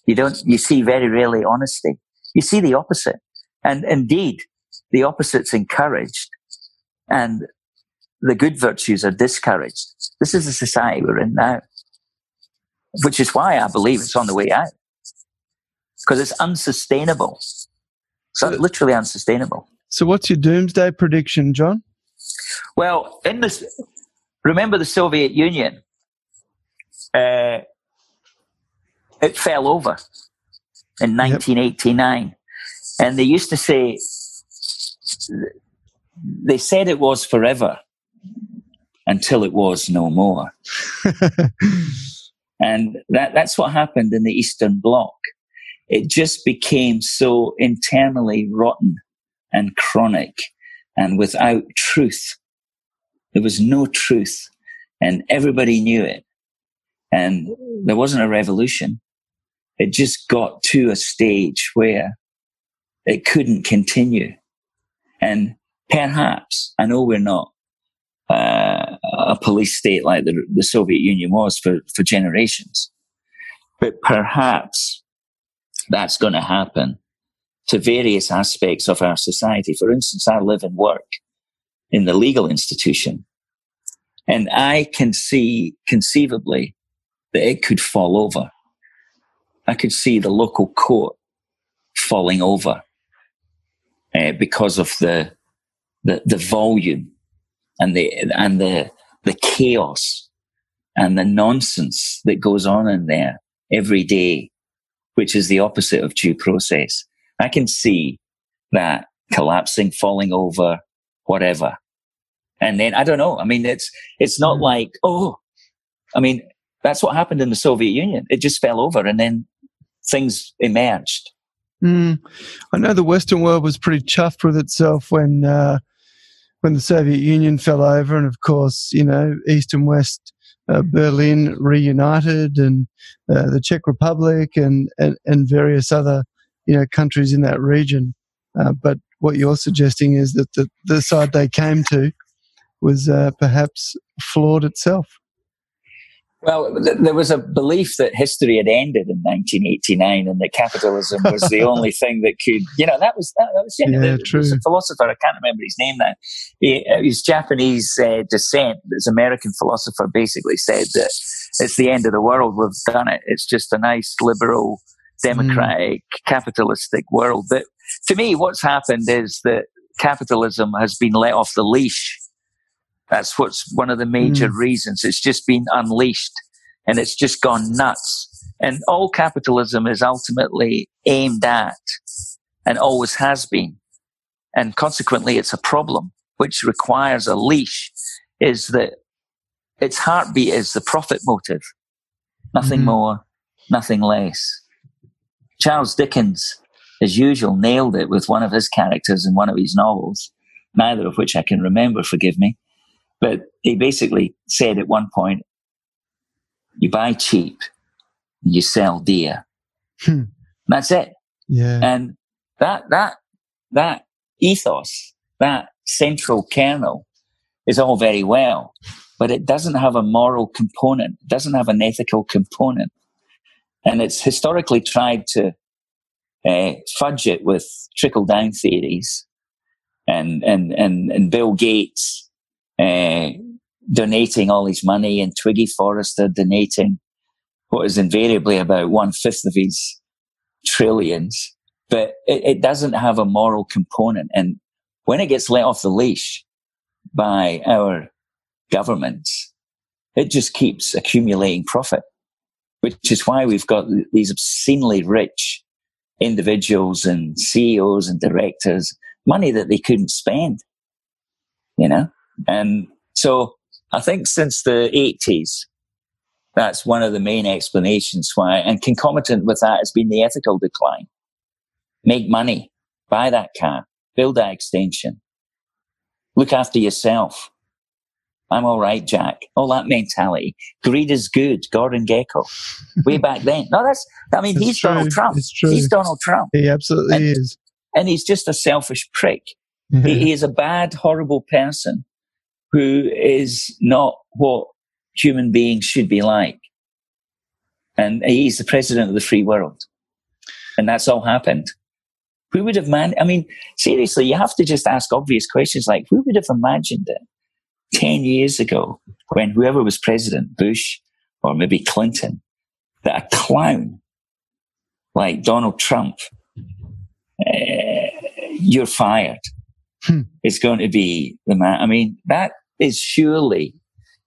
You don't, you see very rarely honesty. You see the opposite. And indeed, the opposite's encouraged and the good virtues are discouraged. This is the society we're in now, which is why I believe it's on the way out because it's unsustainable. So literally unsustainable. So what's your doomsday prediction, John? Well, in this, remember the Soviet Union? Uh, it fell over in 1989. Yep. And they used to say, they said it was forever until it was no more. *laughs* and that, that's what happened in the Eastern Bloc. It just became so internally rotten and chronic and without truth there was no truth and everybody knew it. And there wasn't a revolution. It just got to a stage where it couldn't continue. And perhaps, I know we're not uh, a police state like the, the Soviet Union was for, for generations, but perhaps that's going to happen to various aspects of our society. For instance, I live and work in the legal institution. And I can see conceivably that it could fall over. I could see the local court falling over uh, because of the, the, the volume and the, and the, the chaos and the nonsense that goes on in there every day, which is the opposite of due process. I can see that collapsing, falling over, whatever. And then I don't know. I mean, it's it's not mm. like oh, I mean that's what happened in the Soviet Union. It just fell over, and then things emerged. Mm. I know the Western world was pretty chuffed with itself when uh, when the Soviet Union fell over, and of course, you know, East and West uh, Berlin reunited, and uh, the Czech Republic, and, and and various other you know countries in that region. Uh, but what you're suggesting is that the, the side they came to was uh, perhaps flawed itself. Well, th- there was a belief that history had ended in 1989 and that capitalism was the *laughs* only thing that could, you know, that was, that, that was, you know, yeah, true. a philosopher, I can't remember his name now. He, uh, he's Japanese uh, descent. This American philosopher basically said that it's the end of the world. We've done it. It's just a nice liberal, democratic, mm. capitalistic world. But to me, what's happened is that capitalism has been let off the leash that's what's one of the major mm. reasons. It's just been unleashed and it's just gone nuts. And all capitalism is ultimately aimed at and always has been. And consequently, it's a problem which requires a leash is that its heartbeat is the profit motive. Nothing mm-hmm. more, nothing less. Charles Dickens, as usual, nailed it with one of his characters in one of his novels, neither of which I can remember, forgive me. But he basically said at one point, you buy cheap, you sell dear. Hmm. That's it. Yeah. And that, that, that ethos, that central kernel is all very well, but it doesn't have a moral component. It doesn't have an ethical component. And it's historically tried to uh, fudge it with trickle down theories and, and, and, and Bill Gates uh, donating all his money and Twiggy Forrester donating what is invariably about one fifth of his trillions. But it, it doesn't have a moral component. And when it gets let off the leash by our governments, it just keeps accumulating profit, which is why we've got these obscenely rich individuals and CEOs and directors, money that they couldn't spend, you know? And so I think since the 80s, that's one of the main explanations why, and concomitant with that has been the ethical decline. Make money, buy that car, build that extension, look after yourself. I'm all right, Jack. All that mentality. Greed is good. Gordon Gekko, *laughs* Way back then. No, that's, I mean, it's he's true. Donald Trump. He's Donald Trump. He absolutely and, is. And he's just a selfish prick. he, he is a bad, horrible person who is not what human beings should be like. And he's the president of the free world. And that's all happened. Who would have man? I mean, seriously, you have to just ask obvious questions like, who would have imagined it 10 years ago when whoever was president, Bush or maybe Clinton, that a clown like Donald Trump, uh, you're fired, hmm. is going to be the man. I mean, that is surely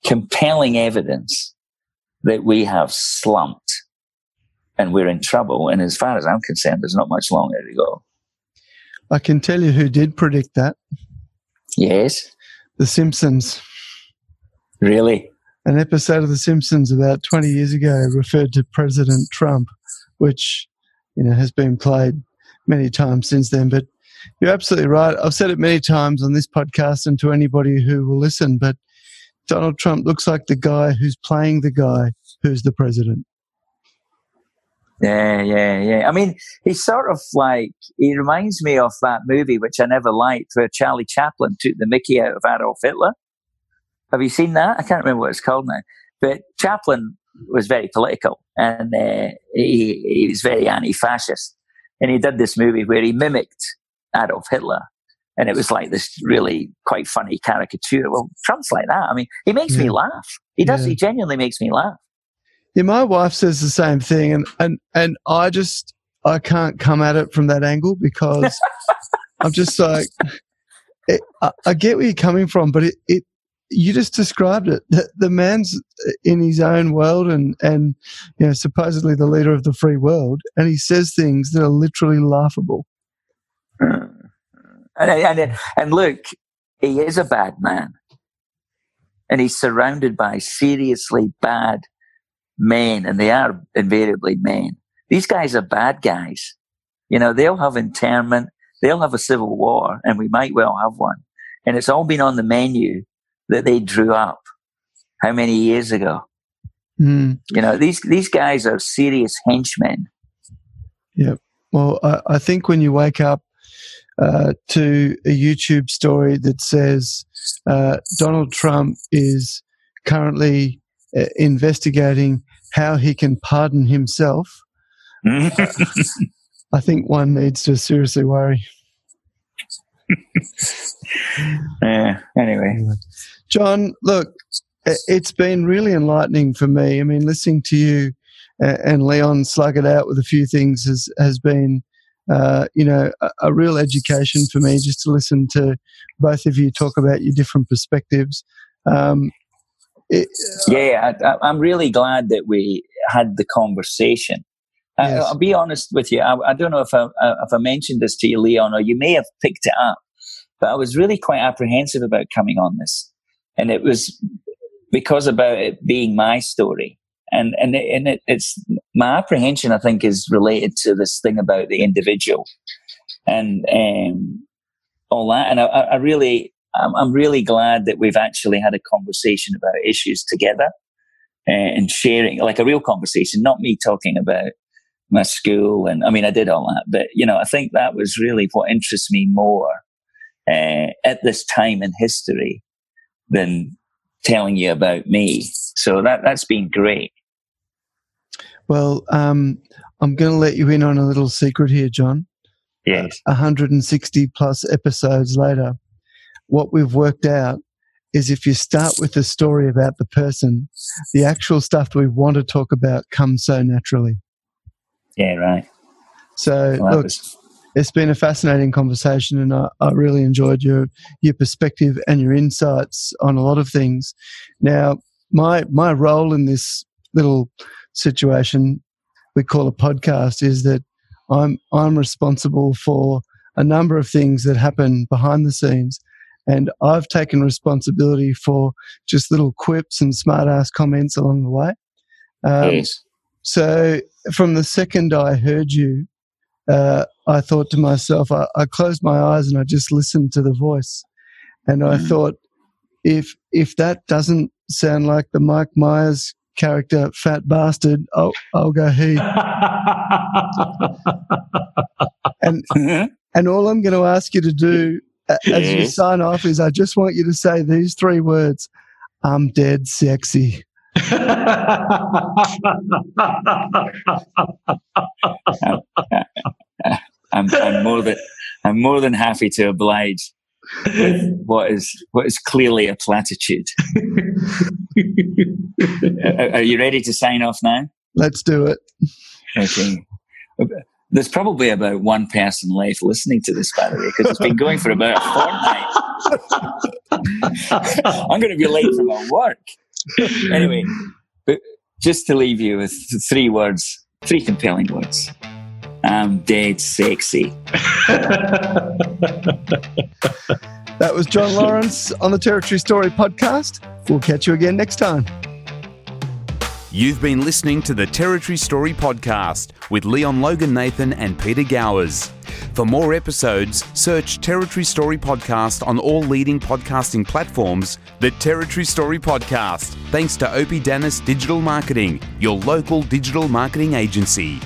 compelling evidence that we have slumped and we're in trouble. And as far as I'm concerned, there's not much longer to go. I can tell you who did predict that. Yes. The Simpsons. Really? An episode of The Simpsons about 20 years ago referred to President Trump, which, you know, has been played many times since then. But you're absolutely right. I've said it many times on this podcast and to anybody who will listen, but Donald Trump looks like the guy who's playing the guy who's the president. Yeah, yeah, yeah. I mean, he's sort of like, he reminds me of that movie, which I never liked, where Charlie Chaplin took the Mickey out of Adolf Hitler. Have you seen that? I can't remember what it's called now. But Chaplin was very political and uh, he, he was very anti fascist. And he did this movie where he mimicked Adolf Hitler. And it was like this really quite funny caricature. Well, Trump's like that. I mean, he makes yeah. me laugh. He does. Yeah. He genuinely makes me laugh. Yeah, my wife says the same thing, and and and I just I can't come at it from that angle because *laughs* I'm just like it, I, I, get where you're coming from, but it, it you just described it. The, the, man's in his own world and and you know supposedly the leader of the free world, and he says things that are literally laughable. And, and, and look, he is a bad man. And he's surrounded by seriously bad men, and they are invariably men. These guys are bad guys. You know, they'll have internment, they'll have a civil war, and we might well have one. And it's all been on the menu that they drew up how many years ago? Mm. You know, these these guys are serious henchmen. Yep. Well, I, I think when you wake up uh, to a YouTube story that says uh, Donald Trump is currently uh, investigating how he can pardon himself. *laughs* I think one needs to seriously worry. *laughs* yeah, anyway. John, look, it's been really enlightening for me. I mean, listening to you and Leon slug it out with a few things has, has been uh, you know, a, a, real education for me just to listen to both of you talk about your different perspectives. Um, it, yeah, I, am really glad that we had the conversation. Yes. I, will be honest with you. I, I don't know if I, if I mentioned this to you, Leon, or you may have picked it up, but I was really quite apprehensive about coming on this, and it was because about it being my story and and it, and it, it's my apprehension. I think is related to this thing about the individual and um, all that. And I, I really, I'm, I'm, really glad that we've actually had a conversation about issues together uh, and sharing, like a real conversation, not me talking about my school. And I mean, I did all that, but you know, I think that was really what interests me more uh, at this time in history than telling you about me. So that that's been great. Well, um, I'm going to let you in on a little secret here, John. Yes. 160 plus episodes later, what we've worked out is if you start with the story about the person, the actual stuff that we want to talk about comes so naturally. Yeah, right. So, well, look, was... it's been a fascinating conversation, and I, I really enjoyed your your perspective and your insights on a lot of things. Now, my my role in this little situation we call a podcast is that I'm I'm responsible for a number of things that happen behind the scenes. And I've taken responsibility for just little quips and smart ass comments along the way. Um, yes. So from the second I heard you, uh, I thought to myself, I, I, closed my eyes and I just listened to the voice. And I mm. thought, if if that doesn't sound like the Mike Myers character, fat bastard, I'll, I'll go he. and *laughs* and all I'm going to ask you to do as you sign off is I just want you to say these three words: "I'm dead sexy." *laughs* I'm, I'm more than I'm more than happy to oblige *laughs* what is what is clearly a platitude. *laughs* are, you ready to sign off now? Let's do it. Okay. There's probably about one person left listening to this, by the way, because it's been going for about a fortnight. *laughs* I'm going to be late for my work. Anyway, but just to leave you with three words, three compelling words. I'm dead sexy. *laughs* that was John Lawrence on the Territory Story podcast. We'll catch you again next time. You've been listening to the Territory Story podcast with Leon Logan Nathan and Peter Gowers. For more episodes, search Territory Story Podcast on all leading podcasting platforms. The Territory Story Podcast, thanks to Opie Dennis Digital Marketing, your local digital marketing agency.